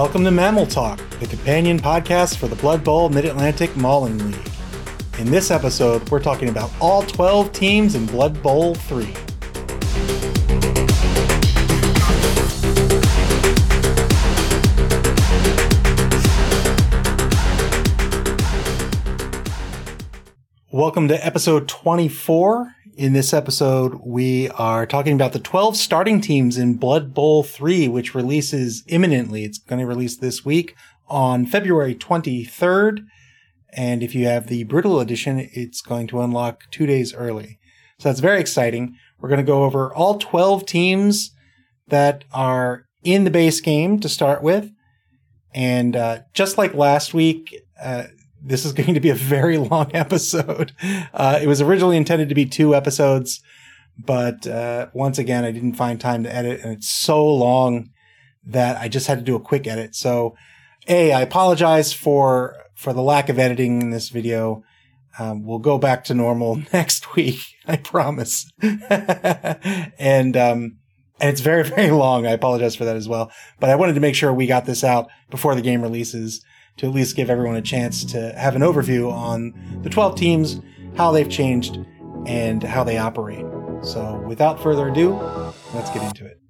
Welcome to Mammal Talk, the companion podcast for the Blood Bowl Mid Atlantic Mauling League. In this episode, we're talking about all 12 teams in Blood Bowl 3. Welcome to episode 24. In this episode, we are talking about the 12 starting teams in Blood Bowl 3, which releases imminently. It's going to release this week on February 23rd. And if you have the Brutal Edition, it's going to unlock two days early. So that's very exciting. We're going to go over all 12 teams that are in the base game to start with. And uh, just like last week, uh, this is going to be a very long episode. Uh, it was originally intended to be two episodes, but uh, once again, I didn't find time to edit, and it's so long that I just had to do a quick edit. So, a, I apologize for for the lack of editing in this video. Um, we'll go back to normal next week, I promise. and um, and it's very very long. I apologize for that as well. But I wanted to make sure we got this out before the game releases to at least give everyone a chance to have an overview on the 12 teams, how they've changed, and how they operate. So, without further ado, let's get into it.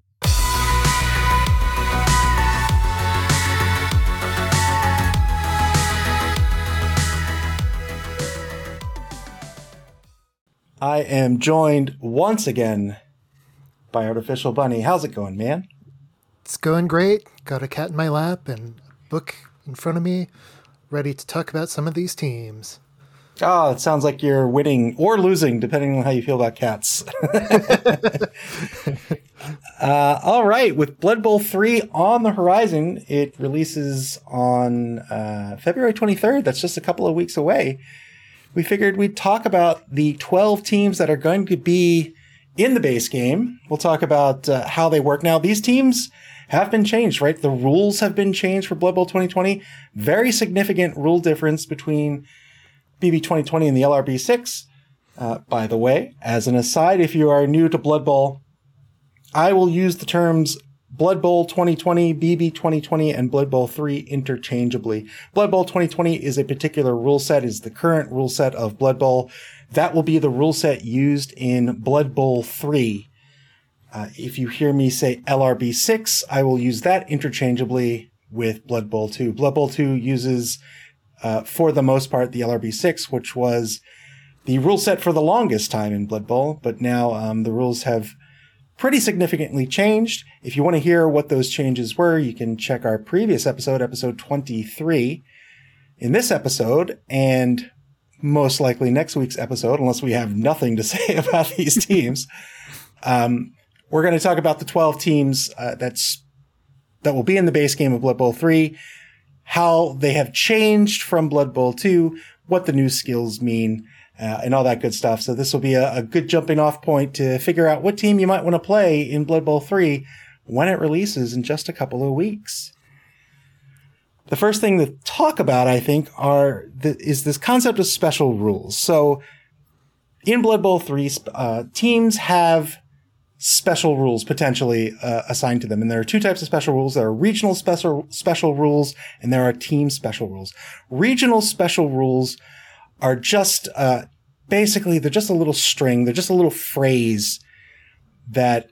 I am joined once again by Artificial Bunny. How's it going, man? It's going great. Got a cat in my lap and a book in front of me, ready to talk about some of these teams. Oh, it sounds like you're winning or losing, depending on how you feel about cats. uh, all right, with Blood Bowl 3 on the horizon, it releases on uh, February 23rd. That's just a couple of weeks away. We figured we'd talk about the 12 teams that are going to be in the base game. We'll talk about uh, how they work now. These teams have been changed, right? The rules have been changed for Blood Bowl 2020. Very significant rule difference between BB 2020 and the LRB 6. Uh, by the way, as an aside, if you are new to Blood Bowl, I will use the terms Blood Bowl 2020, BB 2020, and Blood Bowl 3 interchangeably. Blood Bowl 2020 is a particular rule set, is the current rule set of Blood Bowl. That will be the rule set used in Blood Bowl 3 uh, if you hear me say LRB6, I will use that interchangeably with Blood Bowl 2. Blood Bowl 2 uses, uh, for the most part, the LRB6, which was the rule set for the longest time in Blood Bowl, but now um, the rules have pretty significantly changed. If you want to hear what those changes were, you can check our previous episode, episode 23. In this episode, and most likely next week's episode, unless we have nothing to say about these teams, um, we're going to talk about the 12 teams uh, that's that will be in the base game of Blood Bowl 3, how they have changed from Blood Bowl 2, what the new skills mean, uh, and all that good stuff. So this will be a, a, good jumping off point to figure out what team you might want to play in Blood Bowl 3 when it releases in just a couple of weeks. The first thing to talk about, I think, are the, is this concept of special rules. So in Blood Bowl 3, uh, teams have special rules potentially uh, assigned to them. And there are two types of special rules. There are regional special, special rules and there are team special rules. Regional special rules are just, uh, basically they're just a little string. They're just a little phrase that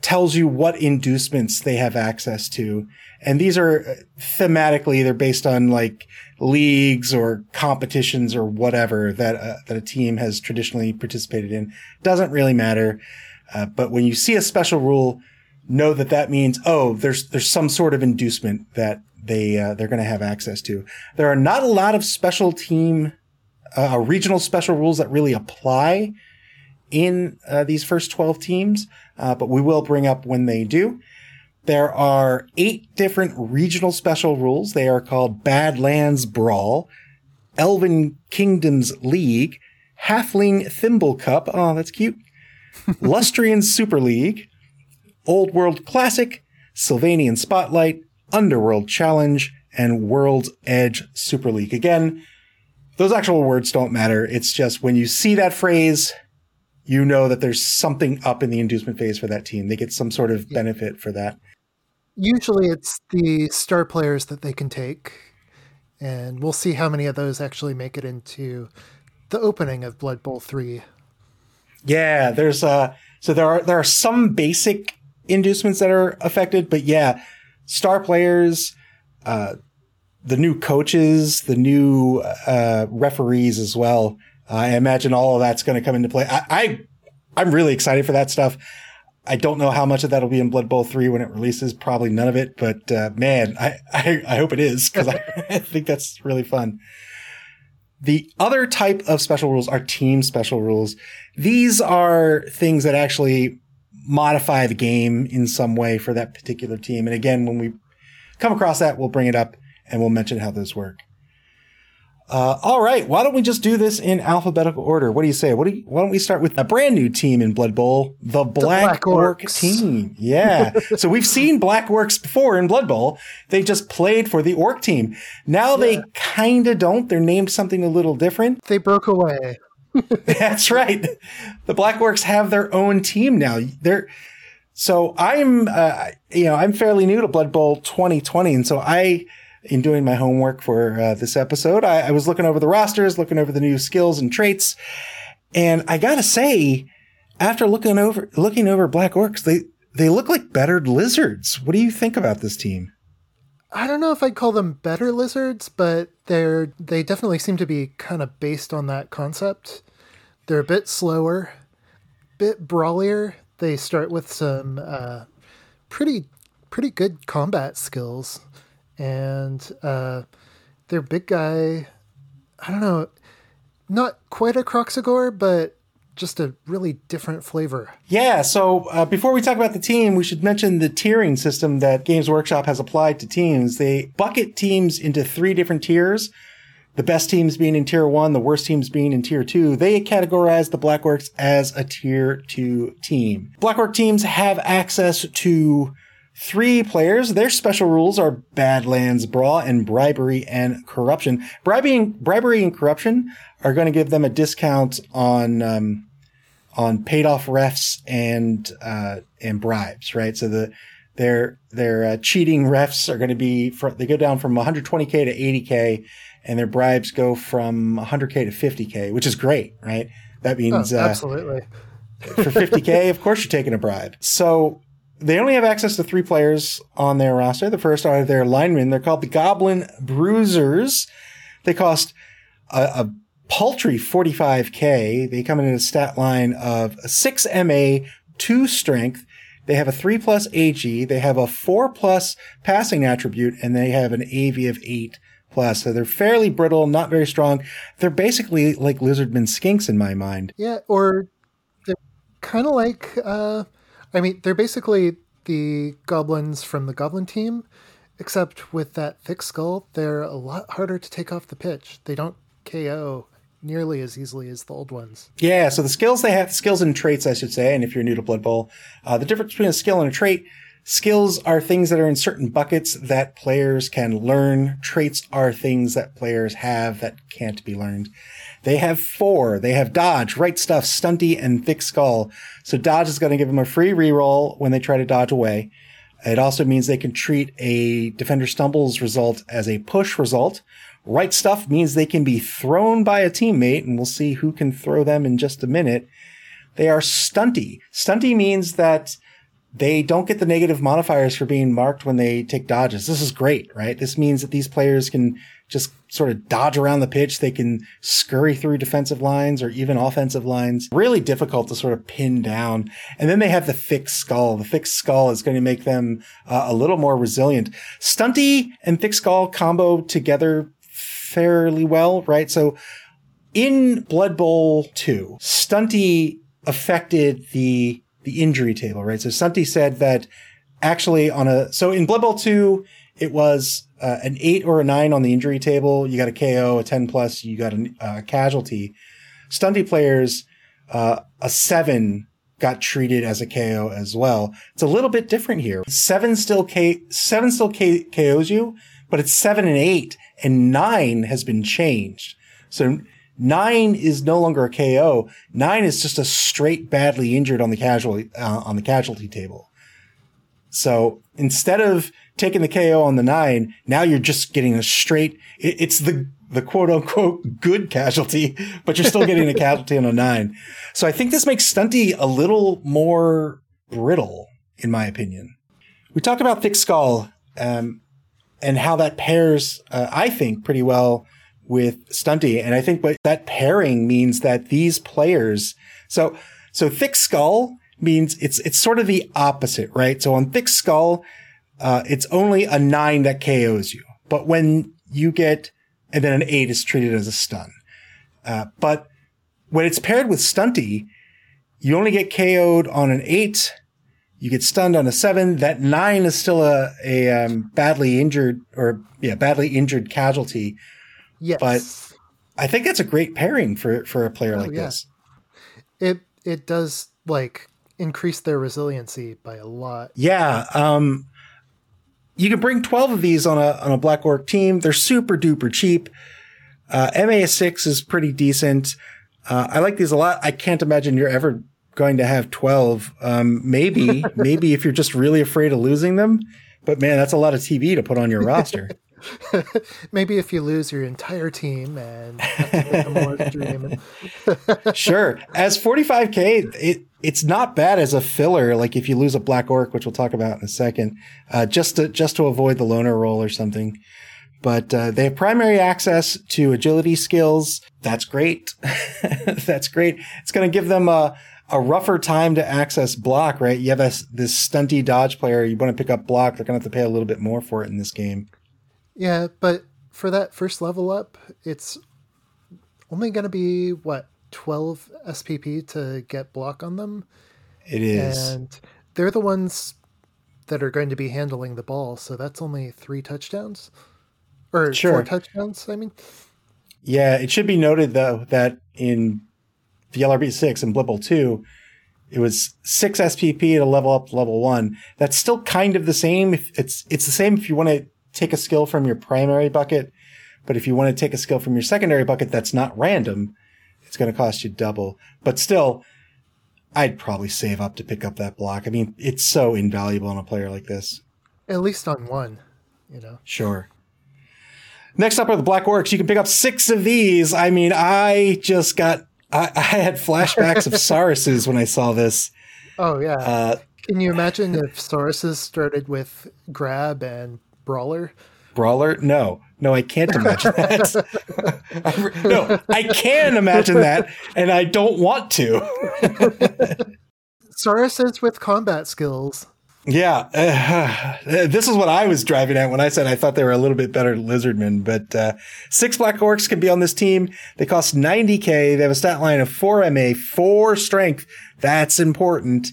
tells you what inducements they have access to. And these are uh, thematically, they're based on like leagues or competitions or whatever that, uh, that a team has traditionally participated in. Doesn't really matter. Uh, but when you see a special rule, know that that means oh, there's there's some sort of inducement that they uh, they're going to have access to. There are not a lot of special team, uh, uh regional special rules that really apply in uh, these first twelve teams, but we will bring up when they do. There are eight different regional special rules. They are called Badlands Brawl, Elven Kingdoms League, Halfling Thimble Cup. Oh, that's cute. Lustrian Super League, Old World Classic, Sylvanian Spotlight, Underworld Challenge, and World's Edge Super League. Again, those actual words don't matter. It's just when you see that phrase, you know that there's something up in the inducement phase for that team. They get some sort of benefit for that. usually it's the star players that they can take, and we'll see how many of those actually make it into the opening of Blood Bowl three. Yeah, there's uh so there are there are some basic inducements that are affected, but yeah, star players, uh, the new coaches, the new uh, referees as well. I imagine all of that's going to come into play. I, I I'm really excited for that stuff. I don't know how much of that will be in Blood Bowl 3 when it releases. Probably none of it, but uh, man, I, I, I, hope it is because I, I think that's really fun. The other type of special rules are team special rules. These are things that actually modify the game in some way for that particular team. And again, when we come across that, we'll bring it up and we'll mention how those work. Uh, all right, why don't we just do this in alphabetical order? What do you say? What do you, why don't we start with a brand new team in Blood Bowl, the Black, the Black Orc team? Yeah. so we've seen Black Orcs before in Blood Bowl. They just played for the Orc team. Now yeah. they kind of don't. They're named something a little different. They broke away. That's right. The Black Orcs have their own team now. They're so I'm, uh, you know, I'm fairly new to Blood Bowl 2020, and so I in doing my homework for uh, this episode, I, I, was looking over the rosters, looking over the new skills and traits, and I gotta say, after looking over looking over Black Orcs, they they look like bettered lizards. What do you think about this team? I don't know if I'd call them better lizards, but they're they definitely seem to be kind of based on that concept. They're a bit slower, bit brawlier. They start with some uh, pretty pretty good combat skills and uh, their big guy, I don't know, not quite a Kroxigor, but just a really different flavor. Yeah. So uh, before we talk about the team, we should mention the tiering system that Games Workshop has applied to teams. They bucket teams into three different tiers. The best teams being in tier one, the worst teams being in tier two. They categorize the Black Orcs as a tier two team. Black Orc teams have access to three players. Their special rules are Badlands Brawl and Bribery and Corruption. Bribery and, bribery and Corruption are going to give them a discount on um, on paid off refs and uh, and bribes, right? So the their their uh, cheating refs are going to be they go down from 120k to 80k, and their bribes go from 100k to 50k, which is great, right? That means oh, absolutely. Uh, for 50k, of course you're taking a bribe. So they only have access to three players on their roster. The first are their linemen. They're called the Goblin Bruisers. They cost a, a paltry 45k. They come in at a stat line of 6 MA, 2 strength. They have a 3 plus AG. They have a 4 plus passing attribute, and they have an AV of 8 plus. So they're fairly brittle, not very strong. They're basically like lizardmen skinks in my mind. Yeah, or they're kind of like uh, I mean, they're basically the goblins from the goblin team, except with that thick skull, they're a lot harder to take off the pitch. They don't KO nearly as easily as the old ones. Yeah, so the skills they have, skills and traits, I should say, and if you're new to Blood Bowl, uh, the difference between a skill and a trait, skills are things that are in certain buckets that players can learn. Traits are things that players have that can't be learned. They have four. They have dodge, right stuff, stunty, and thick skull. So dodge is going to give them a free reroll when they try to dodge away. It also means they can treat a defender stumbles result as a push result. Right stuff means they can be thrown by a teammate, and we'll see who can throw them in just a minute. They are stunty. Stunty means that they don't get the negative modifiers for being marked when they take dodges. This is great, right? This means that these players can just sort of dodge around the pitch. They can scurry through defensive lines or even offensive lines. Really difficult to sort of pin down. And then they have the thick skull. The thick skull is going to make them uh, a little more resilient. Stunty and thick skull combo together fairly well, right? So in Blood Bowl 2, Stunty affected the the injury table, right? So Stunty said that actually on a so in Blood Bowl 2 it was uh, an eight or a nine on the injury table. You got a KO, a 10 plus, you got a uh, casualty. Stunty players, uh, a seven got treated as a KO as well. It's a little bit different here. Seven still K, seven still K, KOs you, but it's seven and eight and nine has been changed. So nine is no longer a KO. Nine is just a straight badly injured on the casualty, uh, on the casualty table. So instead of taking the KO on the nine, now you're just getting a straight, it, it's the, the quote unquote good casualty, but you're still getting a casualty on a nine. So I think this makes Stunty a little more brittle, in my opinion. We talked about Thick Skull, um, and how that pairs, uh, I think, pretty well with Stunty. And I think what that pairing means that these players, so, so Thick Skull means it's, it's sort of the opposite, right? So on Thick Skull, uh, it's only a nine that KOs you. But when you get, and then an eight is treated as a stun. Uh, but when it's paired with Stunty, you only get KO'd on an eight you get stunned on a seven. That nine is still a, a um, badly injured or yeah, badly injured casualty. Yes. But I think that's a great pairing for, for a player oh, like yeah. this. It, it does like increase their resiliency by a lot. Yeah. Um, you can bring 12 of these on a, on a Black Orc team. They're super duper cheap. Uh, MA6 is pretty decent. Uh, I like these a lot. I can't imagine you're ever going to have 12. Um, maybe, maybe if you're just really afraid of losing them. But man, that's a lot of TV to put on your roster. maybe if you lose your entire team and sure. As 45k, it it's not bad as a filler. Like if you lose a black orc, which we'll talk about in a second, uh, just to just to avoid the loner roll or something. But uh, they have primary access to agility skills. That's great. That's great. It's going to give them a a rougher time to access block, right? You have a, this stunty dodge player. You want to pick up block. They're going to have to pay a little bit more for it in this game. Yeah, but for that first level up, it's only going to be what 12 SPP to get block on them. It is. And they're the ones that are going to be handling the ball, so that's only 3 touchdowns or sure. 4 touchdowns, I mean. Yeah, it should be noted though that in the LRB six and Blood Bowl two, it was six SPP to level up level one. That's still kind of the same. If it's it's the same if you want to take a skill from your primary bucket, but if you want to take a skill from your secondary bucket that's not random, it's going to cost you double. But still, I'd probably save up to pick up that block. I mean, it's so invaluable on a player like this. At least on one, you know. Sure. Next up are the Black Orcs. You can pick up six of these. I mean, I just got I, I had flashbacks of Sauruses when I saw this. Oh yeah. Uh, Can you imagine if Sauruses started with Grab and Brawler? Brawler? No, no, I can't imagine that. no, I can imagine that, and I don't want to. Sauruses with combat skills. Yeah, uh, this is what I was driving at when I said I thought they were a little bit better lizardmen. But uh, six black orcs can be on this team. They cost 90k. They have a stat line of four MA, four strength. That's important.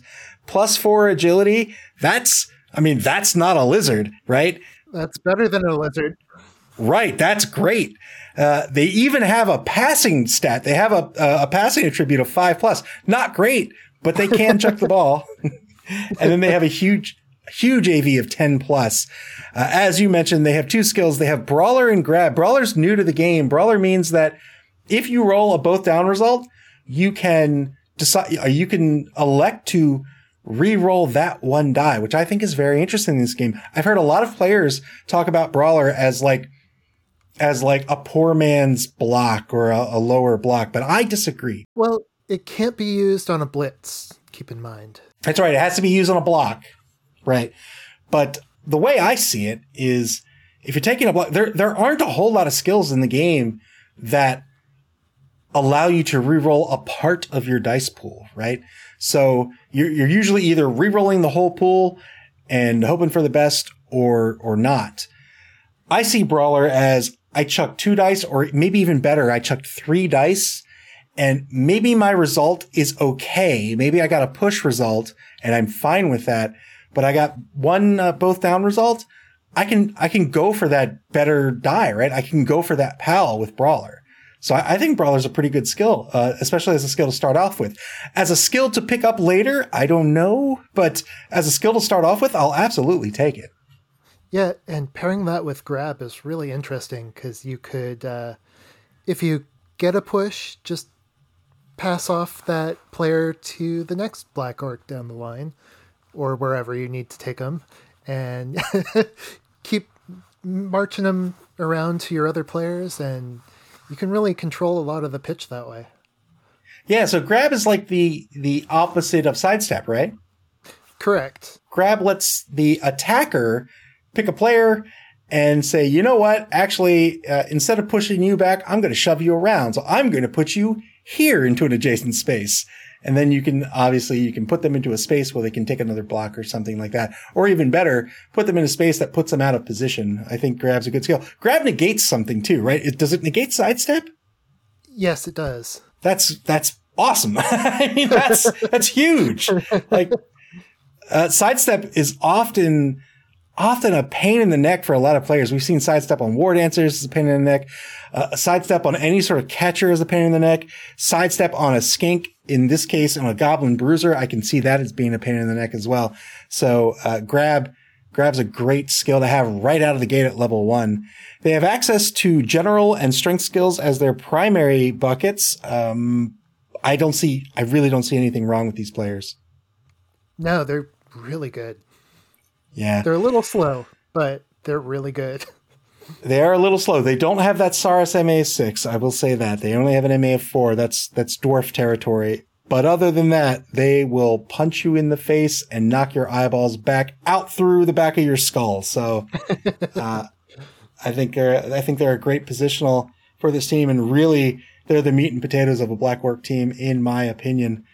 Plus four agility. That's, I mean, that's not a lizard, right? That's better than a lizard. Right. That's great. Uh, they even have a passing stat. They have a, a passing attribute of five plus. Not great, but they can chuck the ball. and then they have a huge, huge AV of 10 plus. Uh, as you mentioned, they have two skills. They have Brawler and Grab. Brawler's new to the game. Brawler means that if you roll a both down result, you can decide, uh, you can elect to re-roll that one die, which I think is very interesting in this game. I've heard a lot of players talk about Brawler as like, as like a poor man's block or a, a lower block, but I disagree. Well, it can't be used on a blitz, keep in mind. That's right. It has to be used on a block. Right. But the way I see it is if you're taking a block, there, there aren't a whole lot of skills in the game that allow you to re-roll a part of your dice pool, right? So you're, you're usually either re-rolling the whole pool and hoping for the best or, or not. I see Brawler as I chucked two dice or maybe even better. I chucked three dice and maybe my result is okay. Maybe I got a push result and I'm fine with that, but I got one uh, both down result. I can, I can go for that better die, right? I can go for that pal with brawler. So I, I think brawler's a pretty good skill, uh, especially as a skill to start off with. As a skill to pick up later, I don't know, but as a skill to start off with, I'll absolutely take it. Yeah, and pairing that with grab is really interesting because you could, uh, if you get a push, just pass off that player to the next Black Orc down the line. or wherever you need to take them, and keep marching them around to your other players, and you can really control a lot of the pitch that way. Yeah, so grab is like the the opposite of sidestep, right? Correct. Grab lets the attacker pick a player and say, you know what? Actually, uh, instead of pushing you back, I'm going to shove you around. So I'm going to put you here into an adjacent space. And then you can obviously you can put them into a space where they can take another block or something like that. Or even better, put them in a space that puts them out of position. I think grab's a good skill. Grab negates something too, right? It, does it negate sidestep? Yes, it does. That's that's awesome. I mean, that's that's huge. Like uh, sidestep is often often a pain in the neck for a lot of players. We've seen sidestep on war dancers is a pain in the neck. Uh, sidestep on any sort of catcher is a pain in the neck. Sidestep on a skink, in this case, on a goblin bruiser, I can see that as being a pain in the neck as well. So, uh, grab, grab's a great skill to have right out of the gate at level one. They have access to general and strength skills as their primary buckets. Um, I don't see, I really don't see anything wrong with these players. No, they're really good. Yeah. They're a little slow, but they're really good. They are a little slow. They don't have that Saurus MA6. I will say that. They only have an MA4. That's that's dwarf territory. But other than that, they will punch you in the face and knock your eyeballs back out through the back of your skull. So, uh, I think they're I think they're a great positional for this team, and really they're the meat and potatoes of a black orc team, in my opinion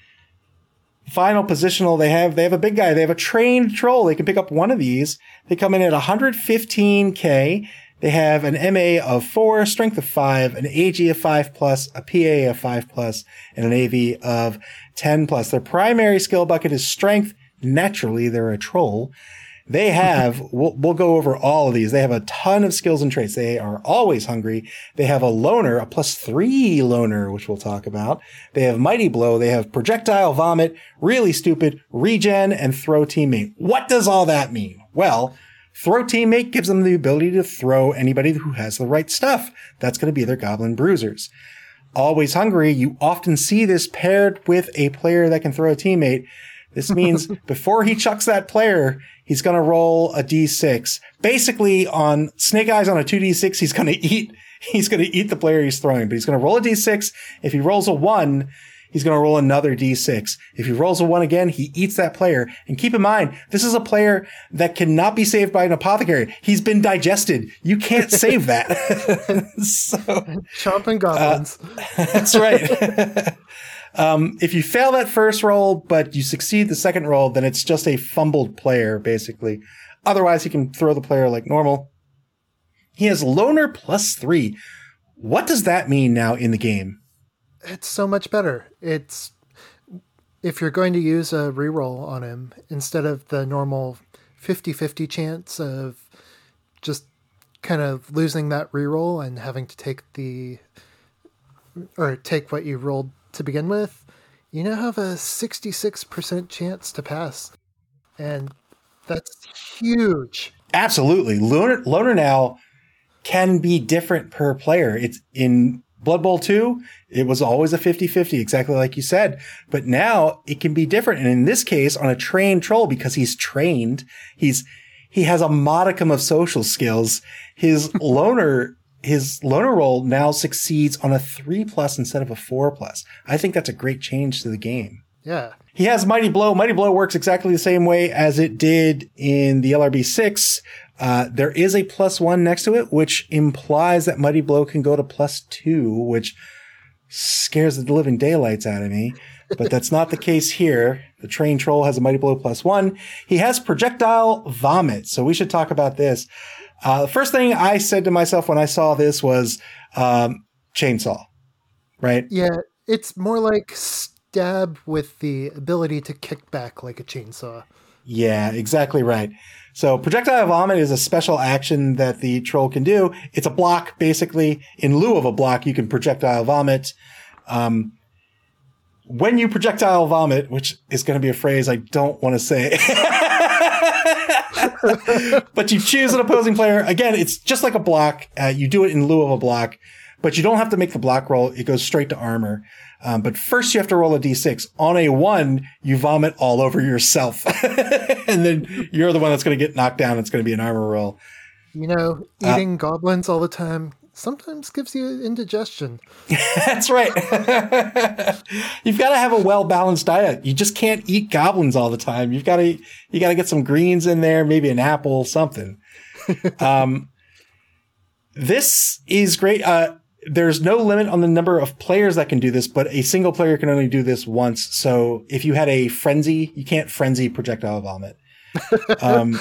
final positional they have they have a big guy they have a trained troll they can pick up one of these they come in at 115k they have an ma of 4 strength of 5 an ag of 5 plus a pa of 5 plus and an av of 10 plus their primary skill bucket is strength naturally they're a troll they have, we'll, we'll, go over all of these. They have a ton of skills and traits. They are always hungry. They have a loner, a plus three loner, which we'll talk about. They have mighty blow. They have projectile vomit, really stupid, regen, and throw teammate. What does all that mean? Well, throw teammate gives them the ability to throw anybody who has the right stuff. That's going to be their goblin bruisers. Always hungry. You often see this paired with a player that can throw a teammate. This means before he chucks that player, he's going to roll a d6. Basically, on Snake Eyes on a 2d6, he's going to eat, he's going to eat the player he's throwing, but he's going to roll a d6. If he rolls a one, he's going to roll another d6. If he rolls a one again, he eats that player. And keep in mind, this is a player that cannot be saved by an apothecary. He's been digested. You can't save that. so, chomping goblins. Uh, that's right. Um, if you fail that first roll, but you succeed the second roll, then it's just a fumbled player, basically. Otherwise, he can throw the player like normal. He has loner plus three. What does that mean now in the game? It's so much better. It's if you're going to use a reroll on him instead of the normal 50-50 chance of just kind of losing that reroll and having to take the or take what you rolled to begin with, you now have a 66% chance to pass. And that's huge. Absolutely. Loner, Loner now can be different per player. It's in Blood Bowl 2, it was always a 50-50, exactly like you said. But now it can be different. And in this case, on a trained troll, because he's trained, he's, he has a modicum of social skills. His loner his loner roll now succeeds on a three plus instead of a four plus. I think that's a great change to the game. Yeah. He has Mighty Blow. Mighty Blow works exactly the same way as it did in the LRB six. Uh, there is a plus one next to it, which implies that Mighty Blow can go to plus two, which scares the living daylights out of me. But that's not the case here. The train troll has a Mighty Blow plus one. He has projectile vomit. So we should talk about this. Uh, the first thing I said to myself when I saw this was um, chainsaw, right? Yeah, it's more like stab with the ability to kick back like a chainsaw. Yeah, exactly right. So projectile vomit is a special action that the troll can do. It's a block, basically. In lieu of a block, you can projectile vomit. Um, when you projectile vomit, which is going to be a phrase I don't want to say. but you choose an opposing player. Again, it's just like a block. Uh, you do it in lieu of a block, but you don't have to make the block roll. It goes straight to armor. Um, but first you have to roll a d6. On a one, you vomit all over yourself. and then you're the one that's going to get knocked down. It's going to be an armor roll. You know, eating uh, goblins all the time sometimes gives you indigestion. That's right. You've got to have a well balanced diet. You just can't eat goblins all the time. You've got to you got to get some greens in there, maybe an apple, something. um, this is great. Uh, there's no limit on the number of players that can do this, but a single player can only do this once. So if you had a frenzy, you can't frenzy projectile vomit. Um,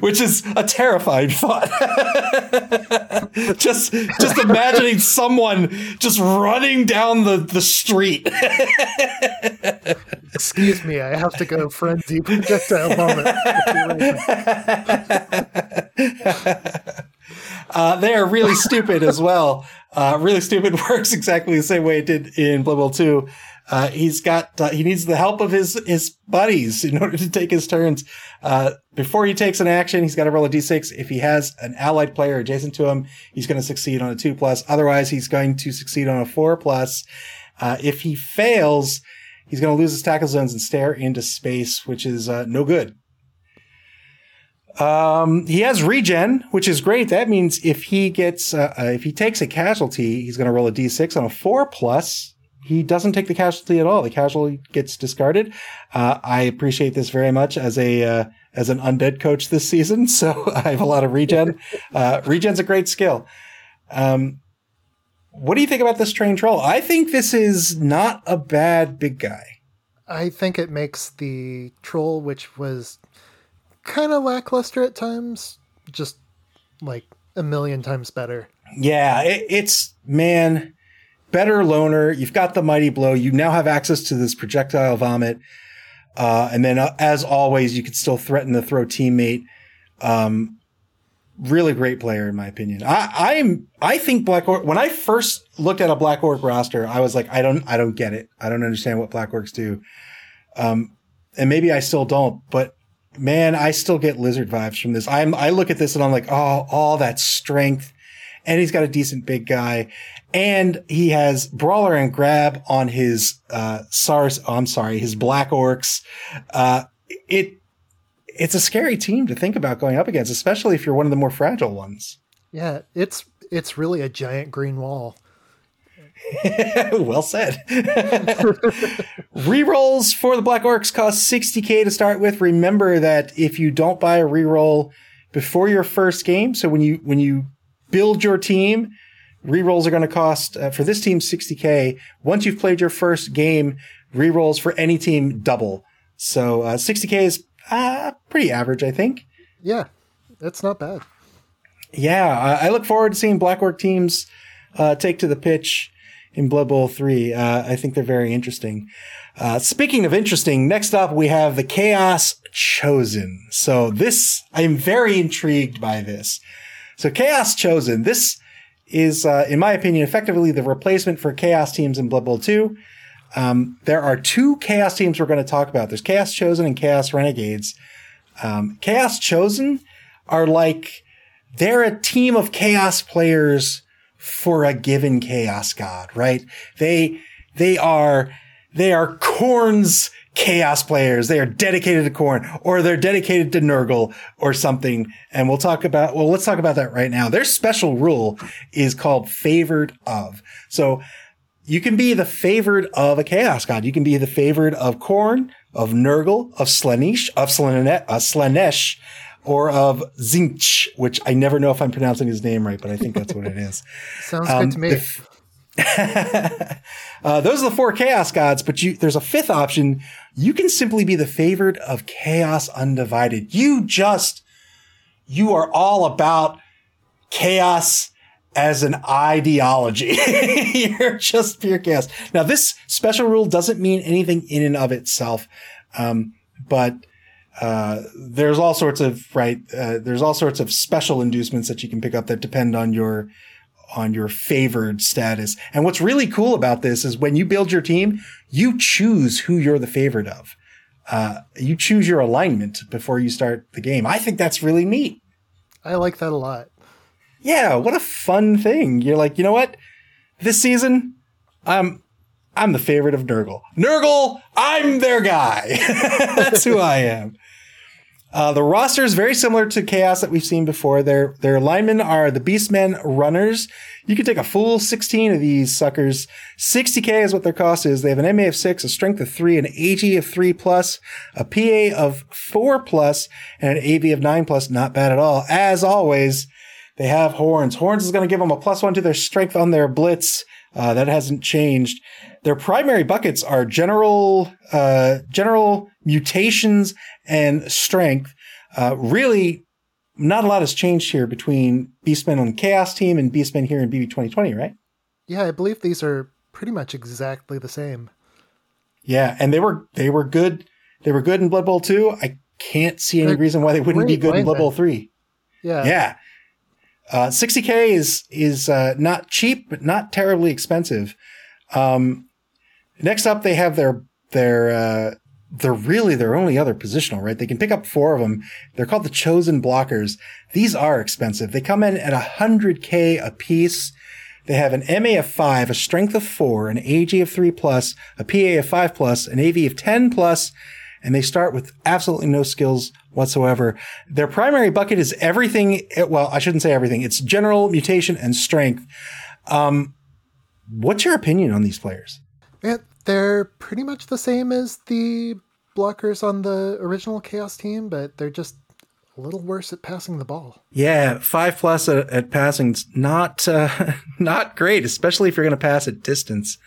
which is a terrifying thought. just just imagining someone just running down the, the street. Excuse me, I have to go frenzy projectile vomit. Uh, they are really stupid as well. Uh, really stupid works exactly the same way it did in Blood Bowl 2. Uh, he's got, uh, he needs the help of his, his buddies in order to take his turns. Uh, before he takes an action, he's got to roll a d6. If he has an allied player adjacent to him, he's going to succeed on a two plus. Otherwise, he's going to succeed on a four plus. Uh, if he fails, he's going to lose his tackle zones and stare into space, which is uh, no good. Um, he has regen, which is great. That means if he gets, uh, uh if he takes a casualty, he's going to roll a d6 on a four plus he doesn't take the casualty at all. The casualty gets discarded. Uh, I appreciate this very much as a uh, as an undead coach this season. So I have a lot of regen. Uh, regen's a great skill. Um, what do you think about this train troll? I think this is not a bad big guy. I think it makes the troll, which was kind of lackluster at times, just like a million times better. Yeah, it, it's man better loner. You've got the mighty blow. You now have access to this projectile vomit. Uh, and then, uh, as always, you could still threaten to throw teammate. Um, really great player, in my opinion. I, I'm, I think Black Orc, when I first looked at a Black Orc roster, I was like, I don't, I don't get it. I don't understand what Black Orcs do. Um, and maybe I still don't, but man, I still get lizard vibes from this. I'm, I look at this and I'm like, oh, all that strength and he's got a decent big guy, and he has brawler and grab on his uh Saurus. Oh, I'm sorry, his black orcs. Uh, it it's a scary team to think about going up against, especially if you're one of the more fragile ones. Yeah, it's it's really a giant green wall. well said. rerolls for the Black Orcs cost 60k to start with. Remember that if you don't buy a reroll before your first game, so when you when you build your team. Rerolls are going to cost uh, for this team 60k. Once you've played your first game, rerolls for any team double. So uh, 60k is uh, pretty average, I think. Yeah, that's not bad. Yeah, I, I look forward to seeing Black Orc teams uh, take to the pitch in Blood Bowl 3. Uh, I think they're very interesting. Uh, speaking of interesting, next up we have the Chaos Chosen. So this, I'm very intrigued by this. So Chaos Chosen, this is, uh, in my opinion, effectively the replacement for Chaos teams in Blood Bowl 2. Um, there are two Chaos teams we're going to talk about. There's Chaos Chosen and Chaos Renegades. Um, Chaos Chosen are like, they're a team of Chaos players for a given Chaos God, right? They, they are, they are Khorne's chaos players. They are dedicated to Khorne or they're dedicated to Nurgle or something. And we'll talk about, well, let's talk about that right now. Their special rule is called favored of. So you can be the favored of a chaos god. You can be the favored of Khorne, of Nurgle, of Slaanesh, of uh, Slaanesh or of Tzeentch, which I never know if I'm pronouncing his name right, but I think that's what it is. Sounds um, good to me. If, uh, those are the four chaos gods, but you, there's a fifth option. You can simply be the favored of chaos undivided. You just, you are all about chaos as an ideology. You're just pure chaos. Now, this special rule doesn't mean anything in and of itself. Um, but, uh, there's all sorts of, right, uh, there's all sorts of special inducements that you can pick up that depend on your, on your favored status. And what's really cool about this is when you build your team, you choose who you're the favorite of. uh, you choose your alignment before you start the game. I think that's really neat. I like that a lot. Yeah, what a fun thing. You're like, you know what? This season, I'm I'm the favorite of Nurgle. Nurgle, I'm their guy. That's who I am. Uh, the roster is very similar to Chaos that we've seen before. Their their linemen are the Beastmen runners. You can take a full 16 of these suckers. 60k is what their cost is. They have an MA of 6, a strength of 3, an AG of 3 plus, a PA of 4 plus, and an AV of 9 plus. Not bad at all. As always, they have horns. Horns is going to give them a plus 1 to their strength on their blitz. Uh, that hasn't changed. Their primary buckets are general, uh, general mutations and strength. Uh, really, not a lot has changed here between Beastmen on the Chaos team and Beastmen here in BB 2020, right? Yeah, I believe these are pretty much exactly the same. Yeah, and they were they were good. They were good in Blood Bowl 2. I can't see any They're reason why they wouldn't be good in Blood Bowl 3. Yeah. Yeah. Uh, 60k is is uh, not cheap, but not terribly expensive. Um, next up, they have their their uh, they're really their only other positional, right? They can pick up four of them. They're called the chosen blockers. These are expensive. They come in at 100k a piece. They have an MA of five, a strength of four, an AG of three plus, a PA of five plus, an AV of 10 plus, and they start with absolutely no skills whatsoever. Their primary bucket is everything. Well, I shouldn't say everything. It's general mutation and strength. Um, what's your opinion on these players? Yeah, they're pretty much the same as the blockers on the original Chaos team, but they're just a little worse at passing the ball. Yeah, five plus at, at passing's not uh, not great, especially if you're going to pass at distance.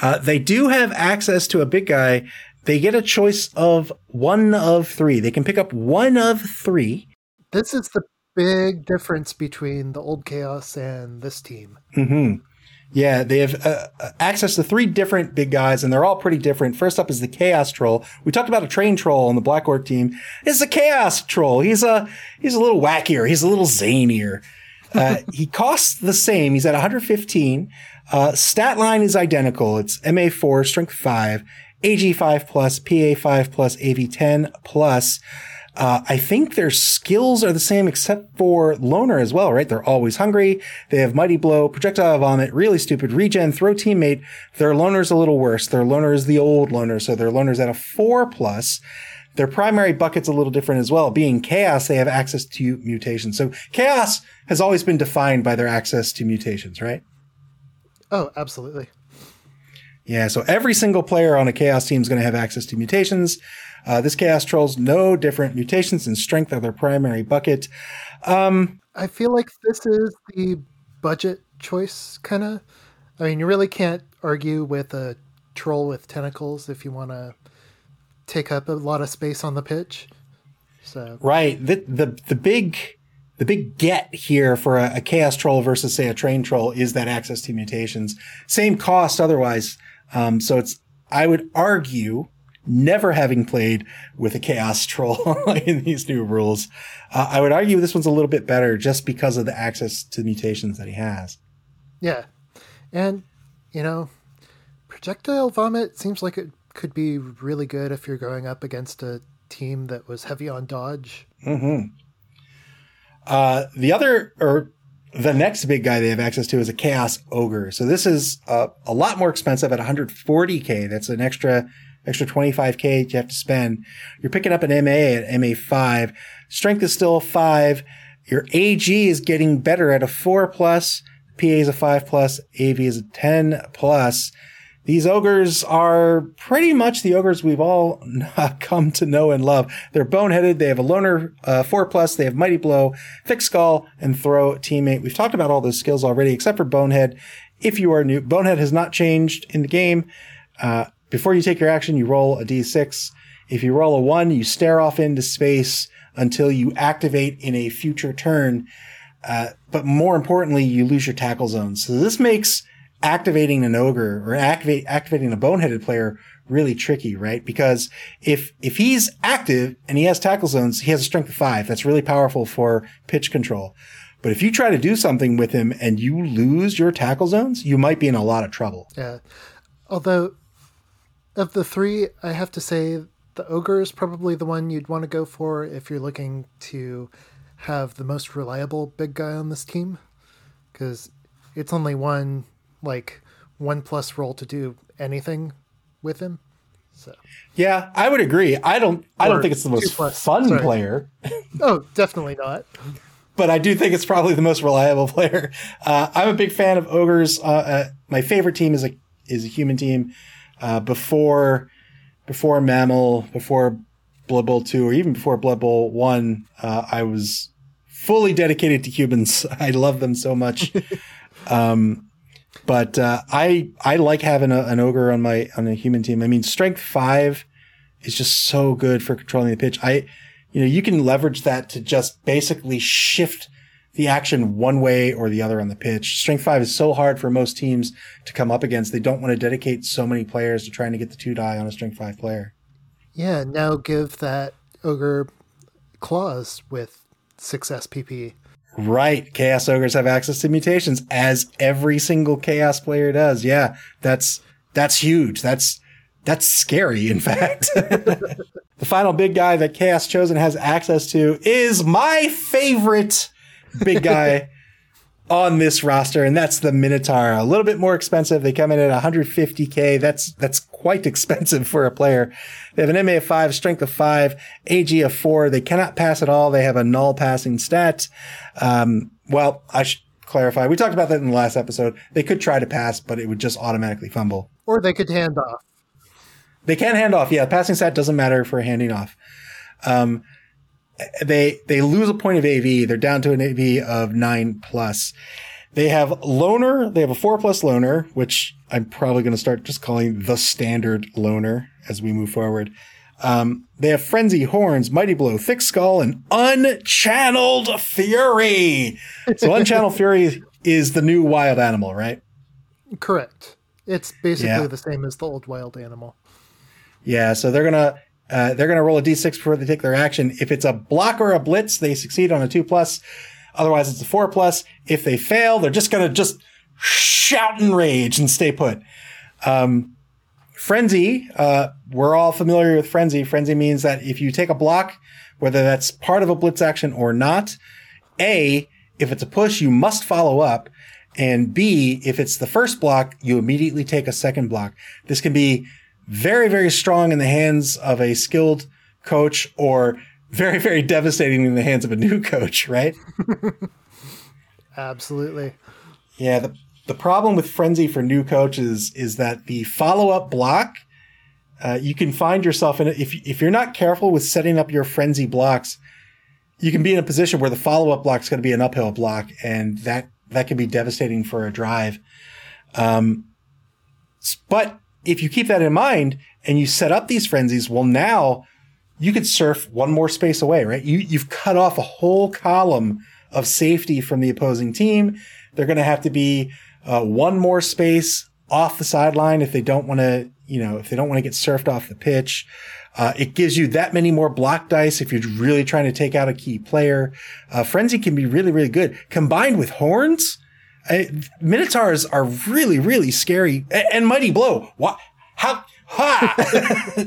Uh, they do have access to a big guy. They get a choice of one of three. They can pick up one of three. This is the big difference between the old Chaos and this team. hmm Yeah, they have uh, uh, access to three different big guys, and they're all pretty different. First up is the Chaos Troll. We talked about a train troll on the Black Orc team. It's a Chaos Troll. He's a he's a little wackier. He's a little zanier. Uh, he costs the same. He's at 115. Uh, stat line is identical. It's MA four, strength five, AG five plus, PA five plus, AV ten plus. Uh, I think their skills are the same except for loner as well, right? They're always hungry. They have mighty blow, projectile vomit, really stupid regen, throw teammate. Their loner's a little worse. Their loner is the old loner, so their loner's at a four plus. Their primary bucket's a little different as well. Being chaos, they have access to mutations. So chaos has always been defined by their access to mutations, right? Oh, absolutely. Yeah, so every single player on a chaos team is going to have access to mutations. Uh, this chaos troll's no different. Mutations and strength are their primary bucket. Um, I feel like this is the budget choice, kind of. I mean, you really can't argue with a troll with tentacles if you want to take up a lot of space on the pitch. So, right. The, the the big the big get here for a, a chaos troll versus say a train troll is that access to mutations. Same cost otherwise. Um, so it's I would argue never having played with a chaos troll in these new rules, uh, I would argue this one's a little bit better just because of the access to mutations that he has. yeah. And, you know, projectile vomit seems like it could be really good if you're going up against a team that was heavy on dodge. Mm-hmm. Uh, the other, or the next big guy they have access to is a Chaos Ogre. So this is uh, a lot more expensive at 140k. That's an extra extra 25k you have to spend. You're picking up an MA at MA5. Strength is still five. Your AG is getting better at a four plus. PA is a five plus. AV is a 10 plus. These ogres are pretty much the ogres we've all come to know and love. They're boneheaded. They have a loner uh, four plus. They have mighty blow, thick skull, and throw teammate. We've talked about all those skills already, except for bonehead. If you are new, bonehead has not changed in the game. Uh, before you take your action, you roll a d6. If you roll a one, you stare off into space until you activate in a future turn. Uh, but more importantly, you lose your tackle zone. So this makes activating an ogre or activate, activating a boneheaded player really tricky, right? Because if, if he's active and he has tackle zones, he has a strength of five. That's really powerful for pitch control. But if you try to do something with him and you lose your tackle zones, you might be in a lot of trouble. Yeah. Although, of the three, I have to say the ogre is probably the one you'd want to go for if you're looking to have the most reliable big guy on this team, because it's only one like one plus roll to do anything with him. So Yeah, I would agree. I don't. I don't think it's the most plus, fun sorry. player, oh, definitely not. but I do think it's probably the most reliable player. Uh, I'm a big fan of ogres. Uh, uh, my favorite team is a is a human team. Uh, before before Mammal, before Blood Bowl two, or even before Blood Bowl one, uh, I was fully dedicated to humans. I love them so much. um, but uh, I I like having a, an ogre on my on a human team. I mean, strength five is just so good for controlling the pitch. I, you know, you can leverage that to just basically shift the action one way or the other on the pitch. Strength five is so hard for most teams to come up against. They don't want to dedicate so many players to trying to get the two die on a strength five player. Yeah, now give that ogre claws with six SPP. Right. Chaos ogres have access to mutations as every single chaos player does. Yeah. That's, that's huge. That's, that's scary. In fact, the final big guy that chaos chosen has access to is my favorite big guy on this roster. And that's the Minotaur. A little bit more expensive. They come in at 150k. That's, that's quite expensive for a player. They have an MA of five, strength of five, AG of four. They cannot pass at all. They have a null passing stat. Um, well, I should clarify. We talked about that in the last episode. They could try to pass, but it would just automatically fumble. Or they could hand off. They can hand off. Yeah, passing stat doesn't matter for handing off. Um, they they lose a point of AV. They're down to an AV of nine plus. They have loner. They have a four plus loner, which I'm probably going to start just calling the standard loner as we move forward. Um, they have frenzy, horns, mighty blow, thick skull, and unchanneled fury. So unchanneled fury is the new wild animal, right? Correct. It's basically Yeah. the same as the old wild animal. Yeah, so they're gonna uh, they're gonna roll a d6 before they take their action. If it's a block or a blitz, they succeed on a two plus. Otherwise, it's a four plus. If they fail, they're just gonna just shout and rage and stay put. Um, frenzy, uh, we're all familiar with frenzy. Frenzy means that if you take a block, whether that's part of a blitz action or not, a if it's a push, you must follow up. And B, if it's the first block, you immediately take a second block. This can be very, very strong in the hands of a skilled coach or very, very devastating in the hands of a new coach, right? Absolutely. Yeah. The, the problem with frenzy for new coaches is that the follow up block, uh, you can find yourself in it. If, if you're not careful with setting up your frenzy blocks, you can be in a position where the follow up block is going to be an uphill block and that, that can be devastating for a drive. Um, but if you keep that in mind and you set up these frenzies, well, now you could surf one more space away, right? You, you've cut off a whole column of safety from the opposing team. They're going to have to be uh, one more space off the sideline if they don't want to, you know, if they don't want to get surfed off the pitch. Uh, it gives you that many more block dice if you're really trying to take out a key player. Uh, Frenzy can be really, really good. Combined with horns, uh, Minotaurs are really, really scary. A- and Mighty Blow. What? How? Ha!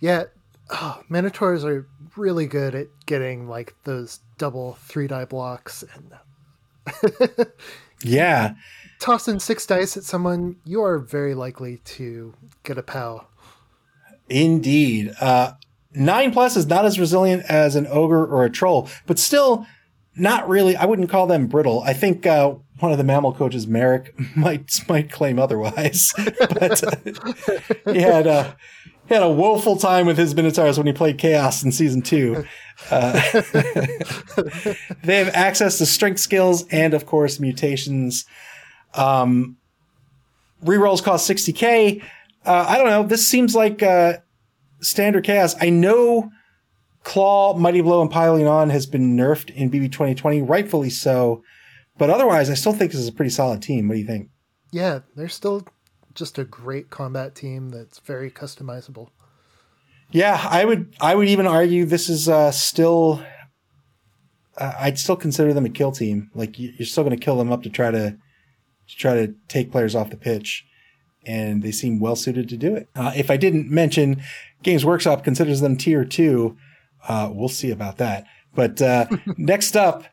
Yeah, oh, Minotaurs are really good at getting like those double three die blocks and yeah. toss in six dice at someone. You are very likely to get a POW. Indeed. Uh, nine plus is not as resilient as an ogre or a troll, but still not really. I wouldn't call them brittle. I think uh, one of the mammal coaches, Merrick, might might claim otherwise. but uh, he had a he had a woeful time with his minotaurs when he played chaos in season two. Uh, they have access to strength skills and, of course, mutations. Um, rerolls cost 60k. Uh, I don't know. This seems like uh, standard chaos. I know Claw, Mighty Blow, and Piling On has been nerfed in BB 2020, rightfully so. But otherwise, I still think this is a pretty solid team. What do you think? Yeah, they're still just a great combat team that's very customizable. Yeah, I would. I would even argue this is uh, still. Uh, I'd still consider them a kill team. Like you- you're still going to kill them up to try to, to try to take players off the pitch, and they seem well suited to do it. Uh, if I didn't mention, Games Workshop considers them tier two. Uh, we'll see about that. But uh, next up,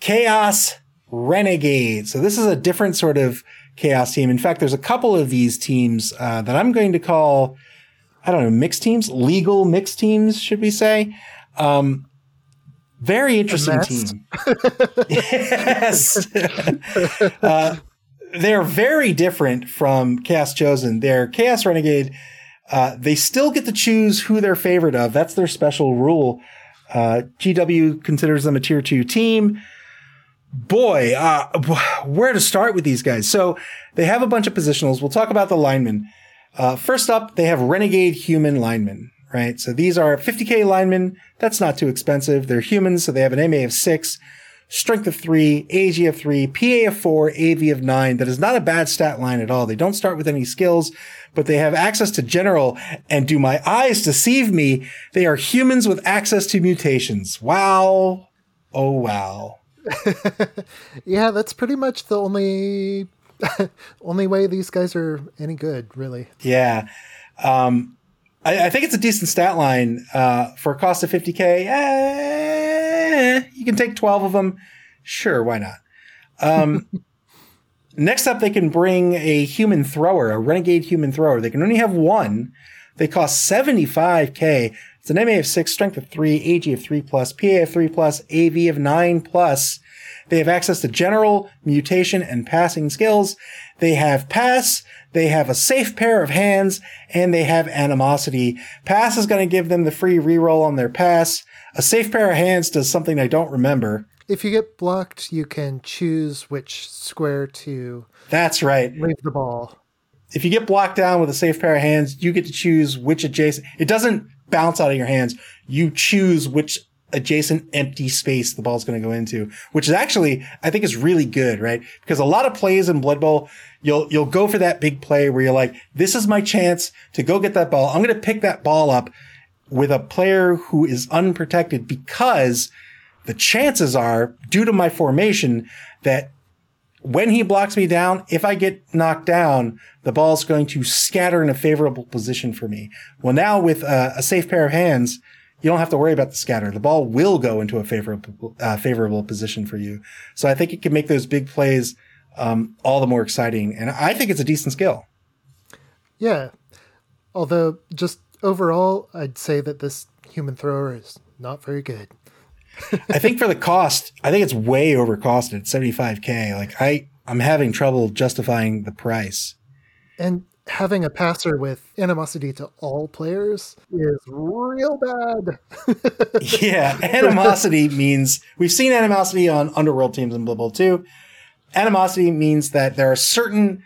Chaos Renegade. So this is a different sort of Chaos team. In fact, there's a couple of these teams uh, that I'm going to call, I don't know, mixed teams, legal mixed teams, should we say? Um, very interesting team. yes. uh, they're very different from Chaos Chosen. They're Chaos Renegade. Uh, they still get to choose who they're favorite of. That's their special rule. Uh, GW considers them a tier two team. Boy, uh, where to start with these guys? So they have a bunch of positionals. We'll talk about the linemen. Uh, first up, they have Renegade Human linemen, right? So these are 50k linemen. That's not too expensive. They're humans, so they have an MA of six strength of three, AG of three, PA of four, AV of nine. That is not a bad stat line at all. They don't start with any skills, but they have access to general. And do my eyes deceive me? They are humans with access to mutations. Wow. Oh, wow. yeah, that's pretty much the only only way these guys are any good, really. Yeah. Um, I, I, think it's a decent stat line uh, for a cost of 50k. Eh, you can take 12 of them. Sure, why not? Um, next up, they can bring a human thrower, a renegade human thrower. They can only have one. They cost 75k. It's an MA of 6, strength of 3, AG of 3 plus, PA of 3 plus, AV of 9 plus. They have access to general, mutation, and passing skills. They have pass, they have a safe pair of hands, and they have animosity. Pass is going to give them the free reroll on their pass. A safe pair of hands does something I don't remember. If you get blocked, you can choose which square to. That's right. Leave the ball. If you get blocked down with a safe pair of hands, you get to choose which adjacent. It doesn't bounce out of your hands. You choose which adjacent empty space the ball's going to go into, which is actually, I think is really good, right? Because a lot of plays in Blood Bowl, you'll, you'll go for that big play where you're like, this is my chance to go get that ball. I'm going to pick that ball up with a player who is unprotected because the chances are due to my formation that when he blocks me down, if I get knocked down, the ball's going to scatter in a favorable position for me. Well, now with a, a safe pair of hands, you don't have to worry about the scatter. The ball will go into a favorable, uh, favorable position for you. So I think it can make those big plays, um, all the more exciting. And I think it's a decent skill. Yeah. Although just overall, I'd say that this human thrower is not very good. I think for the cost, I think it's way overcosted. 75k. Like I, I'm having trouble justifying the price. And having a passer with animosity to all players is real bad. yeah, animosity means we've seen animosity on underworld teams in Blood Bowl 2. Animosity means that there are certain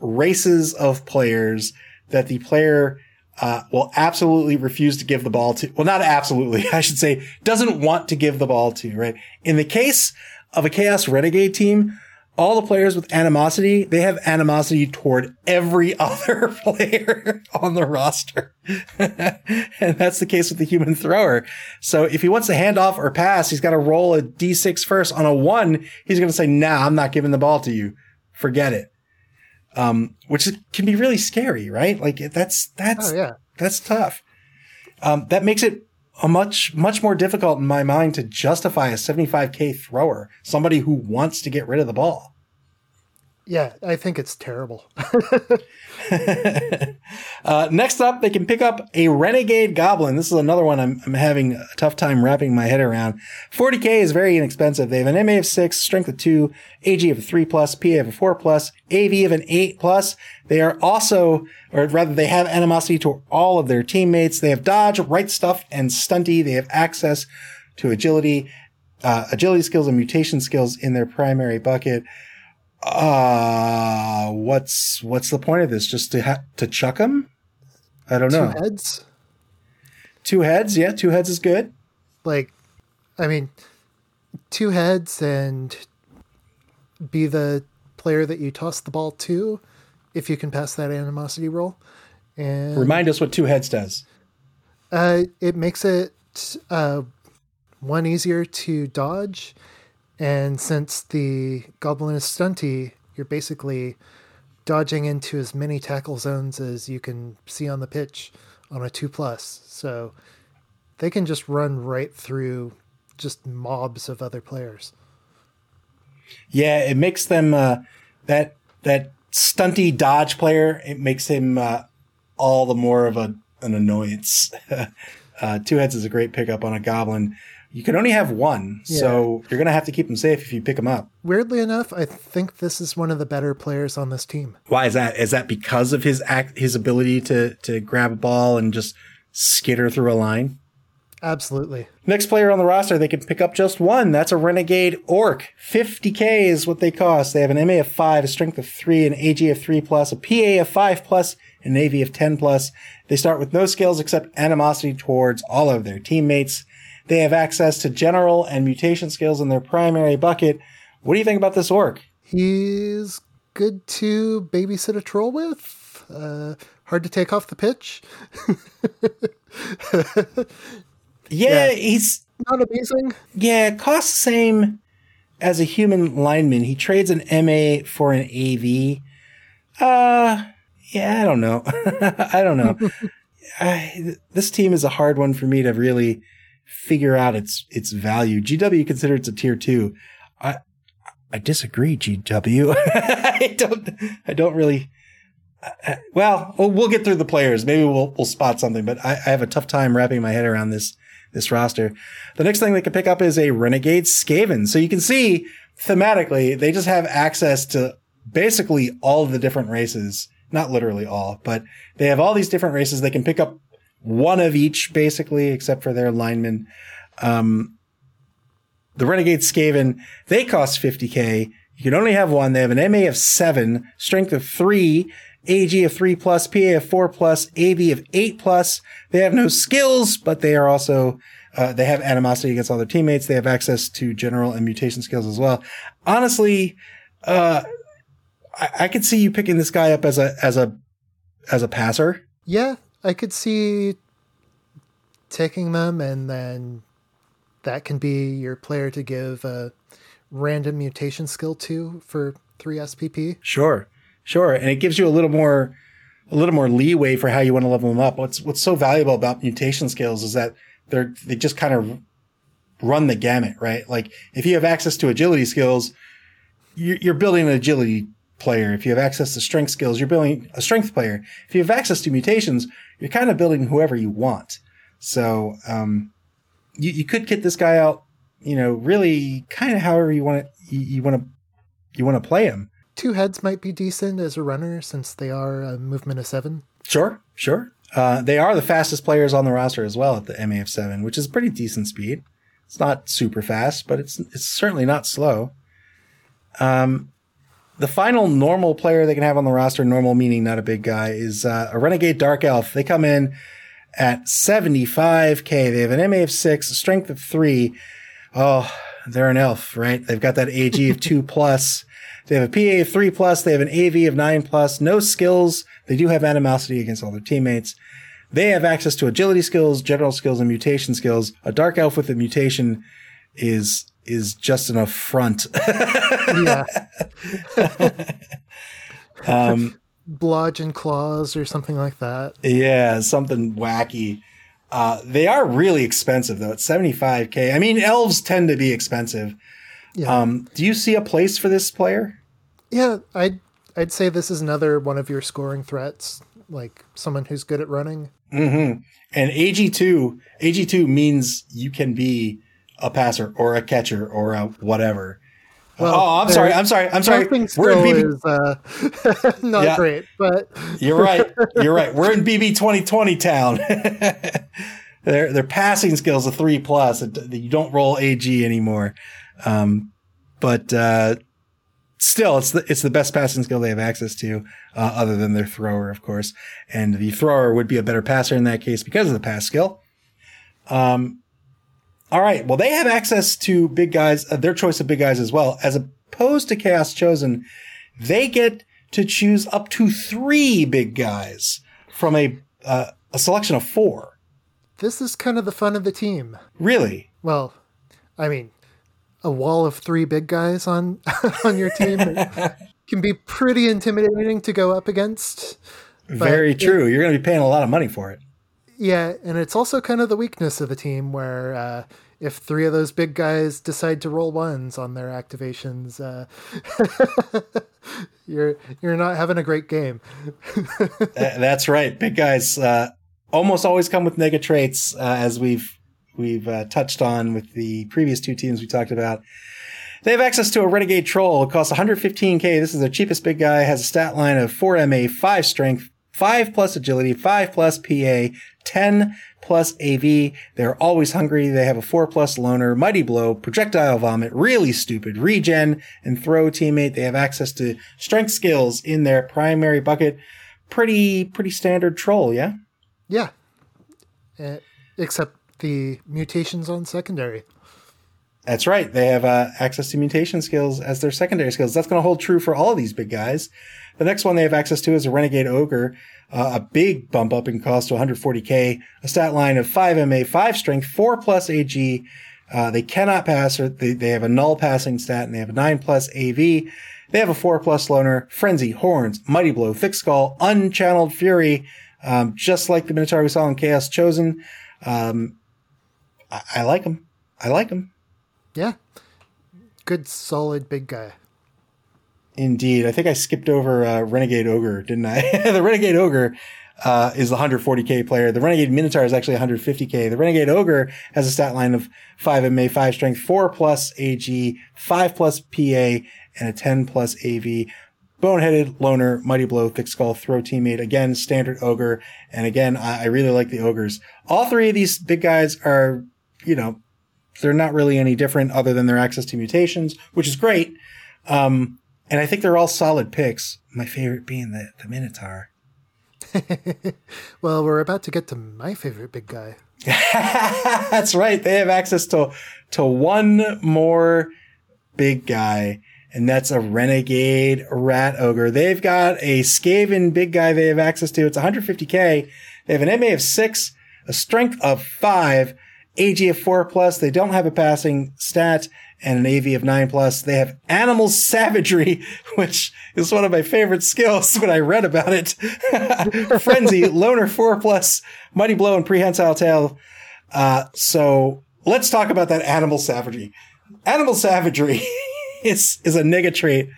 races of players that the player uh, will absolutely refuse to give the ball to. Well, not absolutely, I should say, doesn't want to give the ball to, right? In the case of a Chaos Renegade team, all the players with animosity, they have animosity toward every other player on the roster. and that's the case with the human thrower. So if he wants to hand off or pass, he's got to roll a D6 first. On a one, he's going to say, nah, I'm not giving the ball to you. Forget it. Um, which can be really scary, right? Like that's, that's, oh, yeah. that's tough. Um, that makes it a much much more difficult in my mind to justify a 75k thrower, somebody who wants to get rid of the ball. Yeah, I think it's terrible. uh, next up, they can pick up a Renegade Goblin. This is another one I'm, I'm, having a tough time wrapping my head around. 40k is very inexpensive. They have an MA of 6, Strength of 2, AG of a 3 plus, PA of a 4 plus, AV of an 8 plus. They are also, or rather, they have animosity to all of their teammates. They have dodge, right stuff, and stunty. They have access to agility, uh, agility skills and mutation skills in their primary bucket uh what's what's the point of this? Just to ha- to chuck them i don't know. two heads? Two heads? Yeah two heads is good. Like i mean two heads and be the player that you toss the ball to if you can pass that animosity roll. And remind us what two heads does. Uh it makes it uh one easier to dodge and since the goblin is stunty, you're basically dodging into as many tackle zones as you can see on the pitch on a two plus, so they can just run right through just mobs of other players. Yeah, it makes them uh, that that stunty dodge player. It makes him uh, all the more of a an annoyance. uh, two heads is a great pickup on a goblin. You can only have one, Yeah. so you're gonna have to keep him safe if you pick him up. Weirdly enough, I think this is one of the better players on this team. Why is that? Is that because of his act, his ability to to grab a ball and just skitter through a line? Absolutely. Next player on the roster, they can pick up just one. That's a Renegade Orc. 50k is what they cost. They have an MA of 5, a strength of 3, an AG of 3 plus, a PA of 5 plus, plus, an AV of 10 plus. They start with no skills except animosity towards all of their teammates. They have access to general and mutation skills in their primary bucket. What do you think about this Orc? He's good to babysit a troll with. Uh, hard to take off the pitch. Yeah, Yeah. he's Not amazing. Yeah, costs the same as a human lineman. He trades an MA for an AV. Uh, yeah, I don't know. I don't know. I, this team is a hard one for me to really figure out its its value. GW consider it's a tier two. I I disagree. GW. I don't. I don't really. Well, we'll get through the players. Maybe we'll we'll spot something. But I, I have a tough time wrapping my head around this this roster. The next thing they can pick up is a Renegade Skaven. So you can see thematically, they just have access to basically all the different races. Not literally all, but they have all these different races. They can pick up one of each basically, except for their linemen. Um, the Renegade Skaven, they cost 50k. You can only have one. They have an MA of seven, strength of three, AG of three plus, PA of four plus, AV of eight plus. They have no skills, but they are also, uh, they have animosity against all their teammates. They have access to general and mutation skills as well. Honestly, uh, I, I could see you picking this guy up as a, as a, as a passer. Yeah, I could see taking them, and then that can be your player to give a random mutation skill to for three SPP. Sure, sure, and it gives you a little more, a little more leeway for how you want to level them up. What's what's so valuable about mutation skills is that they're they just kind of run the gamut, right? Like if you have access to agility skills, you're, you're building an agility player. If you have access to strength skills, you're building a strength player. If you have access to mutations, you're kind of building whoever you want. So um, you you could kit this guy out, you know, really kind of however you want to you want to you want to play him. Two heads might be decent as a runner since they are a movement of seven. Sure, sure. Uh, they are the fastest players on the roster as well at the MAF seven, which is pretty decent speed. It's not super fast, but it's it's certainly not slow. Um, the final normal player they can have on the roster, normal meaning not a big guy, is uh, a Renegade Dark Elf. They come in at 75k. They have an MA of six, strength of three. Oh, they're an elf, right? They've got that AG of two plus. They have a PA of three plus. They have an AV of nine plus. No skills. They do have animosity against all their teammates. They have access to agility skills, general skills, and mutation skills. A dark elf with a mutation is is just an affront. Yeah, um, bludgeon claws or something like that. yeah, something wacky. Uh, they are really expensive though. It's 75k. I mean, elves tend to be expensive. Yeah, Um, do you see a place for this player? yeah. I'd I'd say this is another one of your scoring threats, like someone who's good at running. Mm-hmm. And AG2, AG2 means you can be a passer or a catcher or a whatever. Well, oh, I'm sorry. I'm sorry. I'm sorry. We're in BB. is uh, not Yeah. great, but You're right. You're right. We're in BB 2020 town. their their passing skills a three plus. You don't roll AG anymore. Um, but uh, still, it's the it's the best passing skill they have access to, uh, other than their thrower, of course. And the thrower would be a better passer in that case because of the pass skill. Um, all right. Well, they have access to big guys, uh, their choice of big guys as well, as opposed to Chaos Chosen. They get to choose up to three big guys from a uh, a selection of four. this is kind of the fun of the team. Really? Well, I mean, a wall of three big guys on on your team can be pretty intimidating to go up against. Very it- true. You're going to be paying a lot of money for it. Yeah, and it's also kind of the weakness of the team where uh, if three of those big guys decide to roll ones on their activations, uh, you're you're not having a great game. That's right. Big guys uh, almost always come with nega traits, uh, as we've we've uh, touched on with the previous two teams we talked about. They have access to a Renegade Troll. It costs 115k. This is their cheapest big guy. Has a stat line of 4 MA, 5 strength, 5 plus agility, 5 plus PA, 10 plus AV. They're always hungry. They have a 4 plus loner, mighty blow, projectile vomit, really stupid, regen, and throw teammate. They have access to strength skills in their primary bucket. Pretty, pretty standard troll, yeah? Yeah. Uh, except the mutations on secondary. That's right. They have uh, access to mutation skills as their secondary skills. That's going to hold true for all these big guys. The next one they have access to is a Renegade Ogre, uh, a big bump up in cost to 140k, a stat line of 5 MA, 5 strength, 4 plus AG. Uh, they cannot pass, or they, they have a null passing stat, and they have a 9 plus AV. They have a 4 plus loner, Frenzy, Horns, Mighty Blow, Thick Skull, Unchanneled Fury, um, just like the Minotaur we saw in Chaos Chosen. Um, I, I like them. I like them. Yeah. Good, solid big guy. Indeed. I think I skipped over uh, Renegade Ogre, didn't I? the Renegade Ogre uh, is the 140k player. The Renegade Minotaur is actually 150k. The Renegade Ogre has a stat line of 5 MA, 5 strength, 4 plus AG, 5 plus PA, and a 10 plus AV. Boneheaded, Loner, Mighty Blow, Thick Skull, Throw Teammate. Again, standard Ogre. And again, I, I really like the Ogres. All three of these big guys are, you know, they're not really any different other than their access to mutations, which is great. Um, and I think they're all solid picks. My favorite being the, the Minotaur. well, we're about to get to my favorite big guy. That's right. They have access to to one more big guy, and that's a renegade rat ogre. They've got a Skaven big guy they have access to. It's 150k. They have an MA of six, a strength of five, AG of four plus. They don't have a passing stat and an AV of nine plus. They have animal savagery, which is one of my favorite skills when I read about it. Frenzy, loner four plus, mighty blow, and prehensile tail. Uh, so let's talk about that animal savagery. Animal savagery is is a nega trait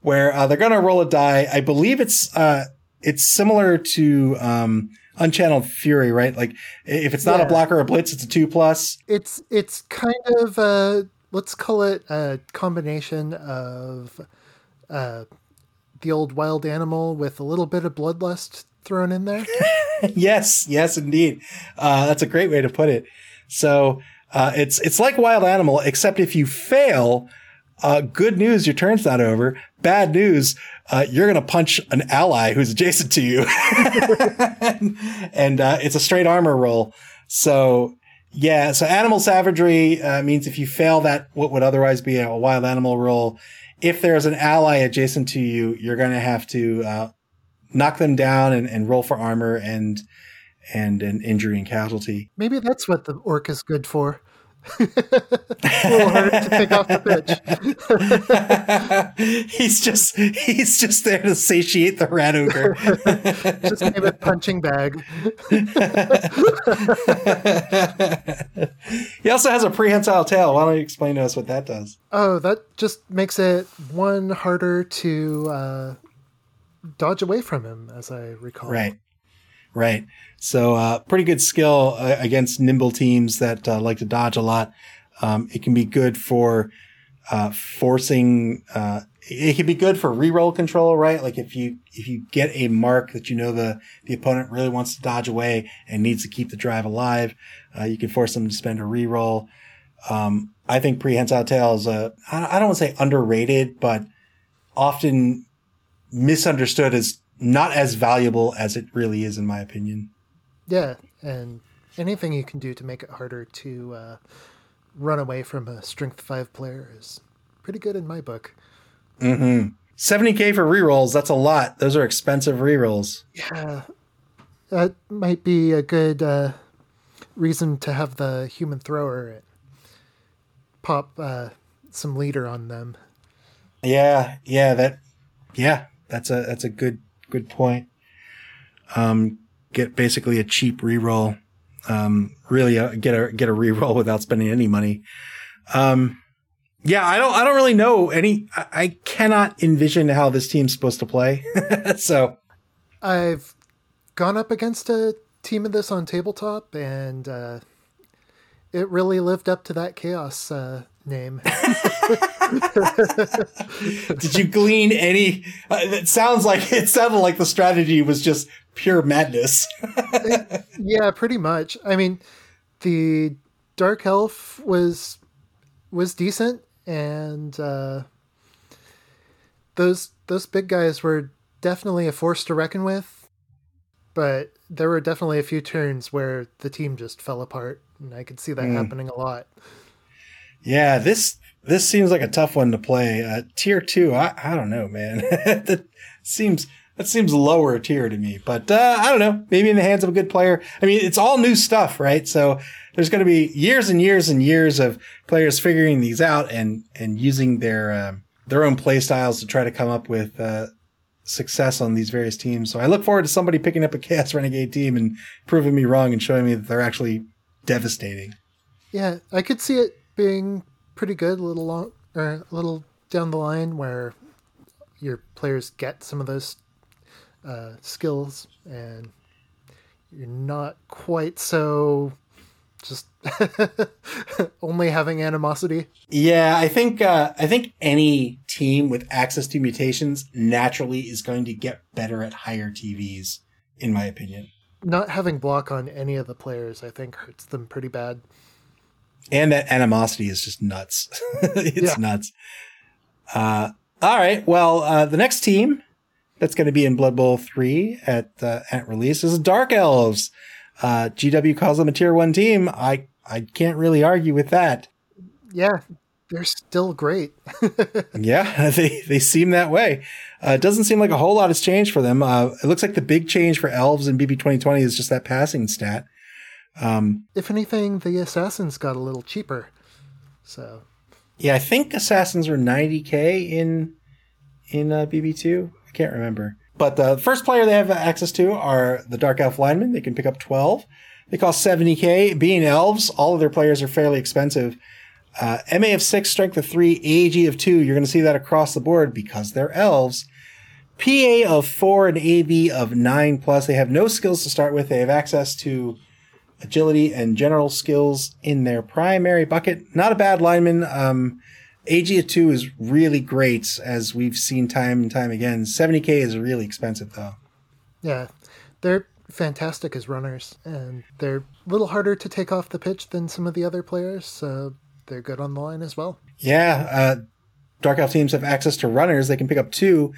where uh, they're gonna roll a die. I believe it's uh, it's similar to um, Unchanneled Fury, right? Like if it's not Yeah. a blocker or a blitz, it's a two plus. It's it's kind of uh let's call it a combination of uh the old wild animal with a little bit of bloodlust thrown in there. yes, yes, indeed. Uh, that's a great way to put it. So uh, it's it's like Wild Animal, except if you fail, uh, good news, your turn's not over. Bad news, uh, you're gonna punch an ally who's adjacent to you, and, and, uh, it's a straight armor roll. So yeah, so animal savagery uh, means if you fail that, what would otherwise be a wild animal roll, if there's an ally adjacent to you, you're gonna have to uh, knock them down and, and roll for armor and and an injury and casualty. Maybe that's what the orc is good for. A little to pick off the pitch. he's just he's just there to satiate the rat ogre. Just name it punching bag. he also has a prehensile tail. Why don't you explain to us what that does? Oh, that just makes it one harder to uh, dodge away from him, as I recall. Right. Right. So, uh, pretty good skill uh, against nimble teams that uh, like to dodge a lot. Um, it can be good for uh, forcing. Uh, it can be good for reroll control, right? Like if you if you get a mark that you know the the opponent really wants to dodge away and needs to keep the drive alive, uh, you can force them to spend a reroll. Um, I think prehensile tail is a I I don't want to say underrated, but often misunderstood as not as valuable as it really is, in my opinion. Yeah, and anything you can do to make it harder to uh, run away from a strength five player is pretty good in my book. Mm-hmm. 70k for rerolls, that's a lot. Those are expensive rerolls. Yeah, that might be a good uh, reason to have the human thrower pop uh, some leader on them. Yeah, yeah, that yeah, that's a that's a good good point. Um get basically a cheap reroll. Um, really uh, get a get a reroll without spending any money. Um, yeah, I don't I don't really know any. I, I cannot envision how this team's supposed to play. so I've gone up against a team of this on tabletop, and uh, it really lived up to that chaos uh, name. Did you glean any? Uh, it sounds like it sounded like the strategy was just pure madness. yeah, pretty much. I mean, the dark elf was was decent, and uh, those those big guys were definitely a force to reckon with. But there were definitely a few turns where the team just fell apart, and I could see that mm. happening a lot. Yeah, this this seems like a tough one to play. Uh, tier two, I, I don't know, man. that seems that seems lower tier to me. But uh, I don't know. Maybe in the hands of a good player. I mean, it's all new stuff, right? So there's going to be years and years and years of players figuring these out and and using their uh, their own play styles to try to come up with uh, success on these various teams. So I look forward to somebody picking up a Chaos Renegade team and proving me wrong and showing me that they're actually devastating. Yeah, I could see it being pretty good a little long or a little down the line where your players get some of those uh, skills and you're not quite so just only having animosity. Yeah, I think uh, I think any team with access to mutations naturally is going to get better at higher TVs, in my opinion. Not having block on any of the players, I think, hurts them pretty bad and that animosity is just nuts. it's yeah. nuts. Uh, all right. Well, uh, the next team that's going to be in Blood Bowl three at uh, at release is Dark Elves. Uh, GW calls them a tier one team. I I can't really argue with that. Yeah, they're still great. yeah, they they seem that way. Uh, it doesn't seem like a whole lot has changed for them. Uh, it looks like the big change for Elves in BB 2020 is just that passing stat. Um, if anything, the assassins got a little cheaper. So, yeah, I think assassins were 90k in in uh, BB2. I can't remember. But the first player they have access to are the Dark Elf linemen. They can pick up 12. They cost 70k. Being elves, all of their players are fairly expensive. Uh, MA of 6, Strength of 3, AG of 2. You're going to see that across the board because they're elves. PA of 4 and AV of 9 plus. They have no skills to start with. They have access to agility, and general skills in their primary bucket. Not a bad lineman. Um, AG 2 is really great, as we've seen time and time again. 70k is really expensive, though. Yeah, they're fantastic as runners, and they're a little harder to take off the pitch than some of the other players, so they're good on the line as well. Yeah, uh, Dark Elf teams have access to runners. They can pick up two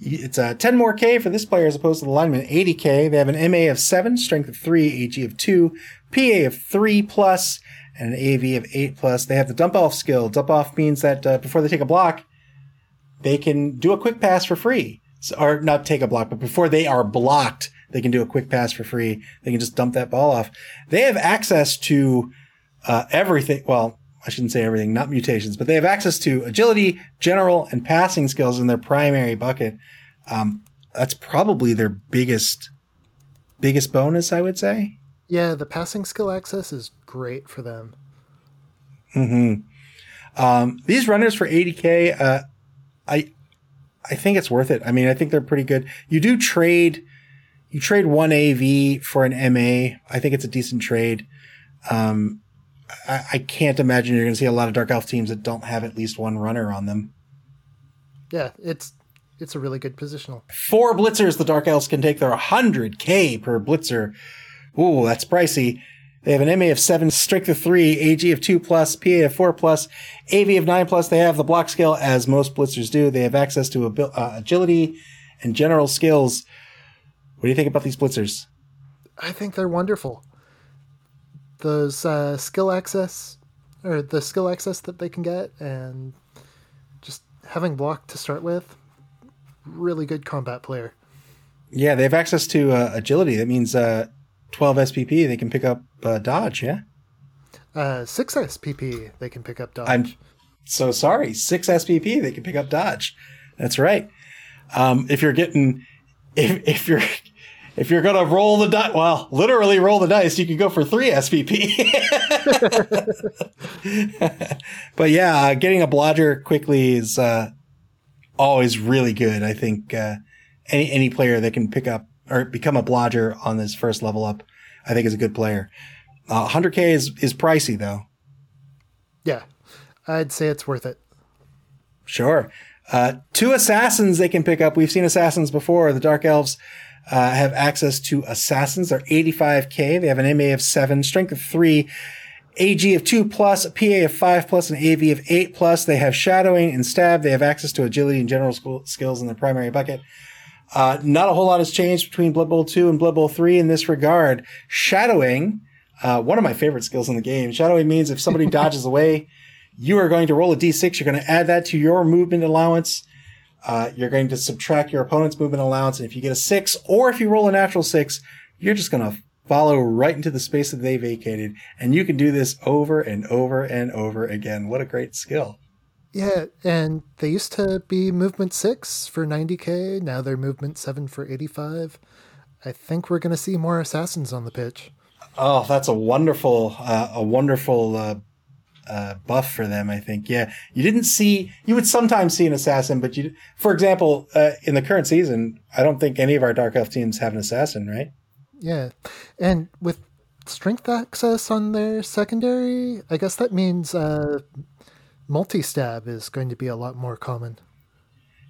it's uh, 10 more K for this player as opposed to the lineman, 80K. They have an MA of 7, strength of 3, AG of 2, PA of 3 plus, and an AV of 8 plus. They have the dump off skill. Dump off means that uh, before they take a block, they can do a quick pass for free. So, or not take a block, but before they are blocked, they can do a quick pass for free. They can just dump that ball off. They have access to uh, everything. Well, I shouldn't say everything, not mutations, but they have access to agility, general, and passing skills in their primary bucket. Um, that's probably their biggest, biggest bonus, I would say. Yeah, the passing skill access is great for them. Hmm. Um, these runners for 80k, uh, I, I think it's worth it. I mean, I think they're pretty good. You do trade, you trade one AV for an MA. I think it's a decent trade. Um, I, I can't imagine you're going to see a lot of Dark Elf teams that don't have at least one runner on them. Yeah, it's it's a really good positional. Four blitzers the Dark Elves can take. They're 100k per blitzer. Ooh, that's pricey. They have an MA of 7, Strength of 3, AG of 2 plus, PA of 4 plus, AV of 9 plus. They have the block skill as most blitzers do. They have access to abil- uh, agility and general skills. What do you think about these blitzers? I think they're wonderful those uh, skill access or the skill access that they can get and just having block to start with really good combat player yeah they have access to uh, agility that means uh, 12 spp they can pick up uh, dodge yeah? Uh, 6 spp they can pick up dodge. I'm so sorry. 6 spp they can pick up dodge. That's right. Um, if you're getting if, if you're if you're gonna roll the dice, well, literally roll the dice, you can go for three SPP. but yeah, uh, getting a blodger quickly is uh, always really good. I think uh, any any player that can pick up or become a blodger on this first level up, I think is a good player. Uh, 100k is is pricey though. Yeah, I'd say it's worth it. Sure. Uh, two assassins they can pick up. We've seen assassins before. The Dark Elves uh, have access to assassins. They're 85k. They have an MA of seven, strength of three, AG of two plus, a PA of five plus, an AV of eight plus. They have shadowing and stab. They have access to agility and general school skills in their primary bucket. Uh, not a whole lot has changed between Blood Bowl 2 and Blood Bowl 3 in this regard. Shadowing, uh, one of my favorite skills in the game. Shadowing means if somebody dodges away, you are going to roll a d6. You're going to add that to your movement allowance. Uh, you're going to subtract your opponent's movement allowance. And if you get a six, or if you roll a natural six, you're just going to follow right into the space that they vacated. And you can do this over and over and over again. What a great skill. Yeah, and they used to be movement six for 90k. Now they're movement seven for 85. I think we're going to see more assassins on the pitch. Oh, that's a wonderful, uh, a wonderful uh, uh, buff for them. I think. Yeah, you didn't see. You would sometimes see an assassin, but you, for example, uh, in the current season, I don't think any of our Dark Elf teams have an assassin, right? Yeah, and with strength access on their secondary, I guess that means uh, multi stab is going to be a lot more common.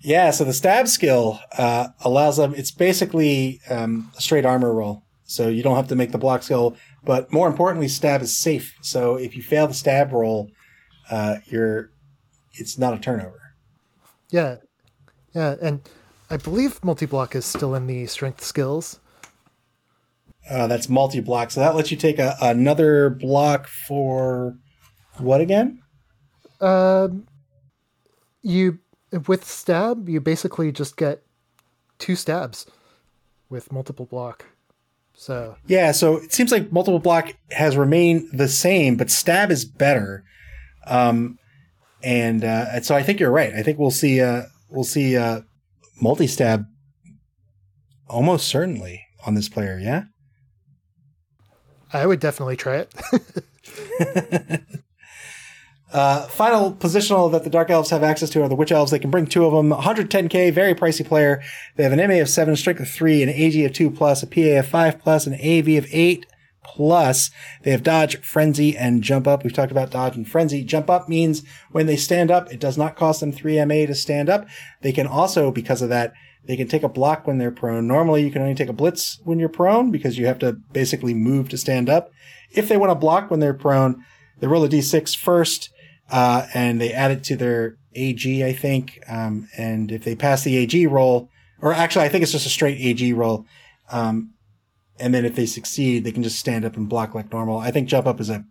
Yeah, so the stab skill uh, allows them. It's basically um, a straight armor roll, so you don't have to make the block skill. But more importantly, stab is safe. So if you fail the stab roll, uh, you're it's not a turnover. Yeah, yeah, and I believe multi block is still in the strength skills. Uh, that's multi block, so that lets you take a, another block for what again? Um, you with stab, you basically just get two stabs with multiple block. So yeah, so it seems like multiple block has remained the same, but stab is better. Um, and uh, so I think you're right. I think we'll see uh we'll see uh multi stab almost certainly on this player. Yeah, I would definitely try it. Uh, final positional that the Dark Elves have access to are the Witch Elves. They can bring two of them. 110k, very pricey player. They have an MA of 7, Strength of 3, an AG of 2 plus, a PA of 5 plus, an AV of 8 plus. They have Dodge, Frenzy, and Jump Up. We've talked about Dodge and Frenzy. Jump Up means when they stand up, it does not cost them 3 MA to stand up. They can also, because of that, they can take a block when they're prone. Normally, you can only take a blitz when you're prone because you have to basically move to stand up. If they want to block when they're prone, they roll a d6 first uh, and they add it to their AG, I think. Um, and if they pass the AG roll, or actually, I think it's just a straight AG roll. Um, and then if they succeed, they can just stand up and block like normal. I think jump up is a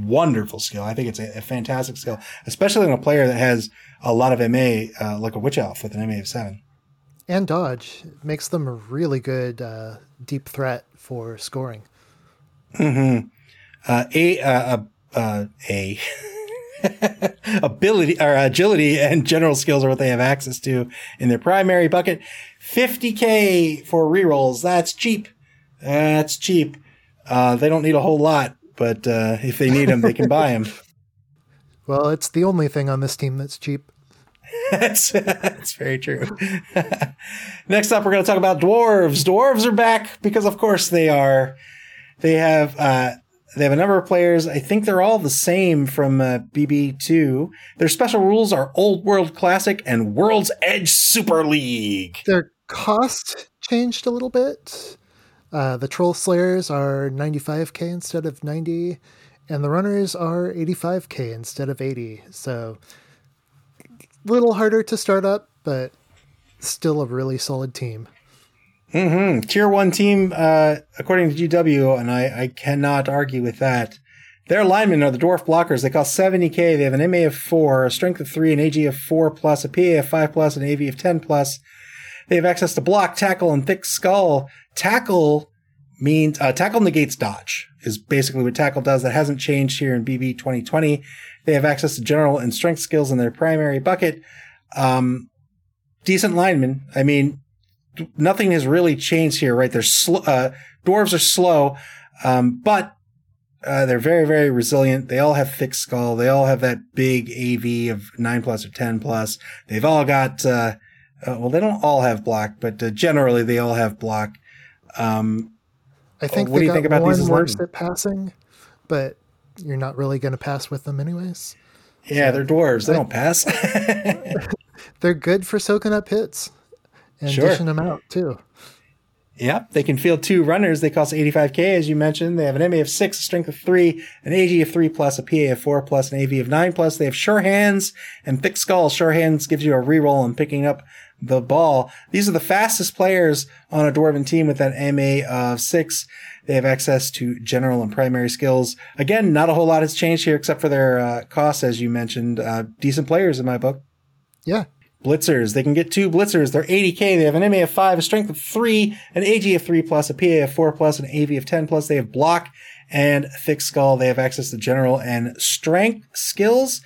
wonderful skill. I think it's a, a fantastic skill, especially in a player that has a lot of MA, uh, like a Witch Elf with an MA of seven. And dodge it makes them a really good uh, deep threat for scoring. Mm-hmm. Uh, a uh, uh, a ability or agility and general skills are what they have access to in their primary bucket. 50k for rerolls. That's cheap. That's cheap. Uh, they don't need a whole lot, but uh, if they need them, they can buy them. Well, it's the only thing on this team that's cheap. that's, that's very true. Next up, we're going to talk about dwarves. Dwarves are back because, of course, they are. They have uh, they have a number of players. I think they're all the same from uh, BB2. Their special rules are Old World Classic and World's Edge Super League. Their cost changed a little bit. Uh, the Troll Slayers are 95k instead of 90, and the Runners are 85k instead of 80. So, a little harder to start up, but still a really solid team. Mm-hmm. Tier one team, uh, according to GW, and I, I cannot argue with that. Their linemen are the dwarf blockers. They cost 70k. They have an MA of four, a strength of three, an AG of four plus, a PA of five plus, an AV of 10 plus. They have access to block, tackle, and thick skull. Tackle means, uh, tackle negates dodge is basically what tackle does. That hasn't changed here in BB 2020. They have access to general and strength skills in their primary bucket. Um, decent linemen. I mean, nothing has really changed here, right? They're sl- uh, dwarves are slow, um, but uh, they're very, very resilient. They all have thick skull. They all have that big AV of nine plus or ten plus. They've all got. Uh, uh, well, they don't all have block, but uh, generally they all have block. Um, I think what do you think about these worse at passing, but you're not really going to pass with them anyways. yeah, they're dwarves. They don't pass. They're good for soaking up hits and Sure. dishing them out too. Yep, they can field two runners. They cost 85k, as you mentioned. They have an MA of six, a strength of three, an AG of three plus, a PA of four plus, an AV of nine plus. They have sure hands and thick skull. Sure hands gives you a reroll on picking up the ball. These are the fastest players on a dwarven team with that MA of six. They have access to general and primary skills. Again, not a whole lot has changed here except for their uh, costs, as you mentioned. Uh, decent players in my book. Yeah. Blitzers. They can get two blitzers. They're 80k. They have an MA of five, a strength of three, an AG of three plus, a PA of four plus, an AV of 10 plus. They have block and thick skull. They have access to general and strength skills.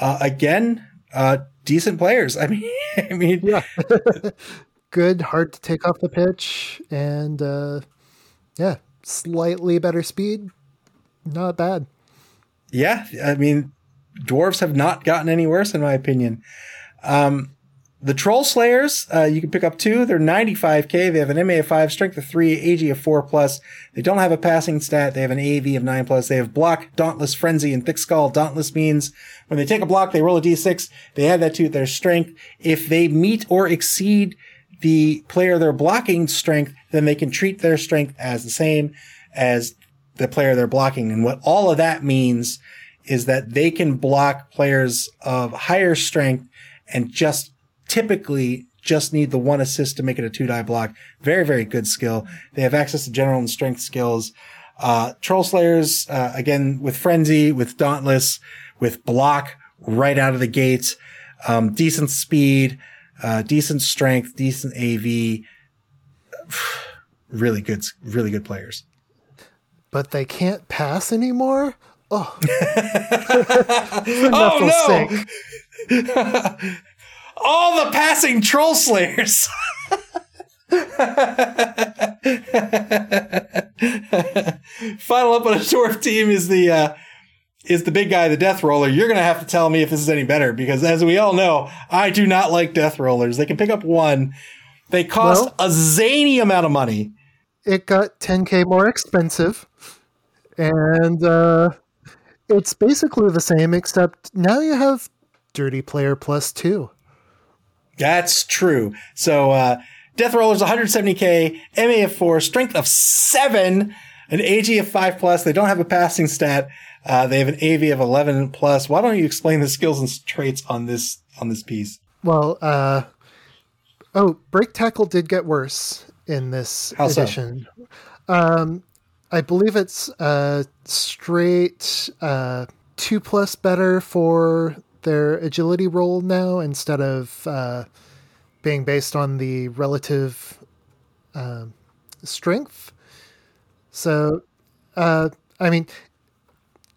Uh, again, uh, decent players. I mean, I mean, Yeah. good, hard to take off the pitch, and uh, yeah, slightly better speed. Not bad. yeah, I mean, dwarves have not gotten any worse in my opinion. Um, the Troll Slayers, uh, you can pick up two. They're 95k. They have an MA of five, strength of three, AG of four plus. They don't have a passing stat. They have an AV of nine plus. They have block, dauntless, frenzy, and thick skull. Dauntless means when they take a block, they roll a d6. They add that to their strength. If they meet or exceed the player they're blocking strength, then they can treat their strength as the same as the player they're blocking. And what all of that means is that they can block players of higher strength and just typically just need the one assist to make it a two die block. Very, very good skill. They have access to general and strength skills. Uh, Troll Slayers, uh, again, with Frenzy, with Dauntless, with block right out of the gate. um, decent speed, uh, decent strength, decent AV. Really good, really good players. But they can't pass anymore. Oh, Oh no! All the passing troll slayers. Final up on a dwarf team is the uh, is the big guy, the death roller. You're gonna have to tell me if this is any better because, as we all know, I do not like death rollers. They can pick up one. They cost Well- a zany amount of money. it got 10k more expensive, and uh, it's basically the same except now you have dirty player plus two. That's true. So uh, Death Roller's 170k, MA of four, strength of seven, an AG of five plus. They don't have a passing stat. Uh, they have an AV of 11 plus. Why don't you explain the skills and traits on this on this piece? Well, uh, oh, break tackle did get worse in this How so? edition. Um, I believe it's uh, straight uh, two plus better for their agility roll now instead of uh, being based on the relative um, strength. So, uh, I mean,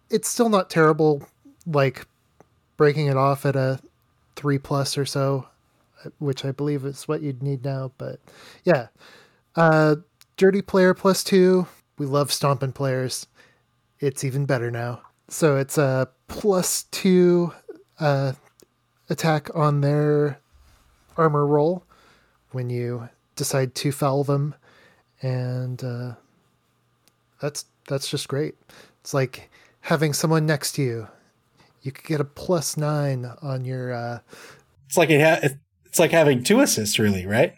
it's still not terrible. Like breaking it off at a three plus or so, which I believe is what you'd need now. But yeah, uh, dirty player plus two. We love stomping players. It's even better now. So it's a plus two uh, attack on their armor roll when you decide to foul them, and uh, that's that's just great. It's like having someone next to you. You could get a plus nine on your. Uh, It's like it ha- it's like having two assists, really, right?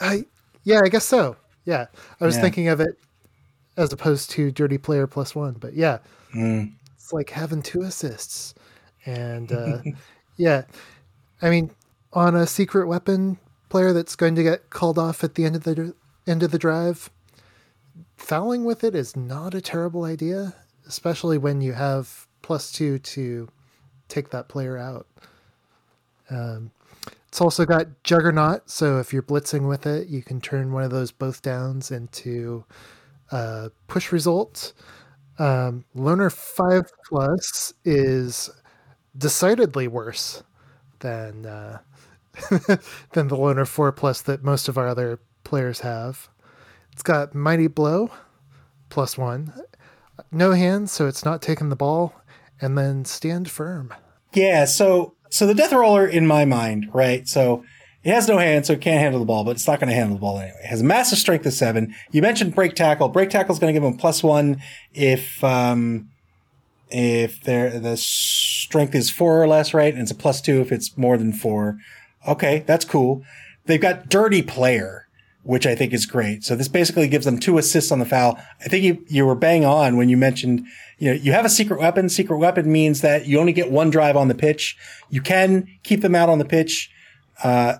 I yeah, I guess so. Yeah, I was Yeah. thinking of it as opposed to dirty player plus one, but yeah, Mm. it's like having two assists, and uh, yeah, I mean, on a secret weapon player that's going to get called off at the end of the end of the drive, fouling with it is not a terrible idea, especially when you have plus two to take that player out. Um, it's also got Juggernaut, so if you're blitzing with it, you can turn one of those both downs into uh, push result. Um, Loner 5 Plus is decidedly worse than uh, than the Loner 4 Plus that most of our other players have. It's got Mighty Blow, plus one. No hands, so it's not taking the ball. And then Stand Firm. Yeah, so so the Death Roller in my mind, right? So it has no hands, so it can't handle the ball, but it's not going to handle the ball anyway. It has a massive strength of seven. You mentioned break tackle. Break tackle is going to give him plus one if um, if the strength is four or less, right? And it's a plus two if it's more than four. Okay, that's cool. They've got dirty player, which I think is great. So this basically gives them two assists on the foul. I think you, you were bang on when you mentioned, you know, you have a secret weapon. Secret weapon means that you only get one drive on the pitch. You can keep them out on the pitch, uh,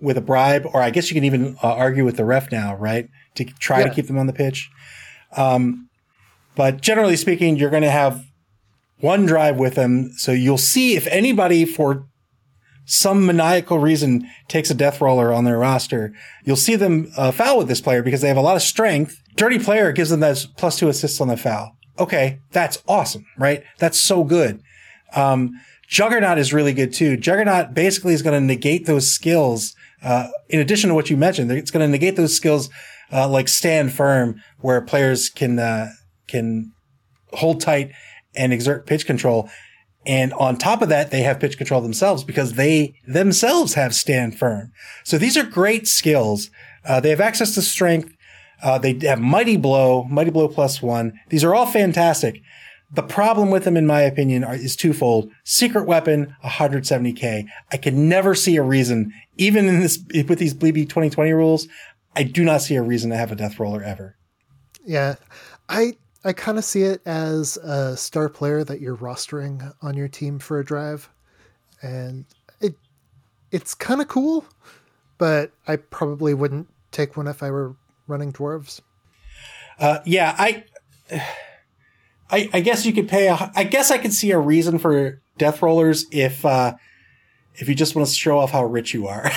with a bribe, or I guess you can even uh, argue with the ref now, right? To try yeah. to keep them on the pitch. Um, but generally speaking, you're going to have one drive with them. So you'll see if anybody for some maniacal reason takes a death roller on their roster, you'll see them uh, foul with this player because they have a lot of strength. Dirty player gives them those plus two assists on the foul. Okay, that's awesome, right? That's so good. Um, Juggernaut is really good too. Juggernaut basically is going to negate those skills. Uh, in addition to what you mentioned, it's going to negate those skills, uh, like stand firm, where players can, uh, can hold tight and exert pitch control. And on top of that, they have pitch control themselves because they themselves have stand firm. So these are great skills. Uh, they have access to strength. Uh, they have mighty blow, mighty blow plus one. These are all fantastic. The problem with them, in my opinion, are, is twofold. Secret weapon, 170k. I can never see a reason, even in this, with these BB 2020 rules, I do not see a reason to have a death roller ever. Yeah. I, I kind of see it as a star player that you're rostering on your team for a drive, and it it's kind of cool, but I probably wouldn't take one if I were running dwarves. Uh, yeah, I, I, I guess you could pay. A, I guess I could see a reason for death rollers if uh, if you just want to show off how rich you are.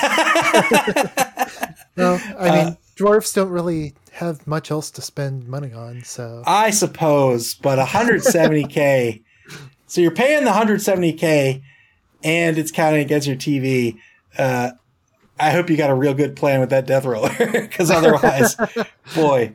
no, I mean uh, dwarves don't really have much else to spend money on. So I suppose, but 170k. so you're paying the 170k, and it's counting against your TV. Uh, I hope you got a real good plan with that death roller, because otherwise, boy.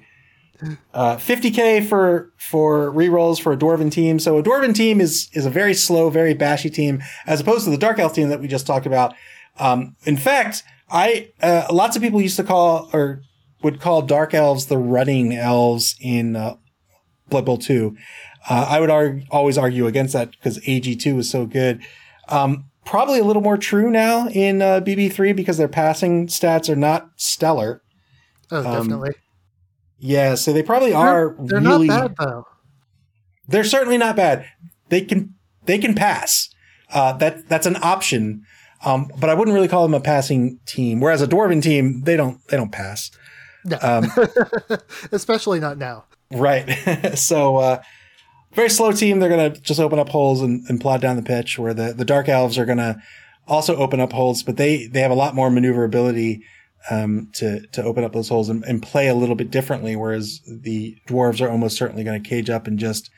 Uh, 50k for for rerolls for a dwarven team. So a dwarven team is is a very slow, very bashy team, as opposed to the dark elf team that we just talked about. Um, in fact, I uh, lots of people used to call or would call dark elves the running elves in uh, Blood Bowl 2. Uh, I would argue, always argue against that because AG2 is so good. Um, probably a little more true now in uh, BB3 because their passing stats are not stellar. Oh, um, definitely. Yeah, so they probably are. They're, really, not bad though. They're certainly not bad. They can they can pass. Uh, that that's an option. Um, but I wouldn't really call them a passing team. Whereas a dwarven team, they don't they don't pass. No. Um, Especially not now. Right. so, uh, very slow team. They're going to just open up holes and, and plod down the pitch where the, the dark elves are going to also open up holes, but they, they have a lot more maneuverability, um, to, to open up those holes and, and play a little bit differently. Whereas the dwarves are almost certainly going to cage up and just,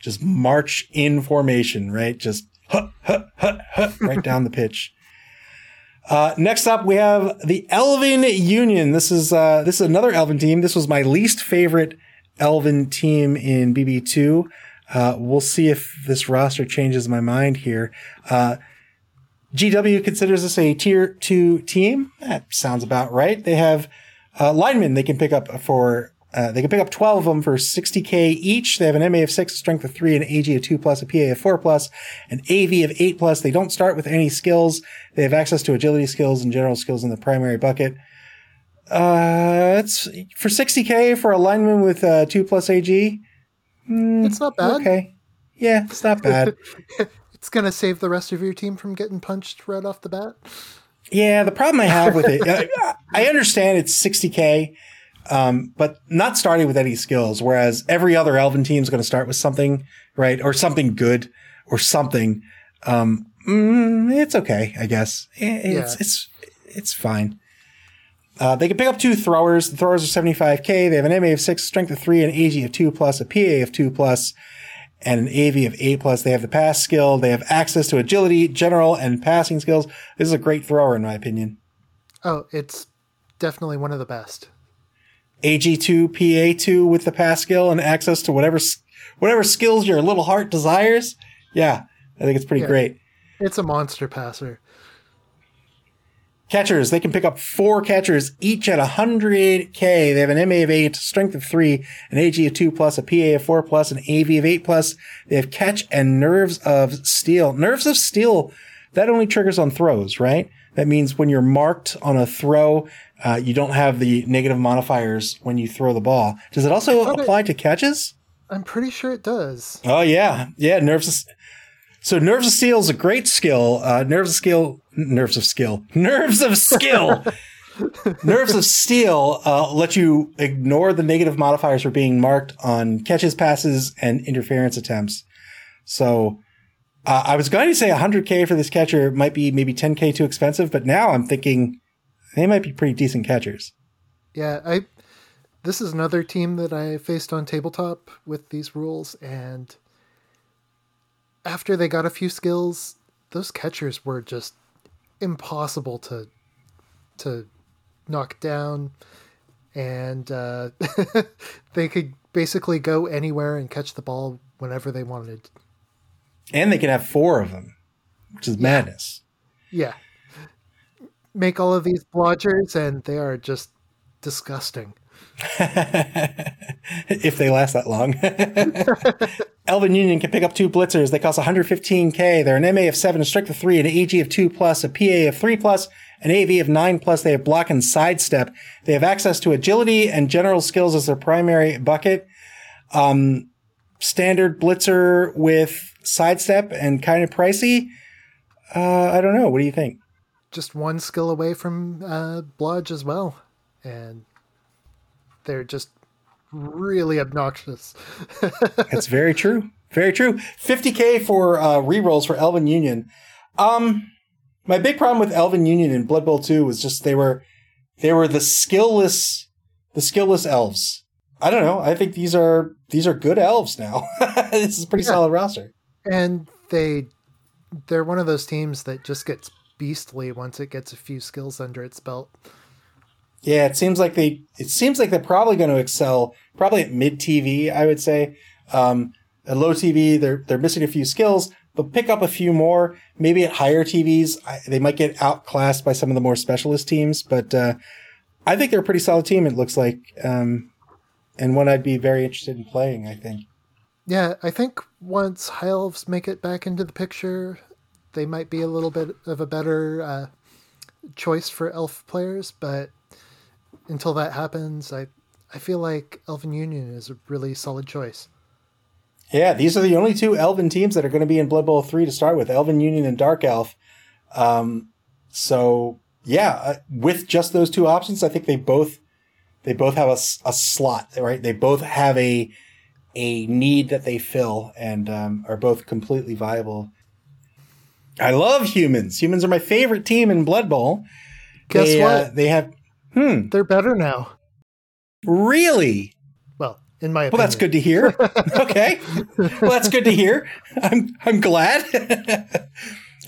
just march in formation, right? Just hut, hut, hut, hut, right down the pitch. Uh, next up, we have the Elven Union. This is uh, this is another Elven team. This was my least favorite Elven team in BB2. Uh, we'll see if this roster changes my mind here. Uh, GW considers this a tier two team. That sounds about right. They have uh, linemen they can pick up for uh, they can pick up 12 of them for 60k each. They have an MA of 6, strength of 3, an AG of 2 plus, a PA of 4 plus, an AV of 8 plus. They don't start with any skills. They have access to agility skills and general skills in the primary bucket. Uh, it's for 60k for a lineman with uh, 2 plus AG. Mm, it's not bad. Okay. Yeah, it's not bad. it's going to save the rest of your team from getting punched right off the bat. Yeah, the problem I have with it, I understand it's 60k um, but not starting with any skills. Whereas every other Elven team is going to start with something, right? Or something good or something. Um, mm, it's okay, I guess. It's, yeah. it's, it's fine. Uh, they can pick up two throwers. The throwers are 75k. They have an MA of 6, strength of 3, an AG of 2 plus, a PA of 2 plus, and an AV of A plus. They have the pass skill. They have access to agility, general, and passing skills. This is a great thrower, in my opinion. Oh, it's definitely one of the best. AG2, PA2 with the pass skill and access to whatever whatever skills your little heart desires. Yeah, I think it's pretty Yeah. great. It's a monster passer. Catchers, they can pick up four catchers each at 100k. They have an MA of 8, strength of 3, an AG of 2 plus, a PA of 4 plus, an AV of 8 plus. They have catch and nerves of steel. Nerves of steel, that only triggers on throws, right? That means when you're marked on a throw, uh, you don't have the negative modifiers when you throw the ball. Does it also thought it- apply to catches? I'm pretty sure it does. Oh yeah, yeah. Nerves. Of, so nerves of steel is a great skill. Uh, nerves of skill. Nerves of skill. Nerves of skill. nerves of steel uh, let you ignore the negative modifiers for being marked on catches, passes, and interference attempts. So uh, I was going to say 100k for this catcher might be maybe 10k too expensive, but now I'm thinking they might be pretty decent catchers. Yeah, I. This is another team that I faced on tabletop with these rules, and after they got a few skills, those catchers were just impossible to to knock down, and uh, they could basically go anywhere and catch the ball whenever they wanted. And they can have four of them, which is madness. Yeah, make all of these blodgers, and they are just disgusting. if they last that long. Elven Union can pick up two blitzers. They cost 115k. They're an MA of 7, a strength of 3, an AG of 2 plus, a PA of 3 plus, an AV of 9 plus. They have block and sidestep. They have access to agility and general skills as their primary bucket. Um, standard blitzer with sidestep and kind of pricey. Uh, I don't know. What do you think? Just one skill away from uh, Blodge as well, and they're just really obnoxious. That's very true. Very true. 50k for uh, rerolls for Elven Union. Um, my big problem with Elven Union in Blood Bowl 2 was just they were they were the skillless the skillless elves. I don't know. I think these are these are good elves now. this is a pretty Yeah. solid roster. and they they're one of those teams that just gets beastly once it gets a few skills under its belt. Yeah, it seems like they it seems like they're probably going to excel probably at mid TV, I would say. Um, at low TV, they're they're missing a few skills, but pick up a few more. Maybe at higher TVs, I, they might get outclassed by some of the more specialist teams. But uh, I think they're a pretty solid team. It looks like, um, and one I'd be very interested in playing. I think. Yeah, I think once high elves make it back into the picture, they might be a little bit of a better uh, choice for elf players. But until that happens, I I feel like Elven Union is a really solid choice. Yeah, these are the only two Elven teams that are going to be in Blood Bowl three to start with: Elven Union and Dark Elf. Um, so yeah, uh, with just those two options, I think they both they both have a, a slot, right? They both have a a need that they fill, and um, are both completely viable. I love humans. Humans are my favorite team in Blood Bowl. Guess they, what? Uh, they have hmm They're better now. really Well, in my opinion. Well, that's good to hear. okay. Well, that's good to hear. I'm I'm glad.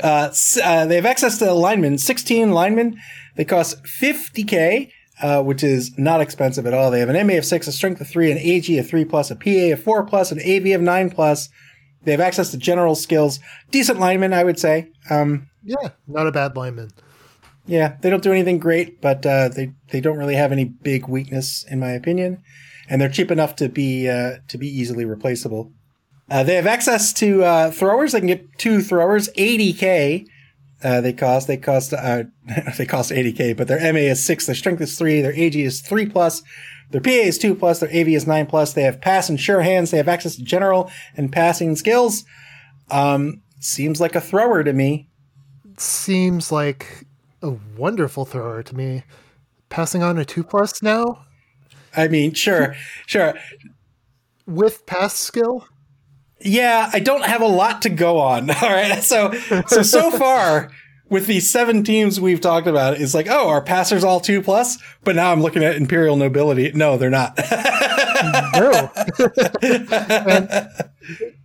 uh, uh, they have access to linemen, 16 linemen. They cost 50k, uh, which is not expensive at all. They have an MA of six, a strength of three, an AG of three plus, a PA of four plus, an AV of nine plus. They have access to general skills. Decent linemen, I would say. Um, Yeah, not a bad lineman. yeah, they don't do anything great, but uh, they they don't really have any big weakness, in my opinion, and they're cheap enough to be uh, to be easily replaceable. Uh, they have access to uh, throwers. They can get two throwers, 80k. Uh, they cost they cost uh, they cost 80k, but their MA is six, their strength is three, their AG is three plus, their PA is two plus, their AV is nine plus. They have pass and sure hands. They have access to general and passing skills. Um, seems like a thrower to me. Seems like a wonderful thrower to me. Passing on a two plus now I mean, sure, sure. with pass skill. Yeah, I don't have a lot to go on. All right. So, so, so far with these seven teams we've talked about, it's like, oh, are passers all two plus? But now I'm looking at Imperial Nobility. No, they're not. no.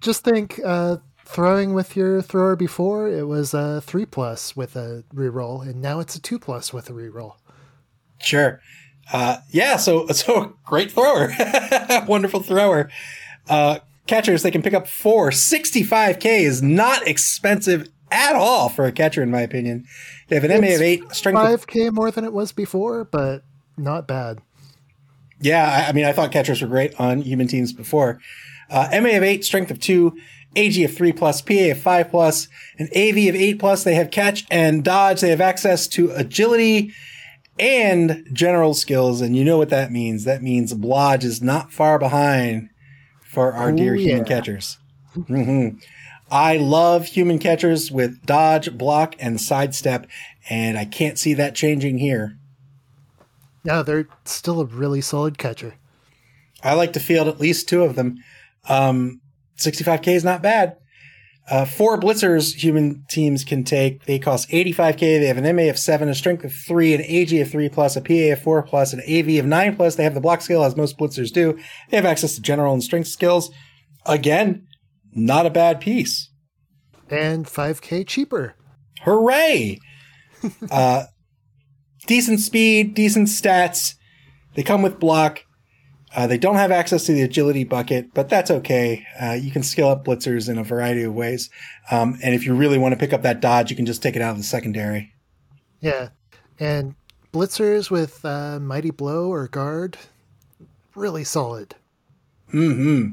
just think, uh, throwing with your thrower before, it was a three plus with a reroll, and now it's a two plus with a reroll. Sure. Uh, yeah, so so great thrower, wonderful thrower. Uh, catchers they can pick up four. 65k is not expensive at all for a catcher, in my opinion. They have an It's MA of eight, strength of Five k more than it was before, but not bad. Yeah, I, mean, I thought catchers were great on human teams before. Uh, MA of eight, strength of two, AG of three plus, PA of five plus, and AV of eight plus. They have catch and dodge. They have access to agility and general skills. And you know what that means. That means Blodge is not far behind for our Oh, dear human yeah. catchers. hmm I love human catchers with dodge, block, and sidestep, and I can't see that changing here. No, they're still a really solid catcher. I like to field at least two of them. Um, 65k is not bad. Uh, four blitzers human teams can take. They cost 85k. They have an MA of seven, a strength of three, an AG of three plus, a PA of four plus, an AV of nine plus. They have the block skill as most blitzers do. They have access to general and strength skills. Again, not a bad piece. And 5k cheaper. Hooray! uh, decent speed, decent stats. They come with block. Uh, they don't have access to the agility bucket, but that's okay. Uh, you can scale up blitzers in a variety of ways. Um, and if you really want to pick up that dodge, you can just take it out of the secondary. Yeah. And blitzers with uh, mighty blow or guard, really solid. hmm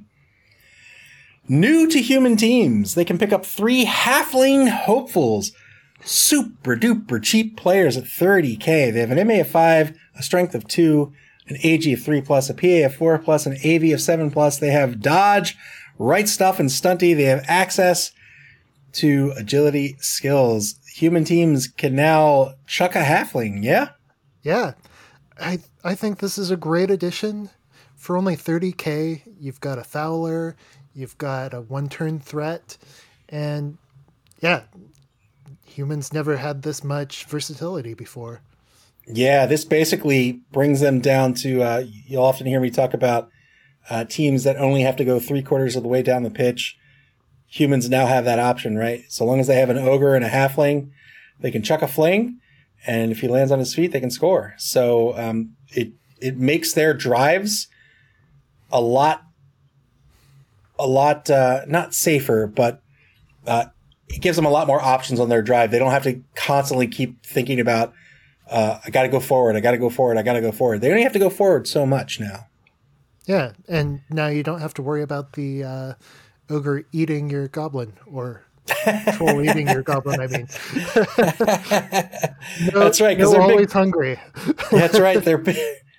New to human teams, they can pick up three halfling hopefuls. Super duper cheap players at 30k. They have an MA of 5, a strength of 2, an AG of 3 plus, a PA of 4 plus, an AV of 7 plus. They have dodge, right stuff, and stunty. They have access to agility skills. Human teams can now chuck a halfling, yeah? Yeah. I I think this is a great addition. For only 30k, you've got a fouler, you've got a one-turn threat, and yeah, humans never had this much versatility before. Yeah, this basically brings them down to. Uh, you'll often hear me talk about uh, teams that only have to go three quarters of the way down the pitch. Humans now have that option, right? So long as they have an ogre and a halfling, they can chuck a fling, and if he lands on his feet, they can score. So um, it it makes their drives a lot, a lot uh, not safer, but uh, it gives them a lot more options on their drive. They don't have to constantly keep thinking about uh, I got to go forward. I got to go forward. I got to go forward. They only have to go forward so much now. Yeah, and now you don't have to worry about the uh, ogre eating your goblin or troll eating your goblin. I mean, no, That's right, 'cause no, they're big- always hungry. That's right. They're big,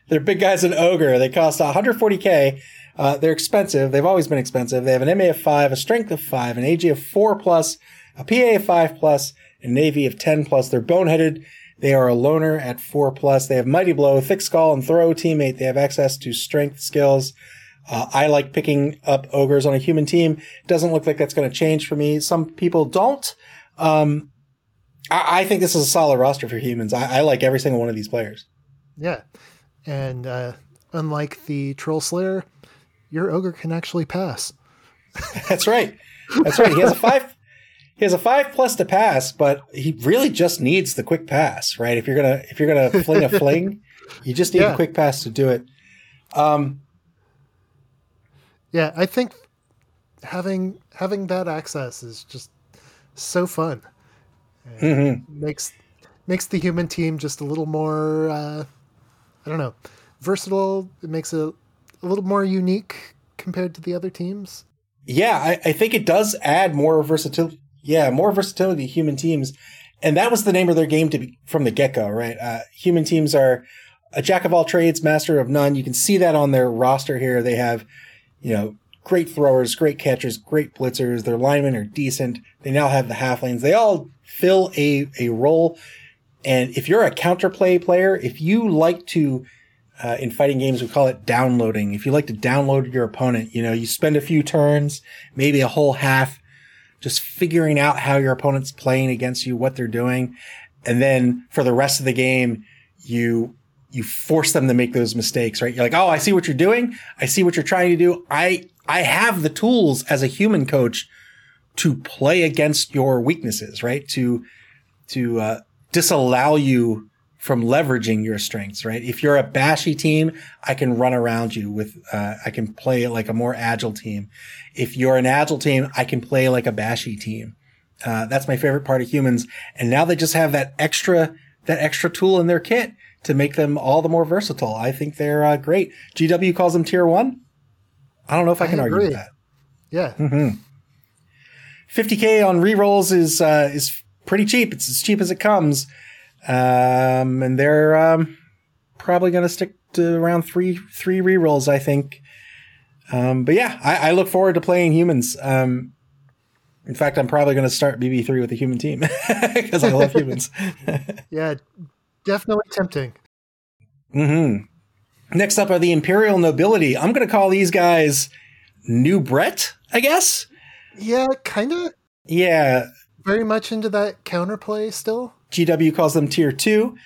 they're big guys in ogre. They cost 140k. Uh, they're expensive. They've always been expensive. They have an MA of five, a strength of five, an AG of four plus, a PA of five plus, and an AV of 10 plus. They're boneheaded. They are a loner at four plus. They have mighty blow, thick skull, and throw teammate. They have access to strength skills. Uh, I like picking up ogres on a human team. Doesn't look like that's going to change for me. Some people don't. Um, I, I think this is a solid roster for humans. I, I like every single one of these players. Yeah, and uh, unlike the troll slayer, your ogre can actually pass. That's right. That's right. He has a five. He has a five plus to pass, but he really just needs the quick pass, right? If you're gonna if you're gonna fling a fling, you just need Yeah. a quick pass to do it. Um, Yeah, I think having having that access is just so fun. mhm. makes makes the human team just a little more uh, I don't know versatile. It makes it a little more unique compared to the other teams. Yeah, I, I think it does add more versatility. Yeah, more versatility to human teams, and that was the name of their game to be from the get go, right? Uh, human teams are a jack of all trades, master of none. You can see that on their roster here. They have, you know, great throwers, great catchers, great blitzers. Their linemen are decent. They now have the halflings. They all fill a a role. And if you're a counterplay player, if you like to uh, in fighting games, we call it downloading. If you like to download your opponent, you know, you spend a few turns, maybe a whole half, just figuring out how your opponent's playing against you, what they're doing. And then for the rest of the game, you you force them to make those mistakes, right? You're like, oh, I see what you're doing. I see what you're trying to do. I I have the tools as a human coach to play against your weaknesses, right? To to uh, disallow you from leveraging your strengths, right? If you're a bashy team, I can run around you with, uh, I can play like a more agile team. If you're an agile team, I can play like a bashy team. Uh, that's my favorite part of humans. And now they just have that extra, that extra tool in their kit to make them all the more versatile. I think they're uh, great. GW calls them tier one. I don't know if I can I argue with that. Yeah. Mm-hmm. 50k on rerolls is uh, is pretty cheap. It's as cheap as it comes. Um, and they're um, probably going to stick to around three three rerolls, I think. Um, but yeah, I, I, look forward to playing humans. Um, in fact, I'm probably going to start BB3 with a human team because I love humans. yeah, definitely tempting. hmm Next up are the Imperial Nobility. I'm going to call these guys New Brett, I guess. Yeah, kind of. Yeah. Very much into that counterplay still. GW calls them tier two.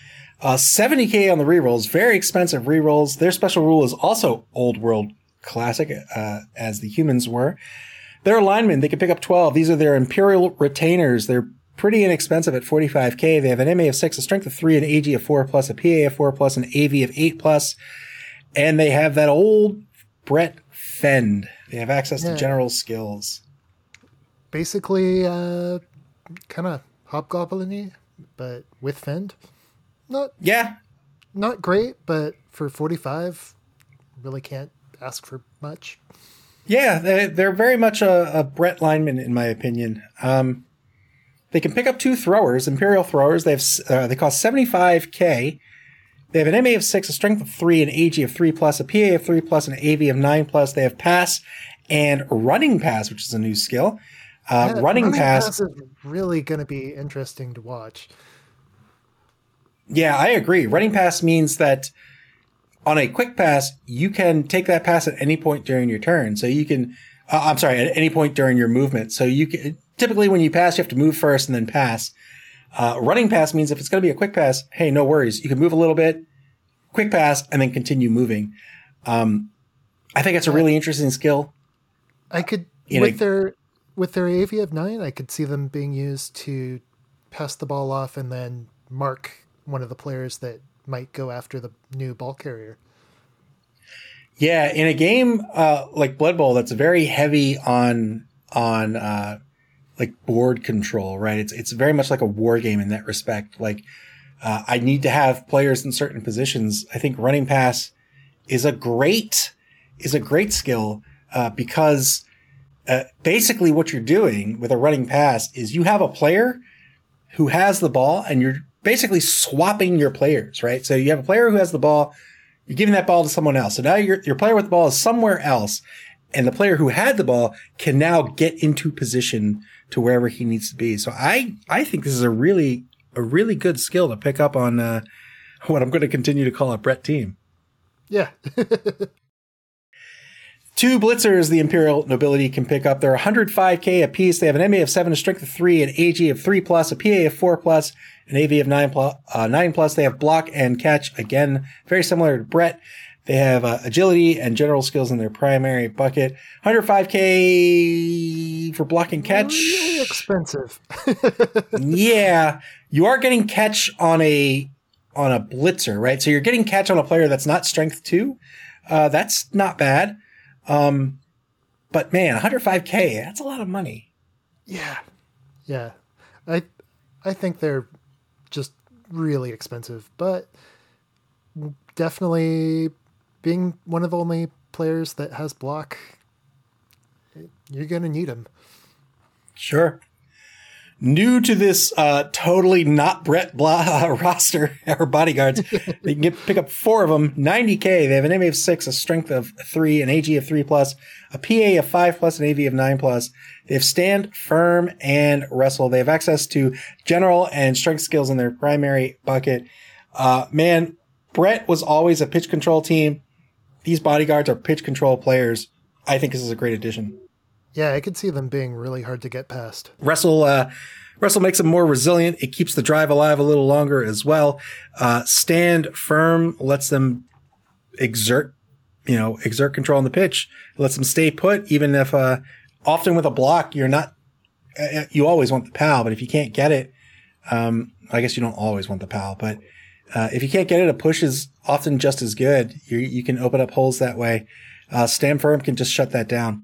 Uh, 70k on the rerolls, very expensive rerolls. Their special rule is also old world classic, uh, as the humans were. Their alignment, they can pick up 12. These are their Imperial retainers. They're pretty inexpensive at 45k. They have an MA of 6, a strength of 3, an AG of 4 plus, a PA of 4 plus, an AV of 8 plus. And they have that old Brett Fend. They have access yeah. to general skills. Basically, uh, kind of hobgoblin but with Fend. Not yeah, not great, but for forty five, really can't ask for much. Yeah, they're, they're very much a, a Brett lineman in my opinion. Um, they can pick up two throwers, Imperial throwers. They have uh, they cost seventy five k. They have an MA of six, a strength of three, an AG of three plus, a PA of three plus, an AV of nine plus. They have pass and running pass, which is a new skill. Uh, yeah, running, running pass, pass, is really going to be interesting to watch. Yeah, I agree. Running pass means that on a quick pass, you can take that pass at any point during your turn. So you can, uh, I'm sorry, at any point during your movement. So you can, typically when you pass, you have to move first and then pass. Uh, running pass means if it's going to be a quick pass, hey, no worries. You can move a little bit, quick pass, and then continue moving. Um, I think it's a really interesting skill. I could, with their with their AV of nine, I could see them being used to pass the ball off and then mark one of the players that might go after the new ball carrier. Yeah, in a game uh, like Blood Bowl, that's very heavy on on uh, like board control, right? It's it's very much like a war game in that respect. Like uh, I need to have players in certain positions. I think running pass is a great is a great skill uh, because uh, basically what you're doing with a running pass is you have a player who has the ball and you're basically swapping your players, right? So you have a player who has the ball, you're giving that ball to someone else. So now your, your player with the ball is somewhere else and the player who had the ball can now get into position to wherever he needs to be. So I, I think this is a really, a really good skill to pick up on, uh, what I'm going to continue to call a Brett team. Yeah. Two blitzers the Imperial nobility can pick up. They're 105k apiece. They have an MA of 7, a strength of 3, an AG of 3 plus, a PA of 4 plus, an AV of 9 plus. Uh, 9 plus. They have block and catch. Again, very similar to Brett. They have uh, agility and general skills in their primary bucket. 105k for block and catch. Really expensive. yeah, you are getting catch on a on a blitzer, right? So you're getting catch on a player that's not strength two. Uh, that's not bad. Um, but man, 105k, that's a lot of money. Yeah. Yeah. I I think they're just really expensive, but definitely being one of the only players that has block, you're going to need them. Sure new to this uh, totally not Brett Blah uh, roster or bodyguards. they can get, pick up four of them, 90k. They have an MA of six, a strength of three, an AG of three plus, a PA of five plus, an AV of nine plus. They have stand, firm, and wrestle. They have access to general and strength skills in their primary bucket. Uh, man, Brett was always a pitch control team. These bodyguards are pitch control players. I think this is a great addition. Yeah, I could see them being really hard to get past. Wrestle, uh, Wrestle makes them more resilient. It keeps the drive alive a little longer as well. Uh, stand firm lets them exert, you know, exert control on the pitch. It lets them stay put, even if, uh, often with a block, you're not, uh, you always want the pow, but if you can't get it, um, I guess you don't always want the pow, but, uh, if you can't get it, a push is often just as good. You, you can open up holes that way. Uh, stand firm can just shut that down.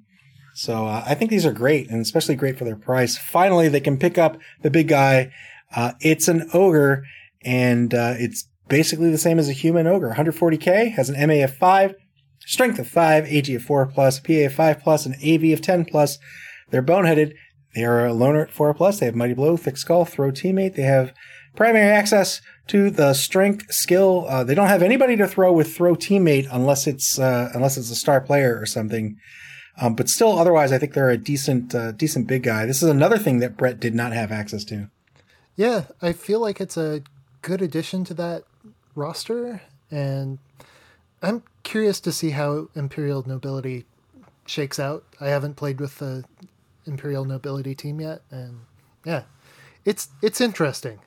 So uh, I think these are great and especially great for their price. Finally, they can pick up the big guy. Uh, it's an ogre and uh, it's basically the same as a human ogre. 140k has an MA of 5, strength of 5, AG of 4 plus, PA of 5 plus, and AV of 10 plus. They're boneheaded. They are a loner at 4 plus. They have mighty blow, thick skull, throw teammate. They have primary access to the strength skill. Uh, they don't have anybody to throw with throw teammate unless it's uh, unless it's a star player or something. Um, but still, otherwise, I think they're a decent, uh, decent big guy. This is another thing that Brett did not have access to. Yeah, I feel like it's a good addition to that roster, and I'm curious to see how Imperial Nobility shakes out. I haven't played with the Imperial Nobility team yet, and yeah, it's it's interesting.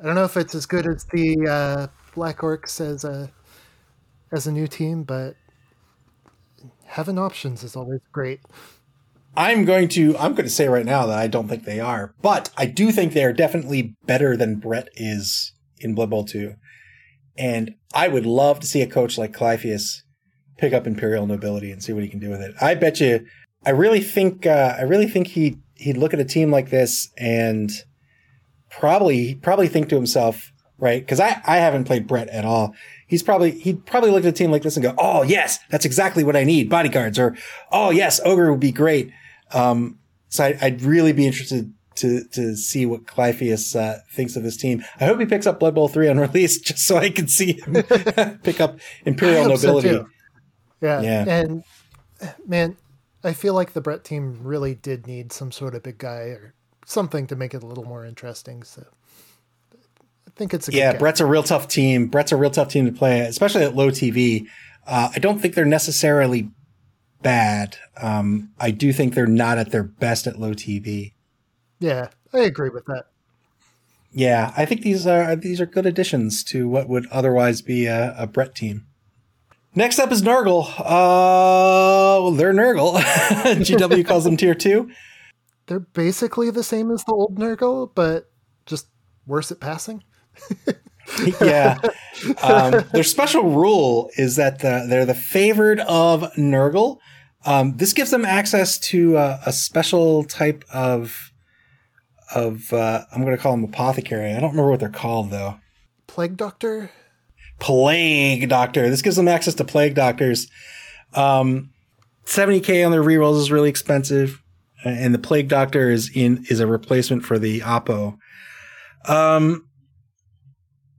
I don't know if it's as good as the uh, Black Orcs as a as a new team, but having options is always great. I'm going to I'm going to say right now that I don't think they are, but I do think they are definitely better than Brett is in Blood Bowl 2. And I would love to see a coach like Clypheus pick up Imperial Nobility and see what he can do with it. I bet you I really think uh, I really think he he'd look at a team like this and probably probably think to himself, right? Because I I haven't played Brett at all he's probably he'd probably look at a team like this and go, "Oh yes, that's exactly what I need, bodyguards," or "Oh yes, ogre would be great." Um, so I, would really be interested to to see what Clypheus uh, thinks of this team. I hope he picks up Blood Bowl three on release, just so I can see him pick up Imperial Nobility. So yeah, yeah, and man, I feel like the Brett team really did need some sort of big guy or something to make it a little more interesting. So think it's a yeah. Brett's a real tough team. Brett's a real tough team to play, especially at low TV. Uh, I don't think they're necessarily bad. Um, I do think they're not at their best at low TV. Yeah, I agree with that. Yeah, I think these are these are good additions to what would otherwise be a, a Brett team. Next up is Nurgle. Uh, well, they're Nurgle. GW calls them tier two. They're basically the same as the old Nurgle, but just worse at passing. yeah. Um, their special rule is that the, they're the favored of Nurgle. Um, this gives them access to uh, a special type of of uh, I'm going to call them apothecary. I don't remember what they're called though. Plague doctor. Plague doctor. This gives them access to plague doctors. Um, 70k on their rerolls is really expensive, and the plague doctor is in is a replacement for the Oppo. Um,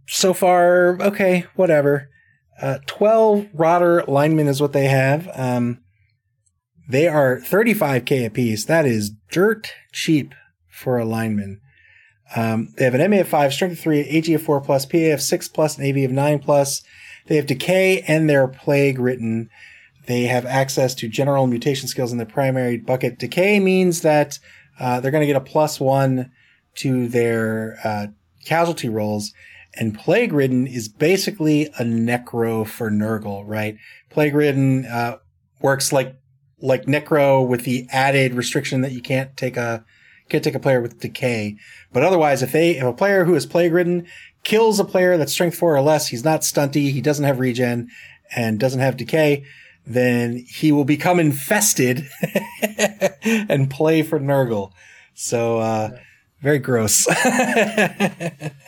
so far, okay, whatever. Uh, 12 Rotter linemen is what they have. Um, they are 35k a piece. That is dirt cheap for a lineman. Um, they have an MA of 5, Strength of 3, AG of 4 plus, PA of 6 plus, and AV of 9 plus. They have Decay and their Plague Ridden. They have access to general mutation skills in the primary bucket. Decay means that uh, they're going to get a plus one to their uh, casualty rolls and Plague Ridden is basically a necro for Nurgle, right? Plague Ridden uh, works like like necro with the added restriction that you can't take a can't take a player with decay. But otherwise, if they if a player who is plague ridden kills a player that's strength four or less, he's not stunty, he doesn't have regen, and doesn't have decay, then he will become infested and play for Nurgle. So uh, very gross.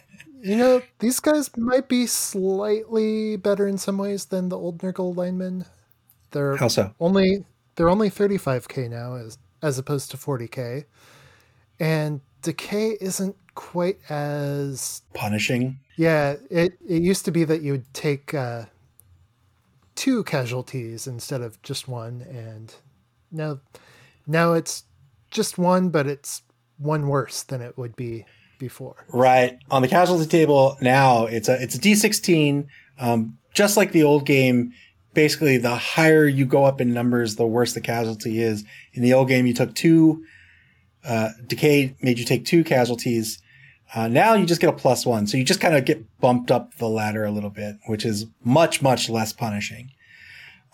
You know, these guys might be slightly better in some ways than the old Nurgle linemen. They're so? only they're only 35k now as as opposed to 40k. And decay isn't quite as punishing. Yeah, it it used to be that you would take uh, two casualties instead of just one and now now it's just one but it's one worse than it would be before. Right. On the casualty table now, it's a it's a D16. Um, just like the old game, basically the higher you go up in numbers, the worse the casualty is. In the old game, you took two uh, decay made you take two casualties. Uh, now you just get a plus one. So you just kind of get bumped up the ladder a little bit, which is much, much less punishing.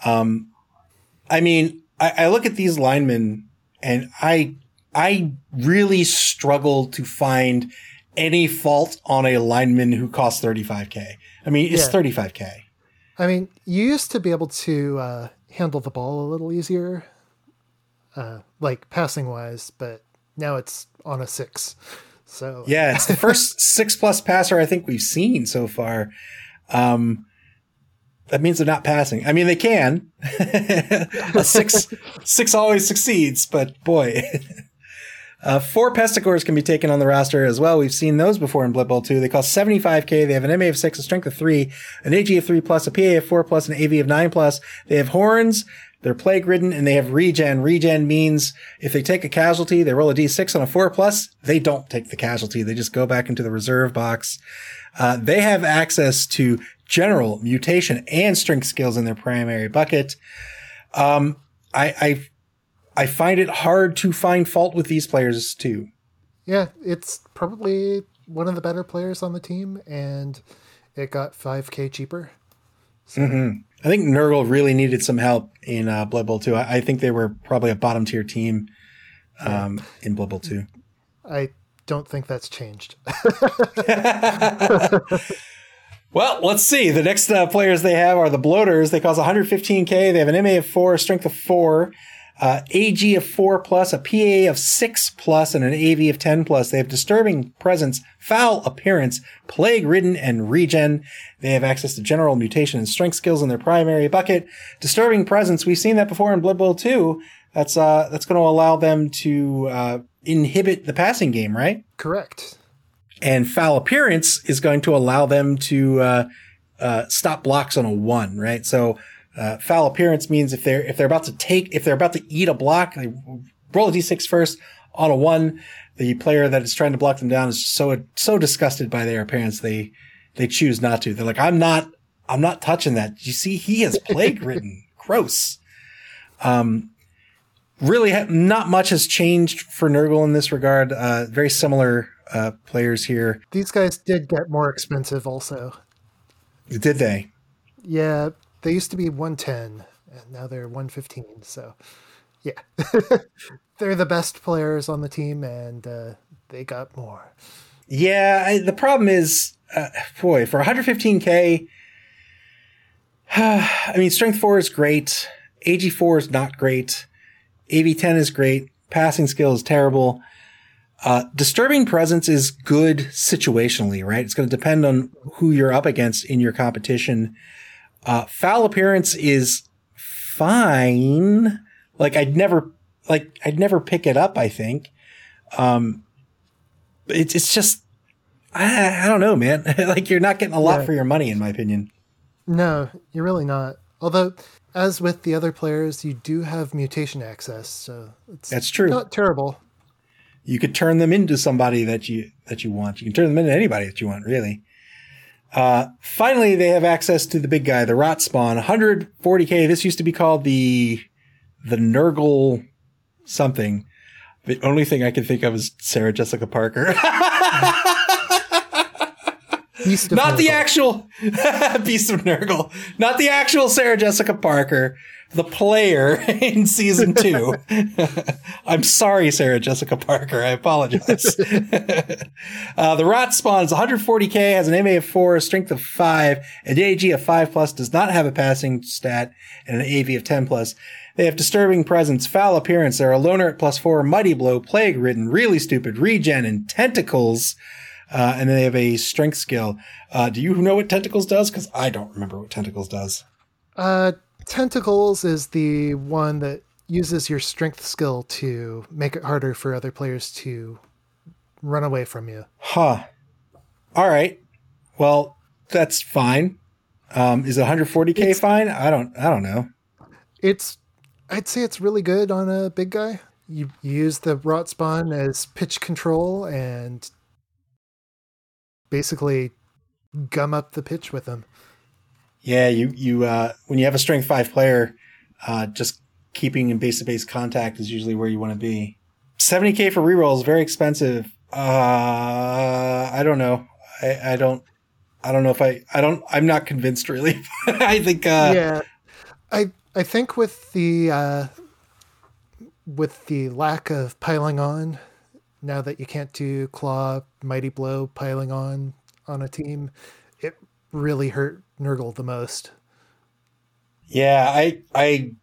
Um, I mean, I, I look at these linemen and I, I really struggle to find any fault on a lineman who costs 35k. I mean, it's Yeah. 35k. I mean, you used to be able to uh, handle the ball a little easier, uh, like passing wise, but now it's on a six. So Yeah, it's the first six plus passer I think we've seen so far. Um, that means they're not passing. I mean, they can. a six, six always succeeds, but boy. Uh, four Pestigors can be taken on the roster as well. We've seen those before in Blood Bowl 2. They cost 75k. They have an MA of 6, a strength of 3, an AG of 3 plus, a PA of 4 plus, an AV of 9 plus. They have horns. They're plague ridden and they have regen. Regen means if they take a casualty, they roll a d6 on a 4 plus, they don't take the casualty. They just go back into the reserve box. Uh, they have access to general, mutation, and strength skills in their primary bucket. Um, I, I, I find it hard to find fault with these players too. yeah, it's probably one of the better players on the team, and it got 5k cheaper. I think Nurgle really needed some help in uh, Blood Bowl 2. I, I think they were probably a bottom tier team um, in Blood Bowl 2. I don't think that's changed. Well, let's see. The next uh, players they have are the Bloaters. They cost 115k. They have an MA of 4, strength of 4, uh, AG of 4 plus, a PA of 6 plus, and an AV of 10 plus. They have disturbing presence, foul appearance, plague ridden, and regen. They have access to general mutation and strength skills in their primary bucket. Disturbing presence, we've seen that before in Blood Bowl 2. That's, uh, that's going to allow them to, uh, inhibit the passing game, right? Correct. and foul appearance is going to allow them to uh, uh, stop blocks on a one, right? So uh, foul appearance means if they're if they're about to take if they're about to eat a block, they roll a d6 first on a one. The player that is trying to block them down is so so disgusted by their appearance they they choose not to. They're like, I'm not I'm not touching that. You see, he is plague ridden. Gross. Um, really, ha- not much has changed for Nurgle in this regard. Uh, very similar uh, players here. These guys did get more expensive also. Did they? Yeah, they used to be 110 and now they're 115. So, yeah. they're the best players on the team and uh, they got more. Yeah. I, the problem is, uh, boy, for 115k, I mean, strength four is great. AG four is not great. AV 10 is great. Passing skill is terrible. Uh, disturbing presence is good situationally, right? It's going to depend on who you're up against in your competition. Uh, foul appearance is fine. Like I'd never, like I'd never pick it up. I think. Um, it's it's just, I, I don't know, man. like you're not getting a lot Yeah. for your money, in my opinion. No, you're really not. Although, as with the other players, you do have mutation access, so it's That's true. not terrible. you could turn them into somebody that you that you want. You can turn them into anybody that you want, really. Uh, finally, they have access to the big guy, the Rot Spawn, 140k. This used to be called the the Nurgle something. The only thing I can think of is Sarah Jessica Parker, not the actual Beast of Nurgle, not the actual Sarah Jessica Parker, the player in season two. I'm sorry, Sarah Jessica Parker. I apologize. uh, the Rot Spawn is 140k, has an MA of 4, a strength of 5, an AG of 5 plus, does not have a passing stat, and an AV of 10 plus. They have disturbing presence, foul appearance. They're a loner at plus 4, mighty blow, plague ridden, really stupid, regen, and tentacles. Uh, and then they have a strength skill. Uh, do you know what tentacles does? Because I don't remember what tentacles does. Uh, Tentacles is the one that uses your strength skill to make it harder for other players to run away from you. Huh. All right. Well, that's fine. Um, is it 140k fine? I don't. I don't know. It's, I'd say it's really good on a big guy. You, you use the rot spawn as pitch control and basically gum up the pitch with them. Yeah, you you uh, when you have a strength five player, uh, just keeping in base to base contact is usually where you want to be. 70k for rerolls, very expensive. Uh, I don't know. I, I don't. I don't know if I. I don't. I'm not convinced really. I think. Uh, yeah, I I think with the uh, with the lack of piling on, now that you can't do claw, mighty blow, piling on on a team, really hurt Nurgle the most. Yeah, I I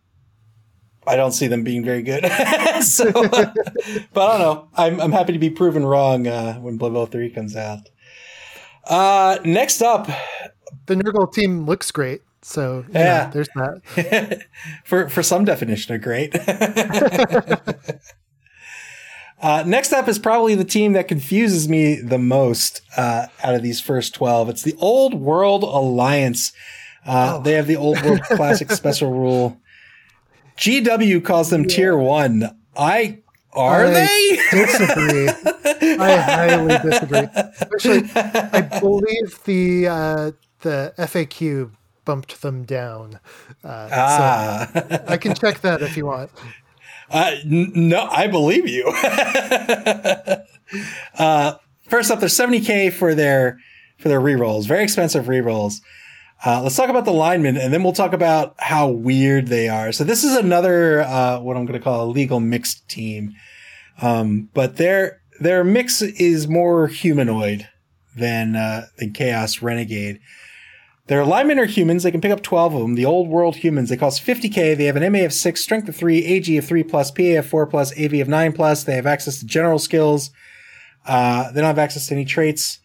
I don't see them being very good. so, but I don't know. I'm I'm happy to be proven wrong uh, when Blood Bowl three comes out. Uh, next up, the Nurgle team looks great. So yeah, know, there's that. for for some definition of great. Uh, next up is probably the team that confuses me the most uh, out of these first twelve. It's the Old World Alliance. Uh, oh. They have the Old World Classic Special Rule. GW calls them yeah. Tier One. I are I they? disagree. I highly disagree. Actually, I believe the uh, the FAQ bumped them down. Uh, ah. So I can check that if you want. Uh, n- no, I believe you. uh, first up, there's 70k for their for their rerolls. Very expensive rerolls. Uh, let's talk about the linemen, and then we'll talk about how weird they are. So this is another uh, what I'm going to call a legal mixed team, um, but their their mix is more humanoid than uh, than Chaos Renegade. Their linemen are humans. They can pick up 12 of them. The old world humans. They cost 50k. They have an MA of 6, strength of 3, AG of 3 plus, PA of 4 plus, AV of 9 plus. They have access to general skills. Uh, they don't have access to any traits.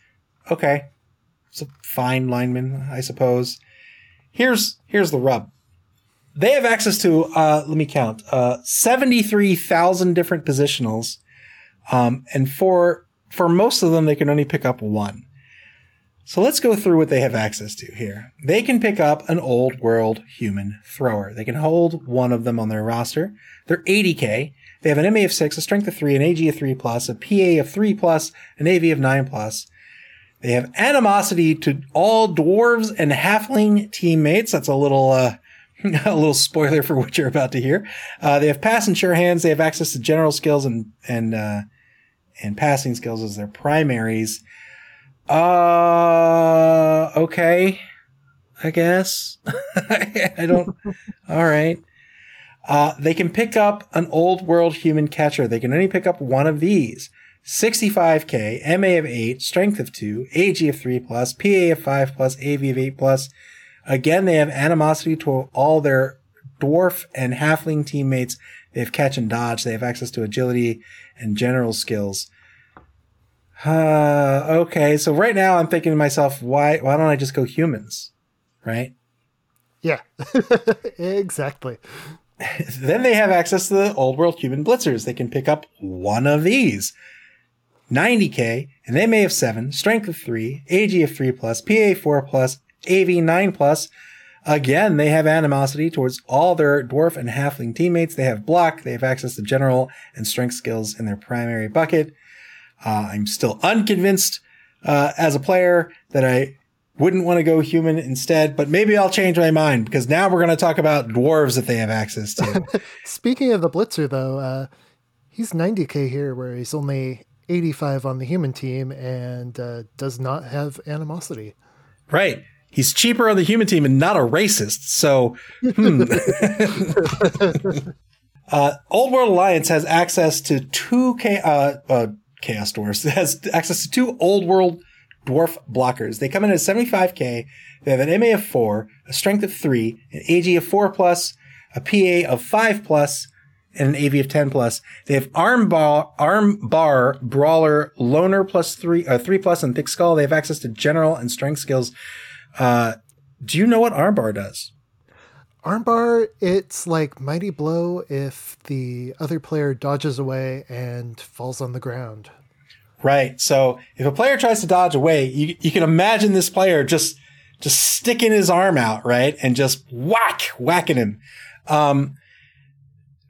Okay. It's a fine lineman, I suppose. Here's, here's the rub. They have access to, uh, let me count, uh, 73,000 different positionals. Um, and for, for most of them, they can only pick up one. So let's go through what they have access to here. They can pick up an old world human thrower. They can hold one of them on their roster. They're 80k. They have an MA of 6, a strength of 3, an AG of 3 plus, a PA of 3 plus, an AV of 9 plus. They have animosity to all dwarves and halfling teammates. That's a little, uh, a little spoiler for what you're about to hear. Uh, they have pass and sure hands. They have access to general skills and, and, uh, and passing skills as their primaries. Uh, okay. I guess. I don't. all right. Uh, they can pick up an old world human catcher. They can only pick up one of these. 65k, MA of 8, strength of 2, AG of 3 plus, PA of 5 plus, AV of 8 plus. Again, they have animosity to all their dwarf and halfling teammates. They have catch and dodge. They have access to agility and general skills. Uh, okay. So right now I'm thinking to myself, why, why don't I just go humans? Right? Yeah, exactly. then they have access to the old world human blitzers. They can pick up one of these. 90k, and they may have 7, strength of 3, AG of 3 plus, PA 4 plus, AV 9 plus. Again, they have animosity towards all their dwarf and halfling teammates. They have block, they have access to general and strength skills in their primary bucket. Uh, I'm still unconvinced uh, as a player that I wouldn't want to go human instead, but maybe I'll change my mind because now we're going to talk about dwarves that they have access to. Speaking of the Blitzer, though, uh, he's 90k here, where he's only 85 on the human team and uh, does not have animosity. Right. He's cheaper on the human team and not a racist. So, hmm. uh, Old World Alliance has access to two K. Uh, uh, Chaos Dwarfs has access to two old world dwarf blockers. They come in at 75k. They have an MA of 4, a strength of 3, an AG of 4 plus, a PA of 5 plus, and an AV of 10 plus. They have arm bar, arm bar, brawler, loner plus 3, uh, 3 plus, and thick skull. They have access to general and strength skills. Uh, do you know what armbar does? Armbar, it's like Mighty Blow if the other player dodges away and falls on the ground. Right. So if a player tries to dodge away, you, you can imagine this player just just sticking his arm out, right, and just whack whacking him. Um,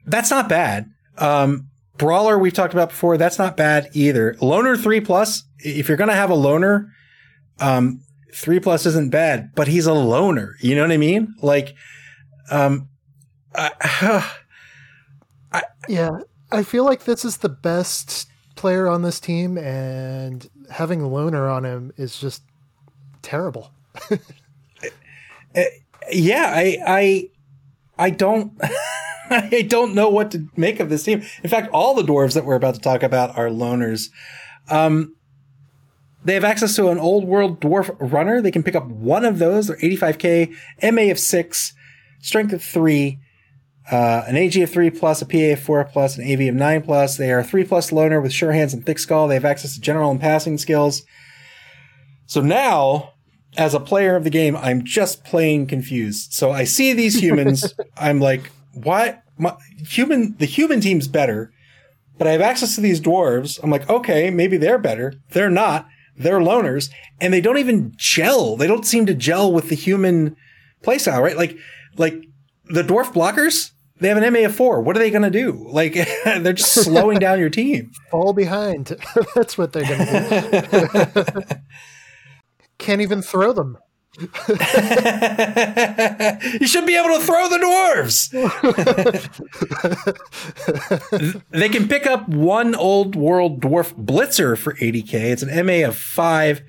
that's not bad. Um, Brawler we've talked about before. That's not bad either. Loner three plus. If you're gonna have a loner, um, three plus isn't bad, but he's a loner. You know what I mean? Like um, I, I, yeah, I feel like this is the best player on this team, and having Loner on him is just terrible. yeah, I I I don't I don't know what to make of this team. In fact, all the dwarves that we're about to talk about are loners. Um, they have access to an old world dwarf runner. They can pick up one of those. They're 85k, MA of six, strength of three, uh, an AG of three plus, a PA of four plus, an AV of nine plus. They are three plus loner with sure hands and thick skull. They have access to general and passing skills. So now as a player of the game, I'm just plain confused. So I see these humans. I'm like, what? My, human, the human team's better, but I have access to these dwarves. I'm like, okay, maybe they're better. They're not. They're loners and they don't even gel. They don't seem to gel with the human playstyle, right? Like, like the dwarf blockers, they have an MA of four. What are they going to do? Like, they're just slowing down your team. Fall behind. That's what they're going to do. Can't even throw them. you should be able to throw the dwarves. they can pick up one old world dwarf blitzer for 80k. It's an MA of five,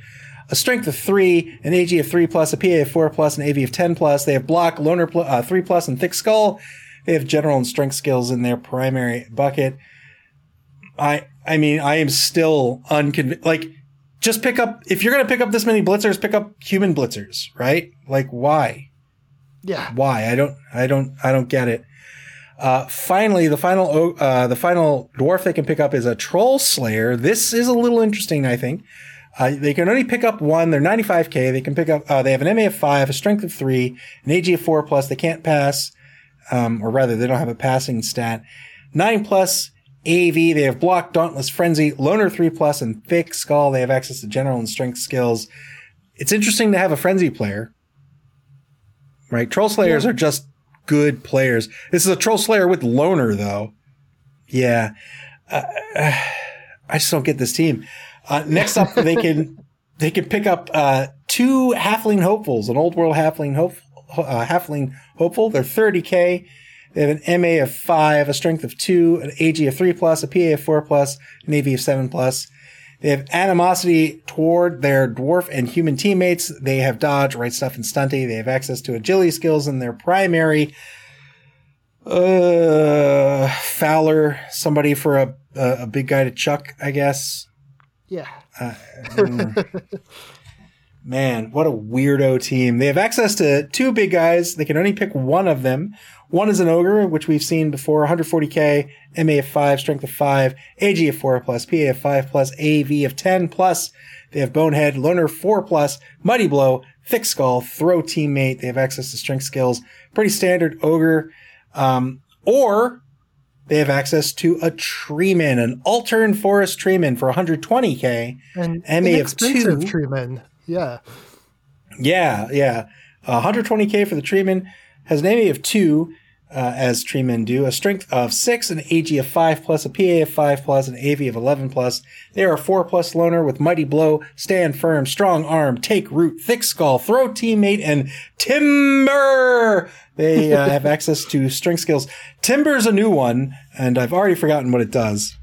a strength of three, an AG of three plus, a PA of four plus, an AV of 10 plus. They have block, loner pl- uh, three plus, and thick skull. They have general and strength skills in their primary bucket. I, I mean, I am still unconvinced. Like, just pick up if you're going to pick up this many blitzers pick up human blitzers right like why yeah why i don't i don't i don't get it uh, finally the final uh, the final dwarf they can pick up is a troll slayer this is a little interesting i think uh, they can only pick up one they're 95k they can pick up uh, they have an ma of 5 a strength of 3 an ag of 4 plus they can't pass um, or rather they don't have a passing stat 9 plus AV, they have Block, Dauntless Frenzy, Loner 3 Plus, and Thick Skull. They have access to general and strength skills. It's interesting to have a Frenzy player. Right? Troll Slayers yeah. are just good players. This is a Troll Slayer with Loner, though. Yeah. Uh, I just don't get this team. Uh, next up, they can they can pick up uh, two Halfling Hopefuls, an Old World Halfling Hope, uh, Halfling Hopeful. They're 30k. They have an MA of five, a strength of two, an AG of three plus, a PA of four plus, an AV of seven plus. They have animosity toward their dwarf and human teammates. They have dodge, right stuff, and stunty. They have access to agility skills in their primary. Uh, fouler, somebody for a, a, a big guy to chuck, I guess. Yeah. Uh, man, what a weirdo team. They have access to two big guys. They can only pick one of them. One is an ogre, which we've seen before, 140k, MA of 5, strength of 5, AG of 4 plus, PA of 5 plus, AV of 10 plus. They have Bonehead, Loner 4 plus, Mighty Blow, Thick Skull, Throw Teammate. They have access to strength skills. Pretty standard ogre. Um, or they have access to a Treeman, an Altern Forest Treeman for 120k, and MA of 2. Treeman. Yeah. Yeah, yeah. Uh, 120k for the Treeman has an MA of 2, uh, as tree men do, a strength of 6, an AG of 5 plus, a PA of 5 plus, an AV of 11 plus. They are a 4 plus loner with mighty blow, stand firm, strong arm, take root, thick skull, throw teammate, and timber! They uh, have access to strength skills. Timber's a new one, and I've already forgotten what it does.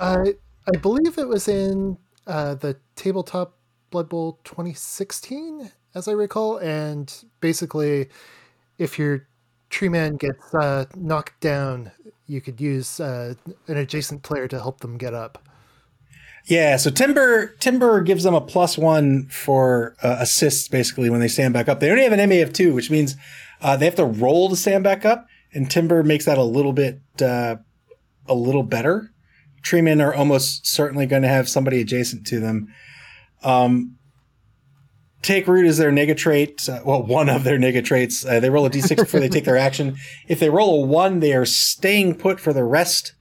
I I believe it was in uh, the tabletop Blood Bowl 2016, as I recall, and basically if your tree man gets uh, knocked down, you could use uh, an adjacent player to help them get up. Yeah, so Timber Timber gives them a plus one for uh, assists basically when they stand back up. They only have an MA of two, which means uh, they have to roll to stand back up, and Timber makes that a little bit uh, a little better. Treemen are almost certainly going to have somebody adjacent to them. Um, take root as their nega trait. Uh, well, one of their nega traits. Uh, they roll a d6 before they take their action. If they roll a one, they are staying put for the rest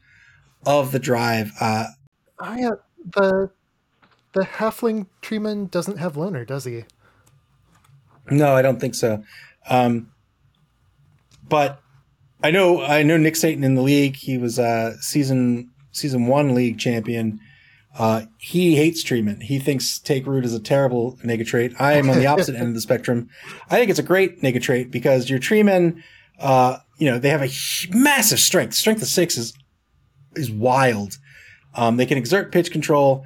of the drive. Uh, oh, yeah. The the halfling treeman doesn't have loner, does he? No, I don't think so. Um, but I know I know Nick Satan in the league. He was uh, season season one league champion. Uh, he hates treemen. He thinks take root is a terrible nega trait. I am on the opposite end of the spectrum. I think it's a great nega trait because your treemen, uh, you know, they have a massive strength. Strength of six is is wild. Um, they can exert pitch control.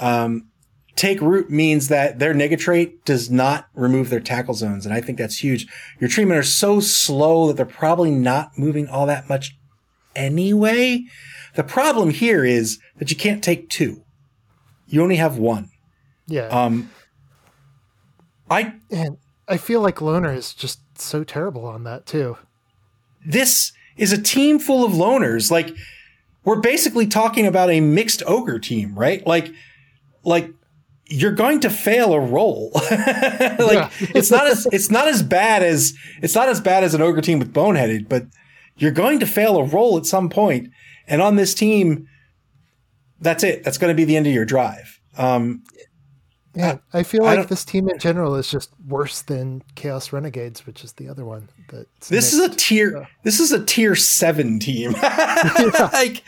Um, take root means that their nega trait does not remove their tackle zones. And I think that's huge. Your treemen are so slow that they're probably not moving all that much anyway. The problem here is that you can't take two. You only have one. Yeah. Um, I and I feel like Loner is just so terrible on that too. This is a team full of loners. Like we're basically talking about a mixed ogre team, right? Like, like you're going to fail a roll. like it's not as it's not as bad as it's not as bad as an ogre team with boneheaded, but you're going to fail a roll at some point. And on this team, that's it. That's going to be the end of your drive. Um, yeah, I feel like I this team in general is just worse than Chaos Renegades, which is the other one. That this is a tier. This is a tier seven team. like,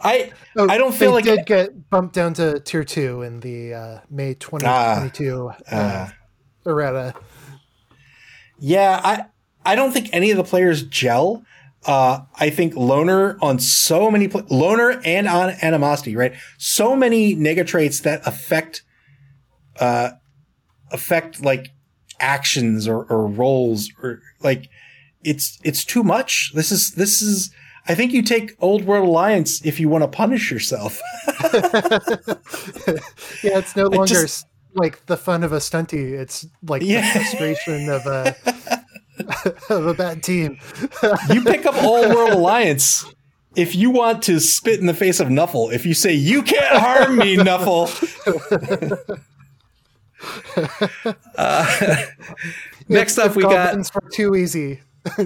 I oh, I don't feel like did get bumped down to tier two in the uh, May twenty twenty two uh, uh, errata. Yeah, I I don't think any of the players gel. Uh, I think loner on so many pl- loner and on animosity, right? So many nega traits that affect uh, affect like actions or, or roles or like it's it's too much. This is this is I think you take Old World Alliance if you want to punish yourself. yeah, it's no longer just, like the fun of a stunty. It's like yeah. the frustration of a of a bad team. you pick up Old World Alliance if you want to spit in the face of Nuffle. If you say you can't harm me, Nuffle. uh, next up, we got too easy.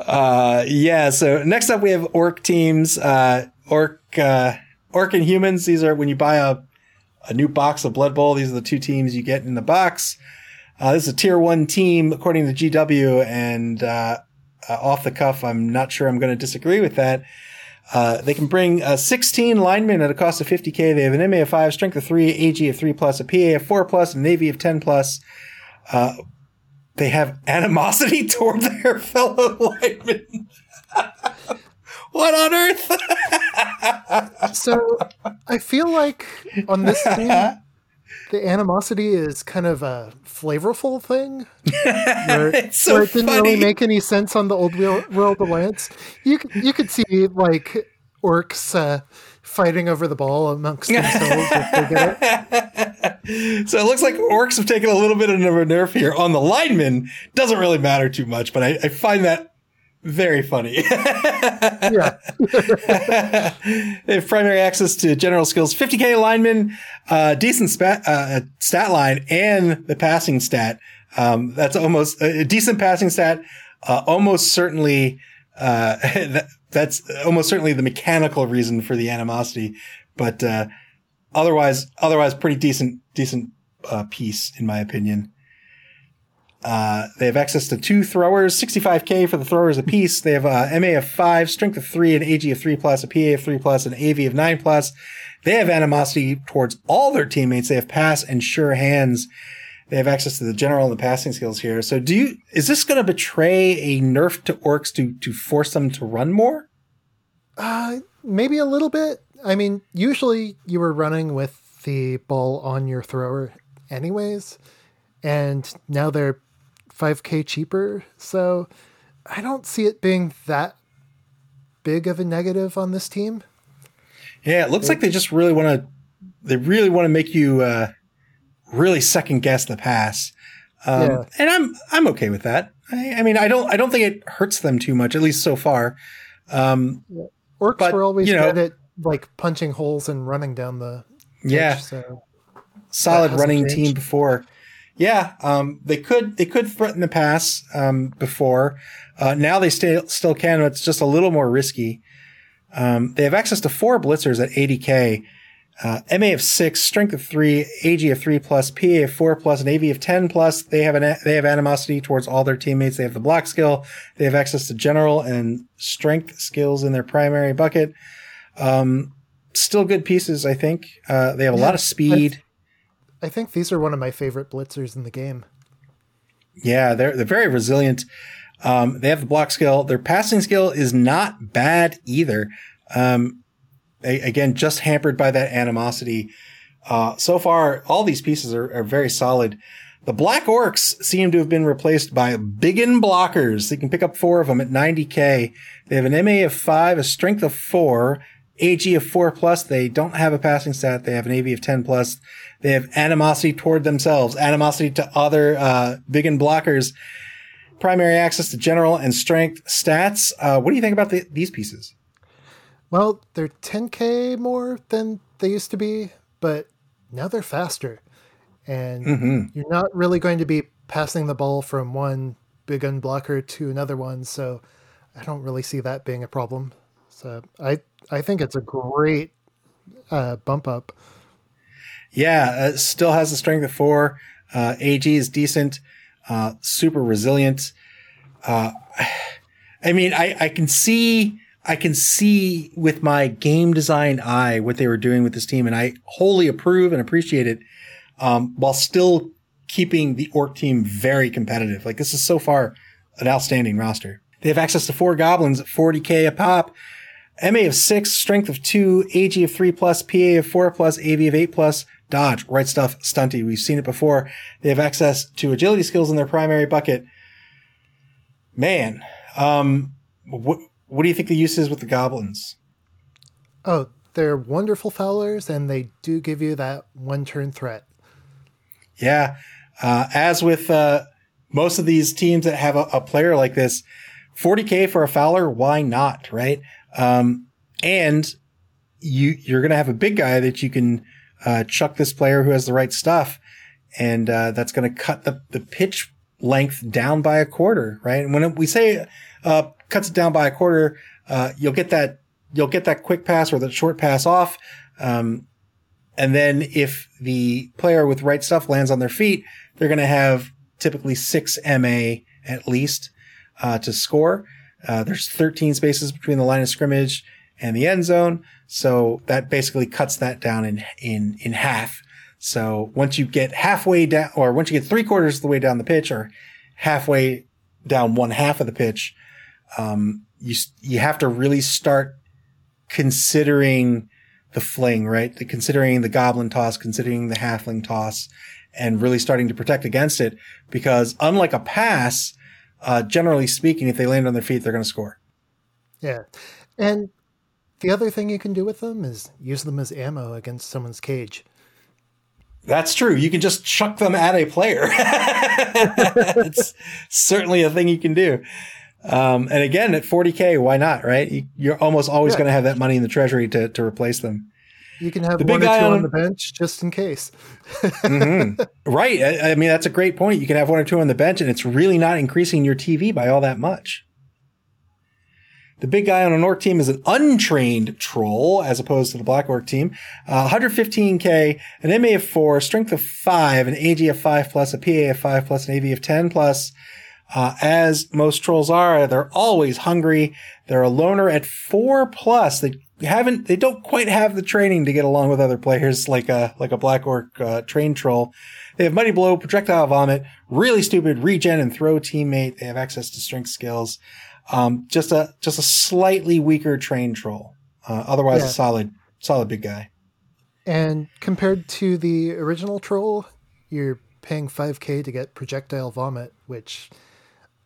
uh, yeah. So next up, we have orc teams. Uh, orc, uh, orc and humans. These are when you buy a a new box of Blood Bowl. These are the two teams you get in the box. Uh, this is a tier one team according to GW, and uh, uh, off the cuff, I'm not sure I'm going to disagree with that. Uh, they can bring uh, 16 linemen at a cost of 50k. They have an MA of 5, strength of 3, AG of 3 plus, a PA of 4 plus, an AV of 10 plus. Uh, they have animosity toward their fellow linemen. what on earth? So I feel like on this team, the animosity is kind of a flavorful thing. Where, so where it didn't funny. really make any sense on the old world alliance. You you could see like orcs uh, fighting over the ball amongst themselves it. So it looks like orcs have taken a little bit of a nerf here on the linemen. Doesn't really matter too much, but I, I find that very funny. yeah. they have primary access to general skills, 50k lineman, uh, decent spat, uh, stat line, and the passing stat. Um, that's almost a decent passing stat. Uh, almost certainly, uh, that, that's almost certainly the mechanical reason for the animosity, but, uh, otherwise, otherwise pretty decent, decent, uh, piece in my opinion. Uh, they have access to two throwers, 65k for the throwers apiece. They have a MA of five, strength of three, an AG of three plus, a PA of three plus, an AV of nine plus. They have animosity towards all their teammates. They have pass and sure hands. They have access to the general and the passing skills here. So do you, is this going to betray a nerf to orcs to, to force them to run more? Uh, maybe a little bit. I mean, usually you were running with the ball on your thrower anyways. And now they're 5k cheaper. So I don't see it being that big of a negative on this team. Yeah, it looks like they just really want to they really want to make you uh, really second guess the pass. Um, yeah. and I'm I'm okay with that. I, I, mean, I don't I don't think it hurts them too much, at least so far. Um. Orcs but, were always you know, good at like punching holes and running down the yeah. so solid running changed. team before. Yeah, um, they could they could threaten the pass um, before. Uh, now they stay, still can. But it's just a little more risky. Um, they have access to four blitzers at 80k. Uh, MA of six, strength of three, AG of three plus, PA of four plus, and AV of 10 plus. They have an, they have animosity towards all their teammates. They have the block skill. They have access to general and strength skills in their primary bucket. Um, still good pieces, I think. Uh, they have a lot of speed. I think these are one of my favorite blitzers in the game. Yeah, they're they're very resilient. Um, they have the block skill. Their passing skill is not bad either. Um, again, just hampered by that animosity. Uh, so far, all these pieces are, are very solid. The Black Orcs seem to have been replaced by Big Un blockers. They can pick up four of them at 90k. They have an MA of five, a strength of four, AG of four plus. They don't have a passing stat. They have an AV of 10 plus. They have animosity toward themselves, animosity to other, uh, and blockers, primary access to general and strength stats. Uh, what do you think about the, these pieces? Well, they're 10k more than they used to be, but now they're faster. And Mm-hmm. you're not really going to be passing the ball from one big unblocker to another one, so I don't really see that being a problem. So I I think it's a great uh, bump up. Yeah, uh, still has the strength of four. Uh, AG is decent, uh, super resilient. Uh, I mean, I, I can see, I can see with my game design eye what they were doing with this team, and I wholly approve and appreciate it. Um, while still keeping the orc team very competitive. Like this is so far an outstanding roster. They have access to four goblins at 40k a pop. MA of six, strength of two, AG of three plus, PA of four plus, AV of eight plus, dodge, right stuff, stunty. We've seen it before. They have access to agility skills in their primary bucket. Man, um, what, what do you think the use is with the goblins? Oh, they're wonderful foulers, and they do give you that one turn threat. Yeah. Uh, as with, uh, most of these teams that have a, a player like this, 40k for a fouler, why not? Right. Um, and you, you're going to have a big guy that you can, uh, chuck this player who has the right stuff. And, uh, that's going to cut the, the pitch length down by a quarter. Right. And when we say, uh, cuts it down by a quarter, uh, you'll get that, you'll get that quick pass or that short pass off. Um, and then if the player with right stuff lands on their feet, they're going to have typically six MA at least uh, to score. Uh, there's 13 spaces between the line of scrimmage and the end zone, so that basically cuts that down in in in half. So once you get halfway down, or once you get three quarters of the way down the pitch, or halfway down one half of the pitch, um, you you have to really start considering the fling, right? The, considering the goblin toss, considering the halfling toss, and really starting to protect against it. Because unlike a pass, uh, generally speaking, if they land on their feet, they're going to score. Yeah. And the other thing you can do with them is use them as ammo against someone's cage. That's true. You can just chuck them at a player. It's certainly a thing you can do. Um, and again, at 40K, why not, right? You, you're almost always Yeah. going to have that money in the treasury to, to replace them. You can have The big one or two guy on, on- the bench just in case. Mhm. Right. I, I mean, that's a great point. You can have one or two on the bench, and it's really not increasing your TV by all that much. The big guy on an orc team is an untrained troll, as opposed to the black orc team. Uh, 115k, an MA of four, strength of five, an AG of five plus, a PA of five plus, an AV of 10 plus. Uh, as most trolls are, they're always hungry. They're a loner at four plus. They haven't, they don't quite have the training to get along with other players like a, like a black orc, uh, trained troll. They have mighty blow, projectile vomit, really stupid regen and throw teammate. They have access to strength skills. Um, just a, just a slightly weaker train troll. Uh, otherwise Yeah. a solid, solid big guy. And compared to the original troll, you're paying 5k to get projectile vomit, which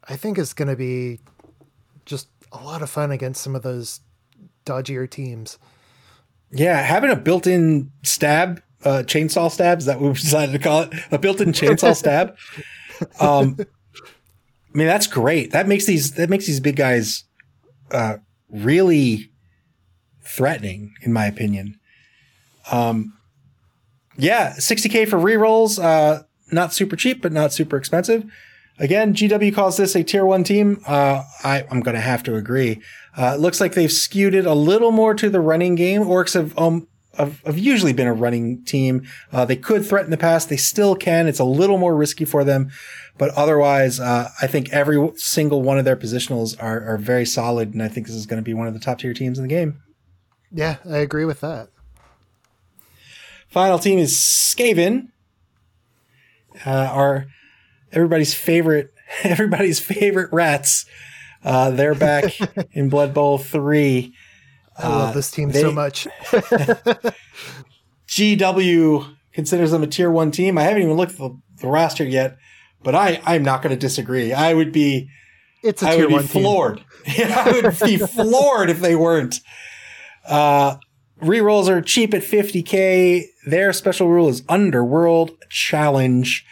I think is going to be just a lot of fun against some of those dodgier teams. Yeah, having a built-in stab, uh, chainsaw stab, is that what we've decided to call it? A built-in chainsaw stab. Um, I mean, that's great. That makes these that makes these big guys uh, really threatening, in my opinion. Um, yeah, 60k for rerolls. Uh, not super cheap, but not super expensive. Again, GW calls this a tier one team. Uh, I, I'm going to have to agree. Uh, it looks like they've skewed it a little more to the running game. Orcs have, um, have, have usually been a running team. Uh, they could threaten the pass. They still can. It's a little more risky for them, but otherwise, uh, I think every single one of their positionals are, are very solid. And I think this is going to be one of the top tier teams in the game. Yeah, I agree with that. Final team is Skaven, uh, our everybody's favorite everybody's favorite rats. Uh, they're back in Blood Bowl 3. I love Uh, this team they- so much. GW considers them a tier one team. I haven't even looked at the, the roster yet, but I, I'm not going to disagree. I would be, It's a I tier would be floored. I would be floored if they weren't. Uh, rerolls are cheap at 50k. Their special rule is Underworld Challenge.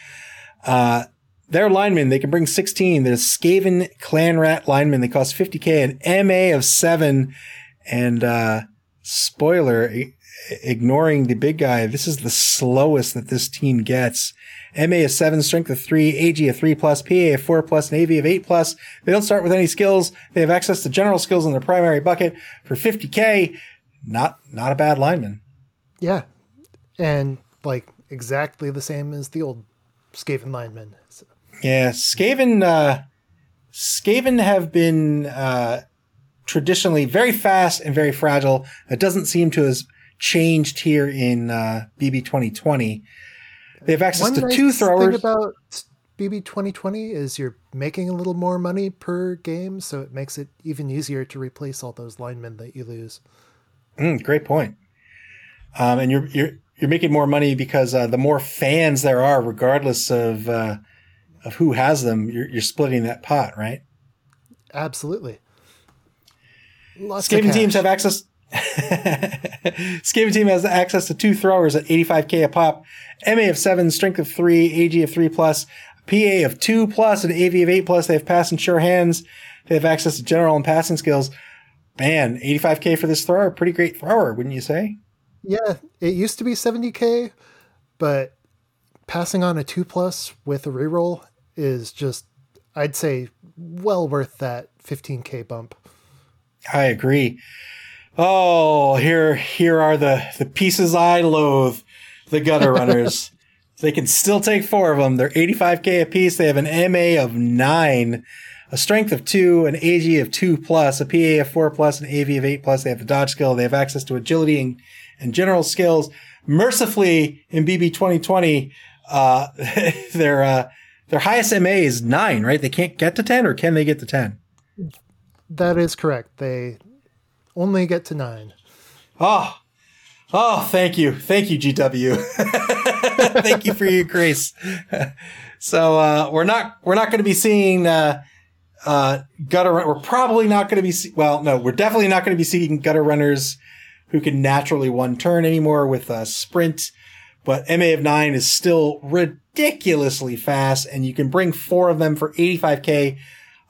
Uh, their linemen, they can bring 16. There's Skaven Clan Rat linemen. They cost 50k, an MA of 7. And, uh, spoiler, i- ignoring the big guy, this is the slowest that this team gets. MA of 7, Strength of 3, AG of 3 plus, PA of 4 plus, and AV of 8 plus. They don't start with any skills. They have access to general skills in their primary bucket for 50k. Not, not a bad lineman. Yeah. And like exactly the same as the old Skaven linemen. Yeah, Skaven, uh, Skaven have been, uh, traditionally very fast and very fragile. It doesn't seem to have changed here in, uh, BB 2020. They have access One to nice two thing about BB 2020 is you're making a little more money per game, so it makes it even easier to replace all those linemen that you lose. Mm, great point. Um, and you're, you're, you're making more money because, uh, the more fans there are, regardless of, uh, of who has them, you're, you're splitting that pot, right? Absolutely. Lots of Skaven teams have access. Skaven team has access to two throwers at 85k a pop, MA of seven, strength of three, AG of three plus, PA of two plus, and AV of eight plus. They have pass and sure hands. They have access to general and passing skills. Man, 85k for this thrower, pretty great thrower, wouldn't you say? Yeah, it used to be 70k, but passing on a 2 plus with a reroll is just I'd say well worth that 15k bump. I agree. Oh, here, here are the, the pieces I loathe. The gutter runners. they can still take four of them. They're 85k a piece. They have an MA of nine, a strength of two, an AG of two plus, a PA of four plus, an AV of eight plus. They have the dodge skill. They have access to agility and, and general skills. Mercifully, in BB 2020, uh, their, uh, their highest MA is nine, right? They can't get to 10 or can they get to 10? That is correct. They only get to 9. Oh, oh, thank you. Thank you, GW. thank you for your grace. so, uh, we're not, we're not going to be seeing, uh, uh, gutter, we're probably not going to be, see- well, no, we're definitely not going to be seeing gutter runners who can naturally one turn anymore with a sprint, but MA of nine is still ridiculously fast and you can bring four of them for 85k.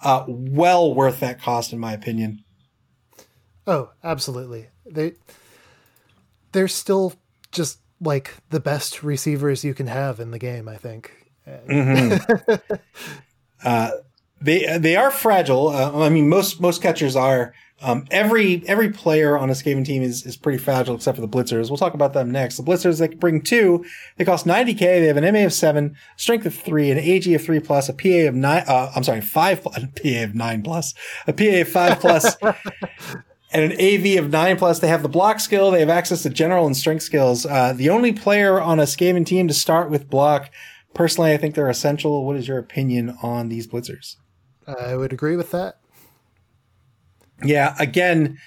Uh, well worth that cost in my opinion. Oh, absolutely. They they're still just like the best receivers you can have in the game, I think. they they are fragile. Uh, I mean, most most catchers are. Um, every every player on a Skaven team is is pretty fragile, except for the Blitzers. We'll talk about them next. The Blitzers they can bring two. They cost 90k. They have an MA of seven, strength of three, an AG of three plus, a PA of nine. Uh, I'm sorry, five. pl- A PA of nine plus, a PA of five. And an AV of nine plus, they have the block skill. They have access to general and strength skills. Uh, the only player on a Skaven team to start with block. Personally, I think they're essential. What is your opinion on these Blitzers? I would agree with that. Yeah, again,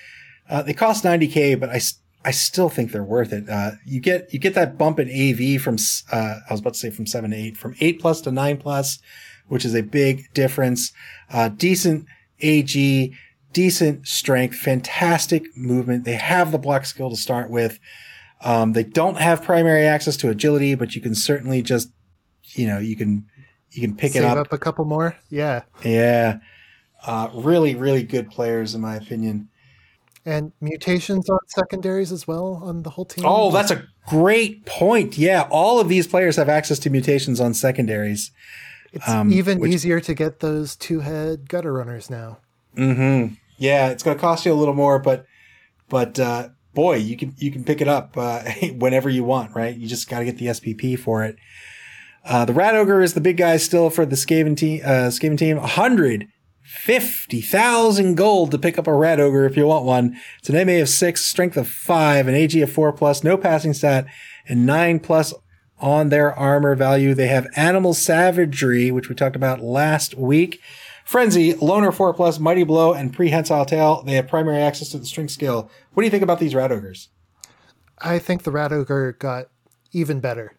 uh, they cost 90k, but I I still think they're worth it. Uh, you get you get that bump in AV from uh, I was about to say from seven to eight, from eight plus to nine plus, which is a big difference. Uh, decent AG, decent strength, fantastic movement. They have the block skill to start with. Um, they don't have primary access to agility, but you can certainly just, you know, you can you can pick Save it up up a couple more. Yeah. yeah. Uh, really, really good players, in my opinion. And mutations on secondaries as well on the whole team. Oh, that's a great point. Yeah. All of these players have access to mutations on secondaries. it's um, even which- easier to get those two head gutter runners now. Mm-hmm. Yeah. It's going to cost you a little more, but, but, uh, boy, you can, you can pick it up, uh, whenever you want, right? You just got to get the SPP for it. Uh, the Rat Ogre is the big guy still for the Skaven team, uh, Skaven team. 150,000 gold to pick up a Rat Ogre if you want one. It's an MA of six, strength of five, an AG of four plus, no passing stat, and nine plus on their armor value. They have Animal Savagery, which we talked about last week. Frenzy, Loner 4 Plus, Mighty Blow, and Prehensile Tail. They have primary access to the strength skill. What do you think about these Rat Ogres? I think the Rat Ogre got even better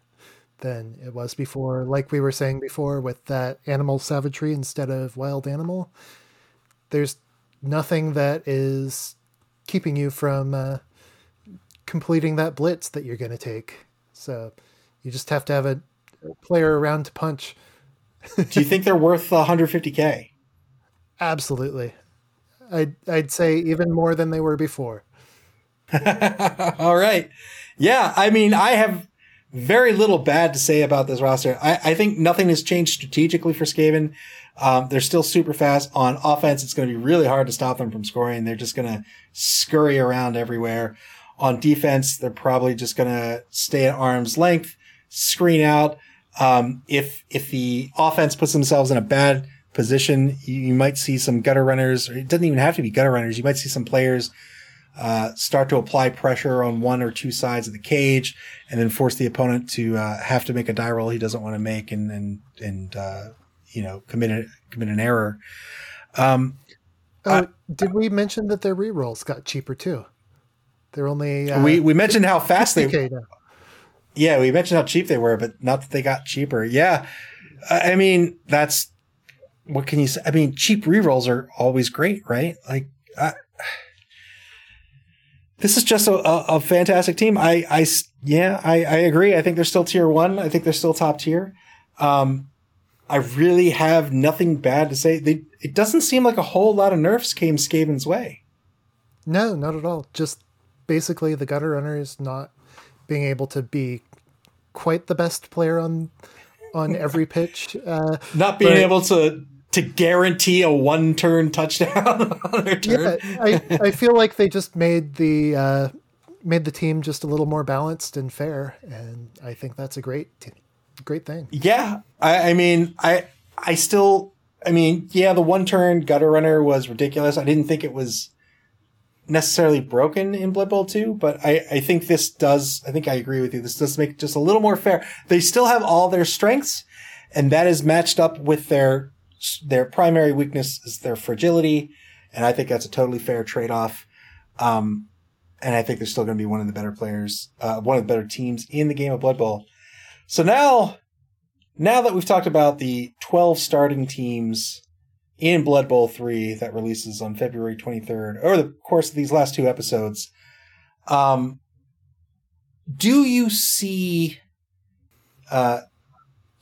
than it was before. Like we were saying before, with that animal savagery instead of wild animal, there's nothing that is keeping you from uh, completing that blitz that you're going to take. So you just have to have a player around to punch. Do you think they're worth 150k? Absolutely. I'd I'd say even more than they were before. All right. Yeah, I mean, I have very little bad to say about this roster. I, I think nothing has changed strategically for Skaven. Um, they're still super fast on offense. It's going to be really hard to stop them from scoring. They're just going to scurry around everywhere. On defense, they're probably just going to stay at arm's length, screen out. Um, if if the offense puts themselves in a bad position, you, you might see some gutter runners. or it doesn't even have to be gutter runners. You might see some players uh, start to apply pressure on one or two sides of the cage, and then force the opponent to uh, have to make a die roll he doesn't want to make, and and and uh, you know commit a, commit an error. Um, oh, did we mention that their rerolls got cheaper too? They're only uh, we we mentioned how fast they. Now. Yeah, we mentioned how cheap they were, but not that they got cheaper. Yeah, I mean that's what can you say? I mean, cheap rerolls are always great, right? Like. I, this is just a, a, a, fantastic team. I, I, yeah, I, I agree. I think they're still tier one. I think they're still top tier. Um, I really have nothing bad to say. They, it doesn't seem like a whole lot of nerfs came Skaven's way. No, not at all. Just basically the gutter runner is not being able to be quite the best player on on every pitch. Uh, not being but, able to to guarantee a one turn touchdown on their turn. Yeah, I, I feel like they just made the uh, made the team just a little more balanced and fair, and I think that's a great t- great thing. Yeah, I, I mean, I I still, I mean, yeah, the one turn gutter runner was ridiculous. I didn't think it was necessarily broken in Blood Bowl 2, but I, I think this does, I think I agree with you. This does make just a little more fair. They still have all their strengths, and that is matched up with their their primary weakness is their fragility, and I think that's a totally fair trade off. Um, and I think they're still going to be one of the better players, uh, one of the better teams in the game of Blood Bowl. So now, now that we've talked about the 12 starting teams in Blood Bowl 3 that releases on February 23rd, over the course of these last two episodes, um, do you see, uh,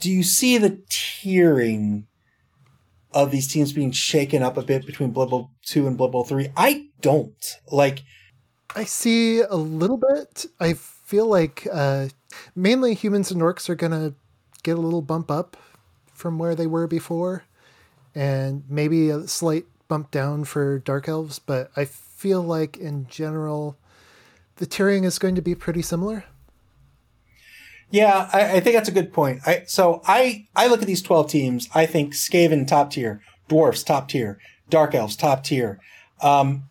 do you see the tiering of these teams being shaken up a bit between Blood Bowl 2 and Blood Bowl 3. I don't. Like I see a little bit. I feel like uh, mainly humans and orcs are going to get a little bump up from where they were before and maybe a slight bump down for dark elves, but I feel like in general the tiering is going to be pretty similar. Yeah, I, I, think that's a good point. I, so I, I look at these 12 teams. I think Skaven top tier, Dwarfs top tier, Dark Elves top tier. Um,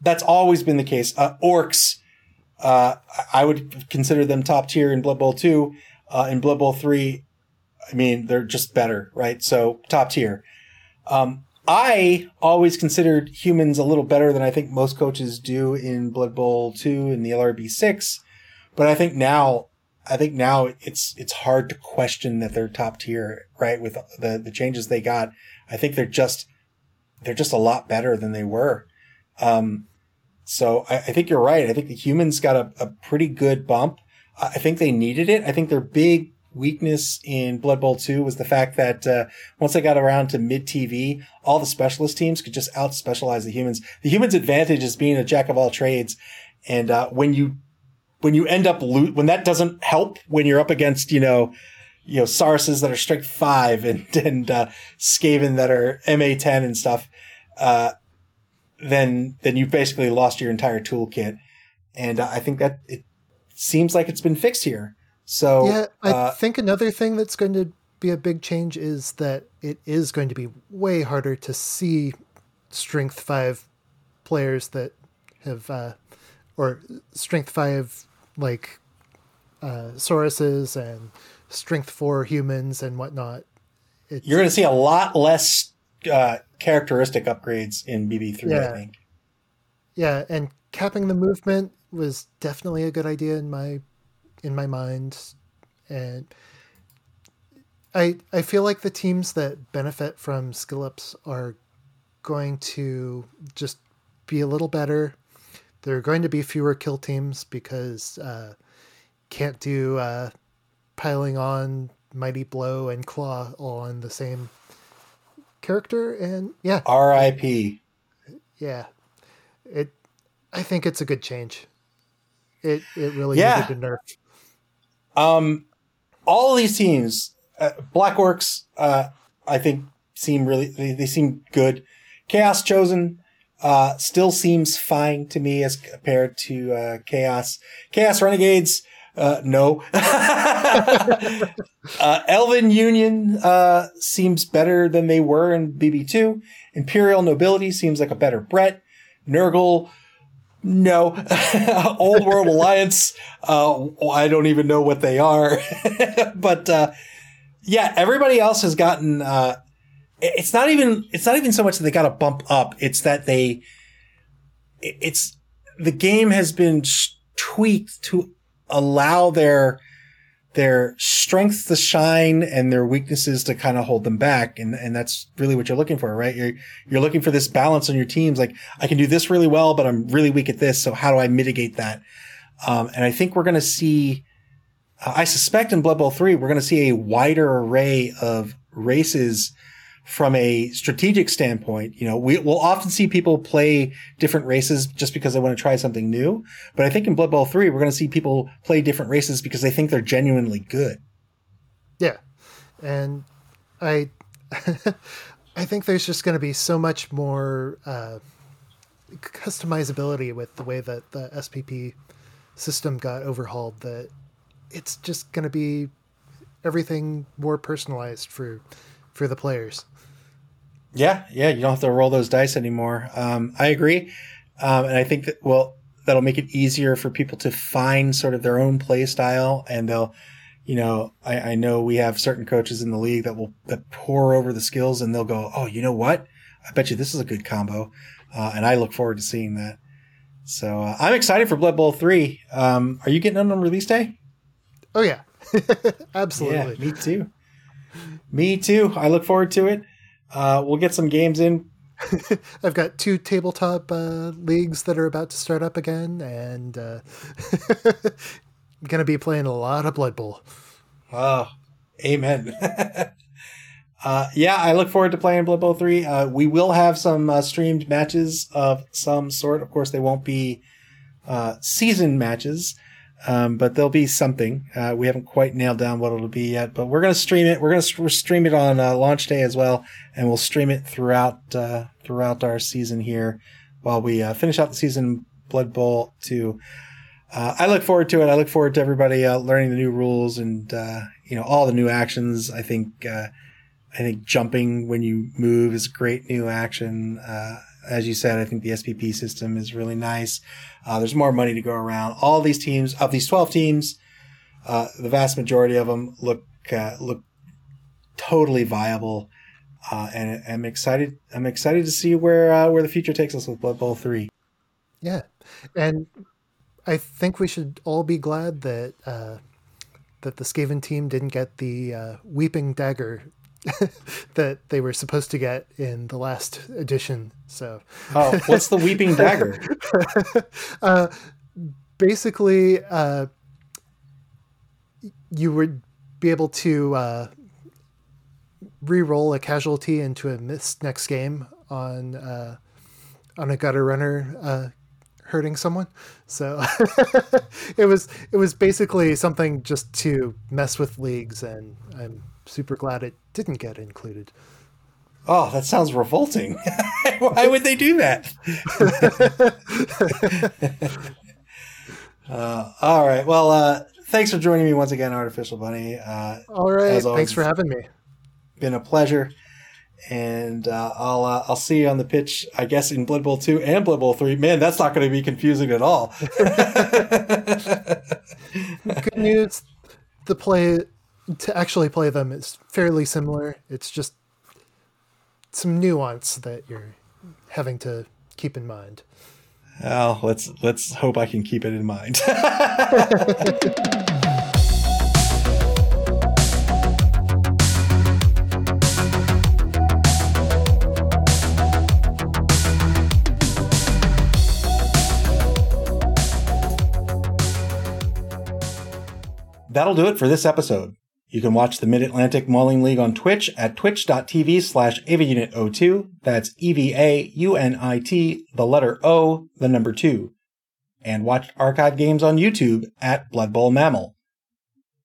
that's always been the case. Uh, orcs, uh, I would consider them top tier in Blood Bowl 2. Uh, in Blood Bowl 3, I mean, they're just better, right? So top tier. Um, I always considered humans a little better than I think most coaches do in Blood Bowl 2 and the LRB 6. But I think now I think now it's it's hard to question that they're top tier, right? With the the changes they got, I think they're just they're just a lot better than they were. Um, so I, I, think you're right. I think the humans got a, a pretty good bump. I think they needed it. I think their big weakness in Blood Bowl 2 was the fact that uh, once they got around to mid TV, all the specialist teams could just out specialize the humans. The humans' advantage is being a jack of all trades. And uh, when you when you end up lo- when that doesn't help when you're up against you know you know Sauruses that are strength five and and uh, Skaven that are MA ten and stuff, uh, then then you've basically lost your entire toolkit, and uh, I think that it seems like it's been fixed here. So yeah, I uh, think another thing that's going to be a big change is that it is going to be way harder to see strength five players that have uh, or strength five like uh, Sauruses and strength for humans and whatnot. It's, You're going to see a lot less uh, characteristic upgrades in BB3. Yeah. I think. Yeah, and capping the movement was definitely a good idea in my in my mind, and I I feel like the teams that benefit from skill ups are going to just be a little better. There are going to be fewer kill teams because uh, can't do uh, piling on mighty blow and claw all on the same character, and yeah, R.I.P. Yeah, it. I think it's a good change. It it really yeah. needed a nerf. Um, all these teams, uh, Black Orcs, uh, I think seem really they, they seem good. Chaos Chosen uh, still seems fine to me as compared to uh, Chaos. Chaos Renegades, uh, no. uh, Elven Union uh, seems better than they were in BB2. Imperial Nobility seems like a better Brett. Nurgle, no. Old World Alliance, uh, I don't even know what they are. but uh, yeah, everybody else has gotten. It's not even. It's not even so much that they got to bump up. It's that they. It's the game has been tweaked to allow their their strengths to shine and their weaknesses to kind of hold them back. And, and that's really what you're looking for, right? You're, you're looking for this balance on your teams. Like, I can do this really well, but I'm really weak at this. So how do I mitigate that? Um, and I think we're going to see, uh, I suspect in Blood Bowl 3, we're going to see a wider array of races from a strategic standpoint, you know, we will often see people play different races just because they want to try something new. But I think in Blood Bowl 3, we're going to see people play different races because they think they're genuinely good. Yeah. And I, I think there's just going to be so much more, uh, customizability with the way that the SPP system got overhauled that it's just going to be everything more personalized for for the players. Yeah, yeah, you don't have to roll those dice anymore. Um, I agree, um, and I think that well, that'll make it easier for people to find sort of their own play style, and they'll, you know, I, I know we have certain coaches in the league that will that pore over the skills, and they'll go, oh, you know what? I bet you this is a good combo, uh, and I look forward to seeing that. So uh, I'm excited for Blood Bowl three. Um, are you getting on on release day? Oh yeah, absolutely. Yeah, me too. Me too. I look forward to it. Uh, we'll get some games in. I've got two tabletop uh, leagues that are about to start up again, and uh, I'm going to be playing a lot of Blood Bowl. Oh, amen. uh, yeah, I look forward to playing Blood Bowl 3. Uh, we will have some uh, streamed matches of some sort. Of course, they won't be uh, season matches. Um, but there'll be something. Uh, we haven't quite nailed down what it'll be yet, but we're going to stream it. We're going to stream it on uh, launch day as well, and we'll stream it throughout uh, throughout our season here while we uh, finish out the season. Blood Bowl two. Uh, I look forward to it. I look forward to everybody uh, learning the new rules and you know all the new actions. I think I think jumping when you move is a great new action as you said, I think the SPP system is really nice. Uh, there's more money to go around. All these teams, of these 12 teams, uh, the vast majority of them look uh, look totally viable, uh, and I'm excited. I'm excited to see where uh, where the future takes us with Blood Bowl three. Yeah, and I think we should all be glad that uh, that the Skaven team didn't get the Weeping Dagger that they were supposed to get in the last edition. So, oh, what's the Weeping Dagger? uh, basically, uh, you would be able to uh, re-roll a casualty into a missed next game on uh, on a gutter runner uh, hurting someone. So it was it was basically something just to mess with leagues, and I'm super glad it didn't get included. Oh, that sounds revolting. Why would they do that? uh, all right. Well, uh, thanks for joining me once again, Artificial Bunny. Uh, all right. Always, thanks for having me. Been a pleasure. and uh, I'll uh, I'll see you on the pitch. I guess in Blood Bowl two and Blood Bowl three. Man, that's not going to be confusing at all. Good news: the play to actually play them is fairly similar. It's just some nuance that you're having to keep in mind. Oh, let's let's hope I can keep it in mind. That'll do it for this episode. You can watch the Mid-Atlantic Mauling League on Twitch at twitch.tv slash EvaUnit02. That's E-V-A-U-N-I-T, the letter O, the number two. And watch archive games on YouTube at Blood Bowl Mammal.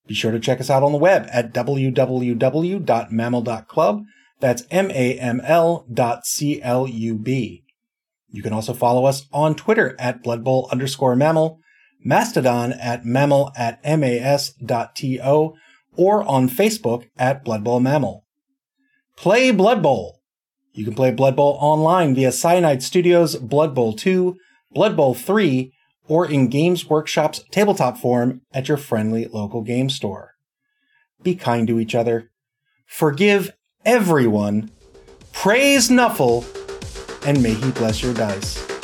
Be sure to check us out on the web at www.maml.club. That's M-A-M-L dot C-L-U-B. You can also follow us on Twitter at Blood Bowl underscore mammal, Mastodon at mammal at mas.to, or on Facebook at Blood Bowl Mammal. Play Blood Bowl. You can play Blood Bowl online via Cyanide Studios Blood Bowl 2, Blood Bowl 3, or in Games Workshop's tabletop forum at your friendly local game store. Be kind to each other. Forgive everyone. Praise Nuffle, and may he bless your dice.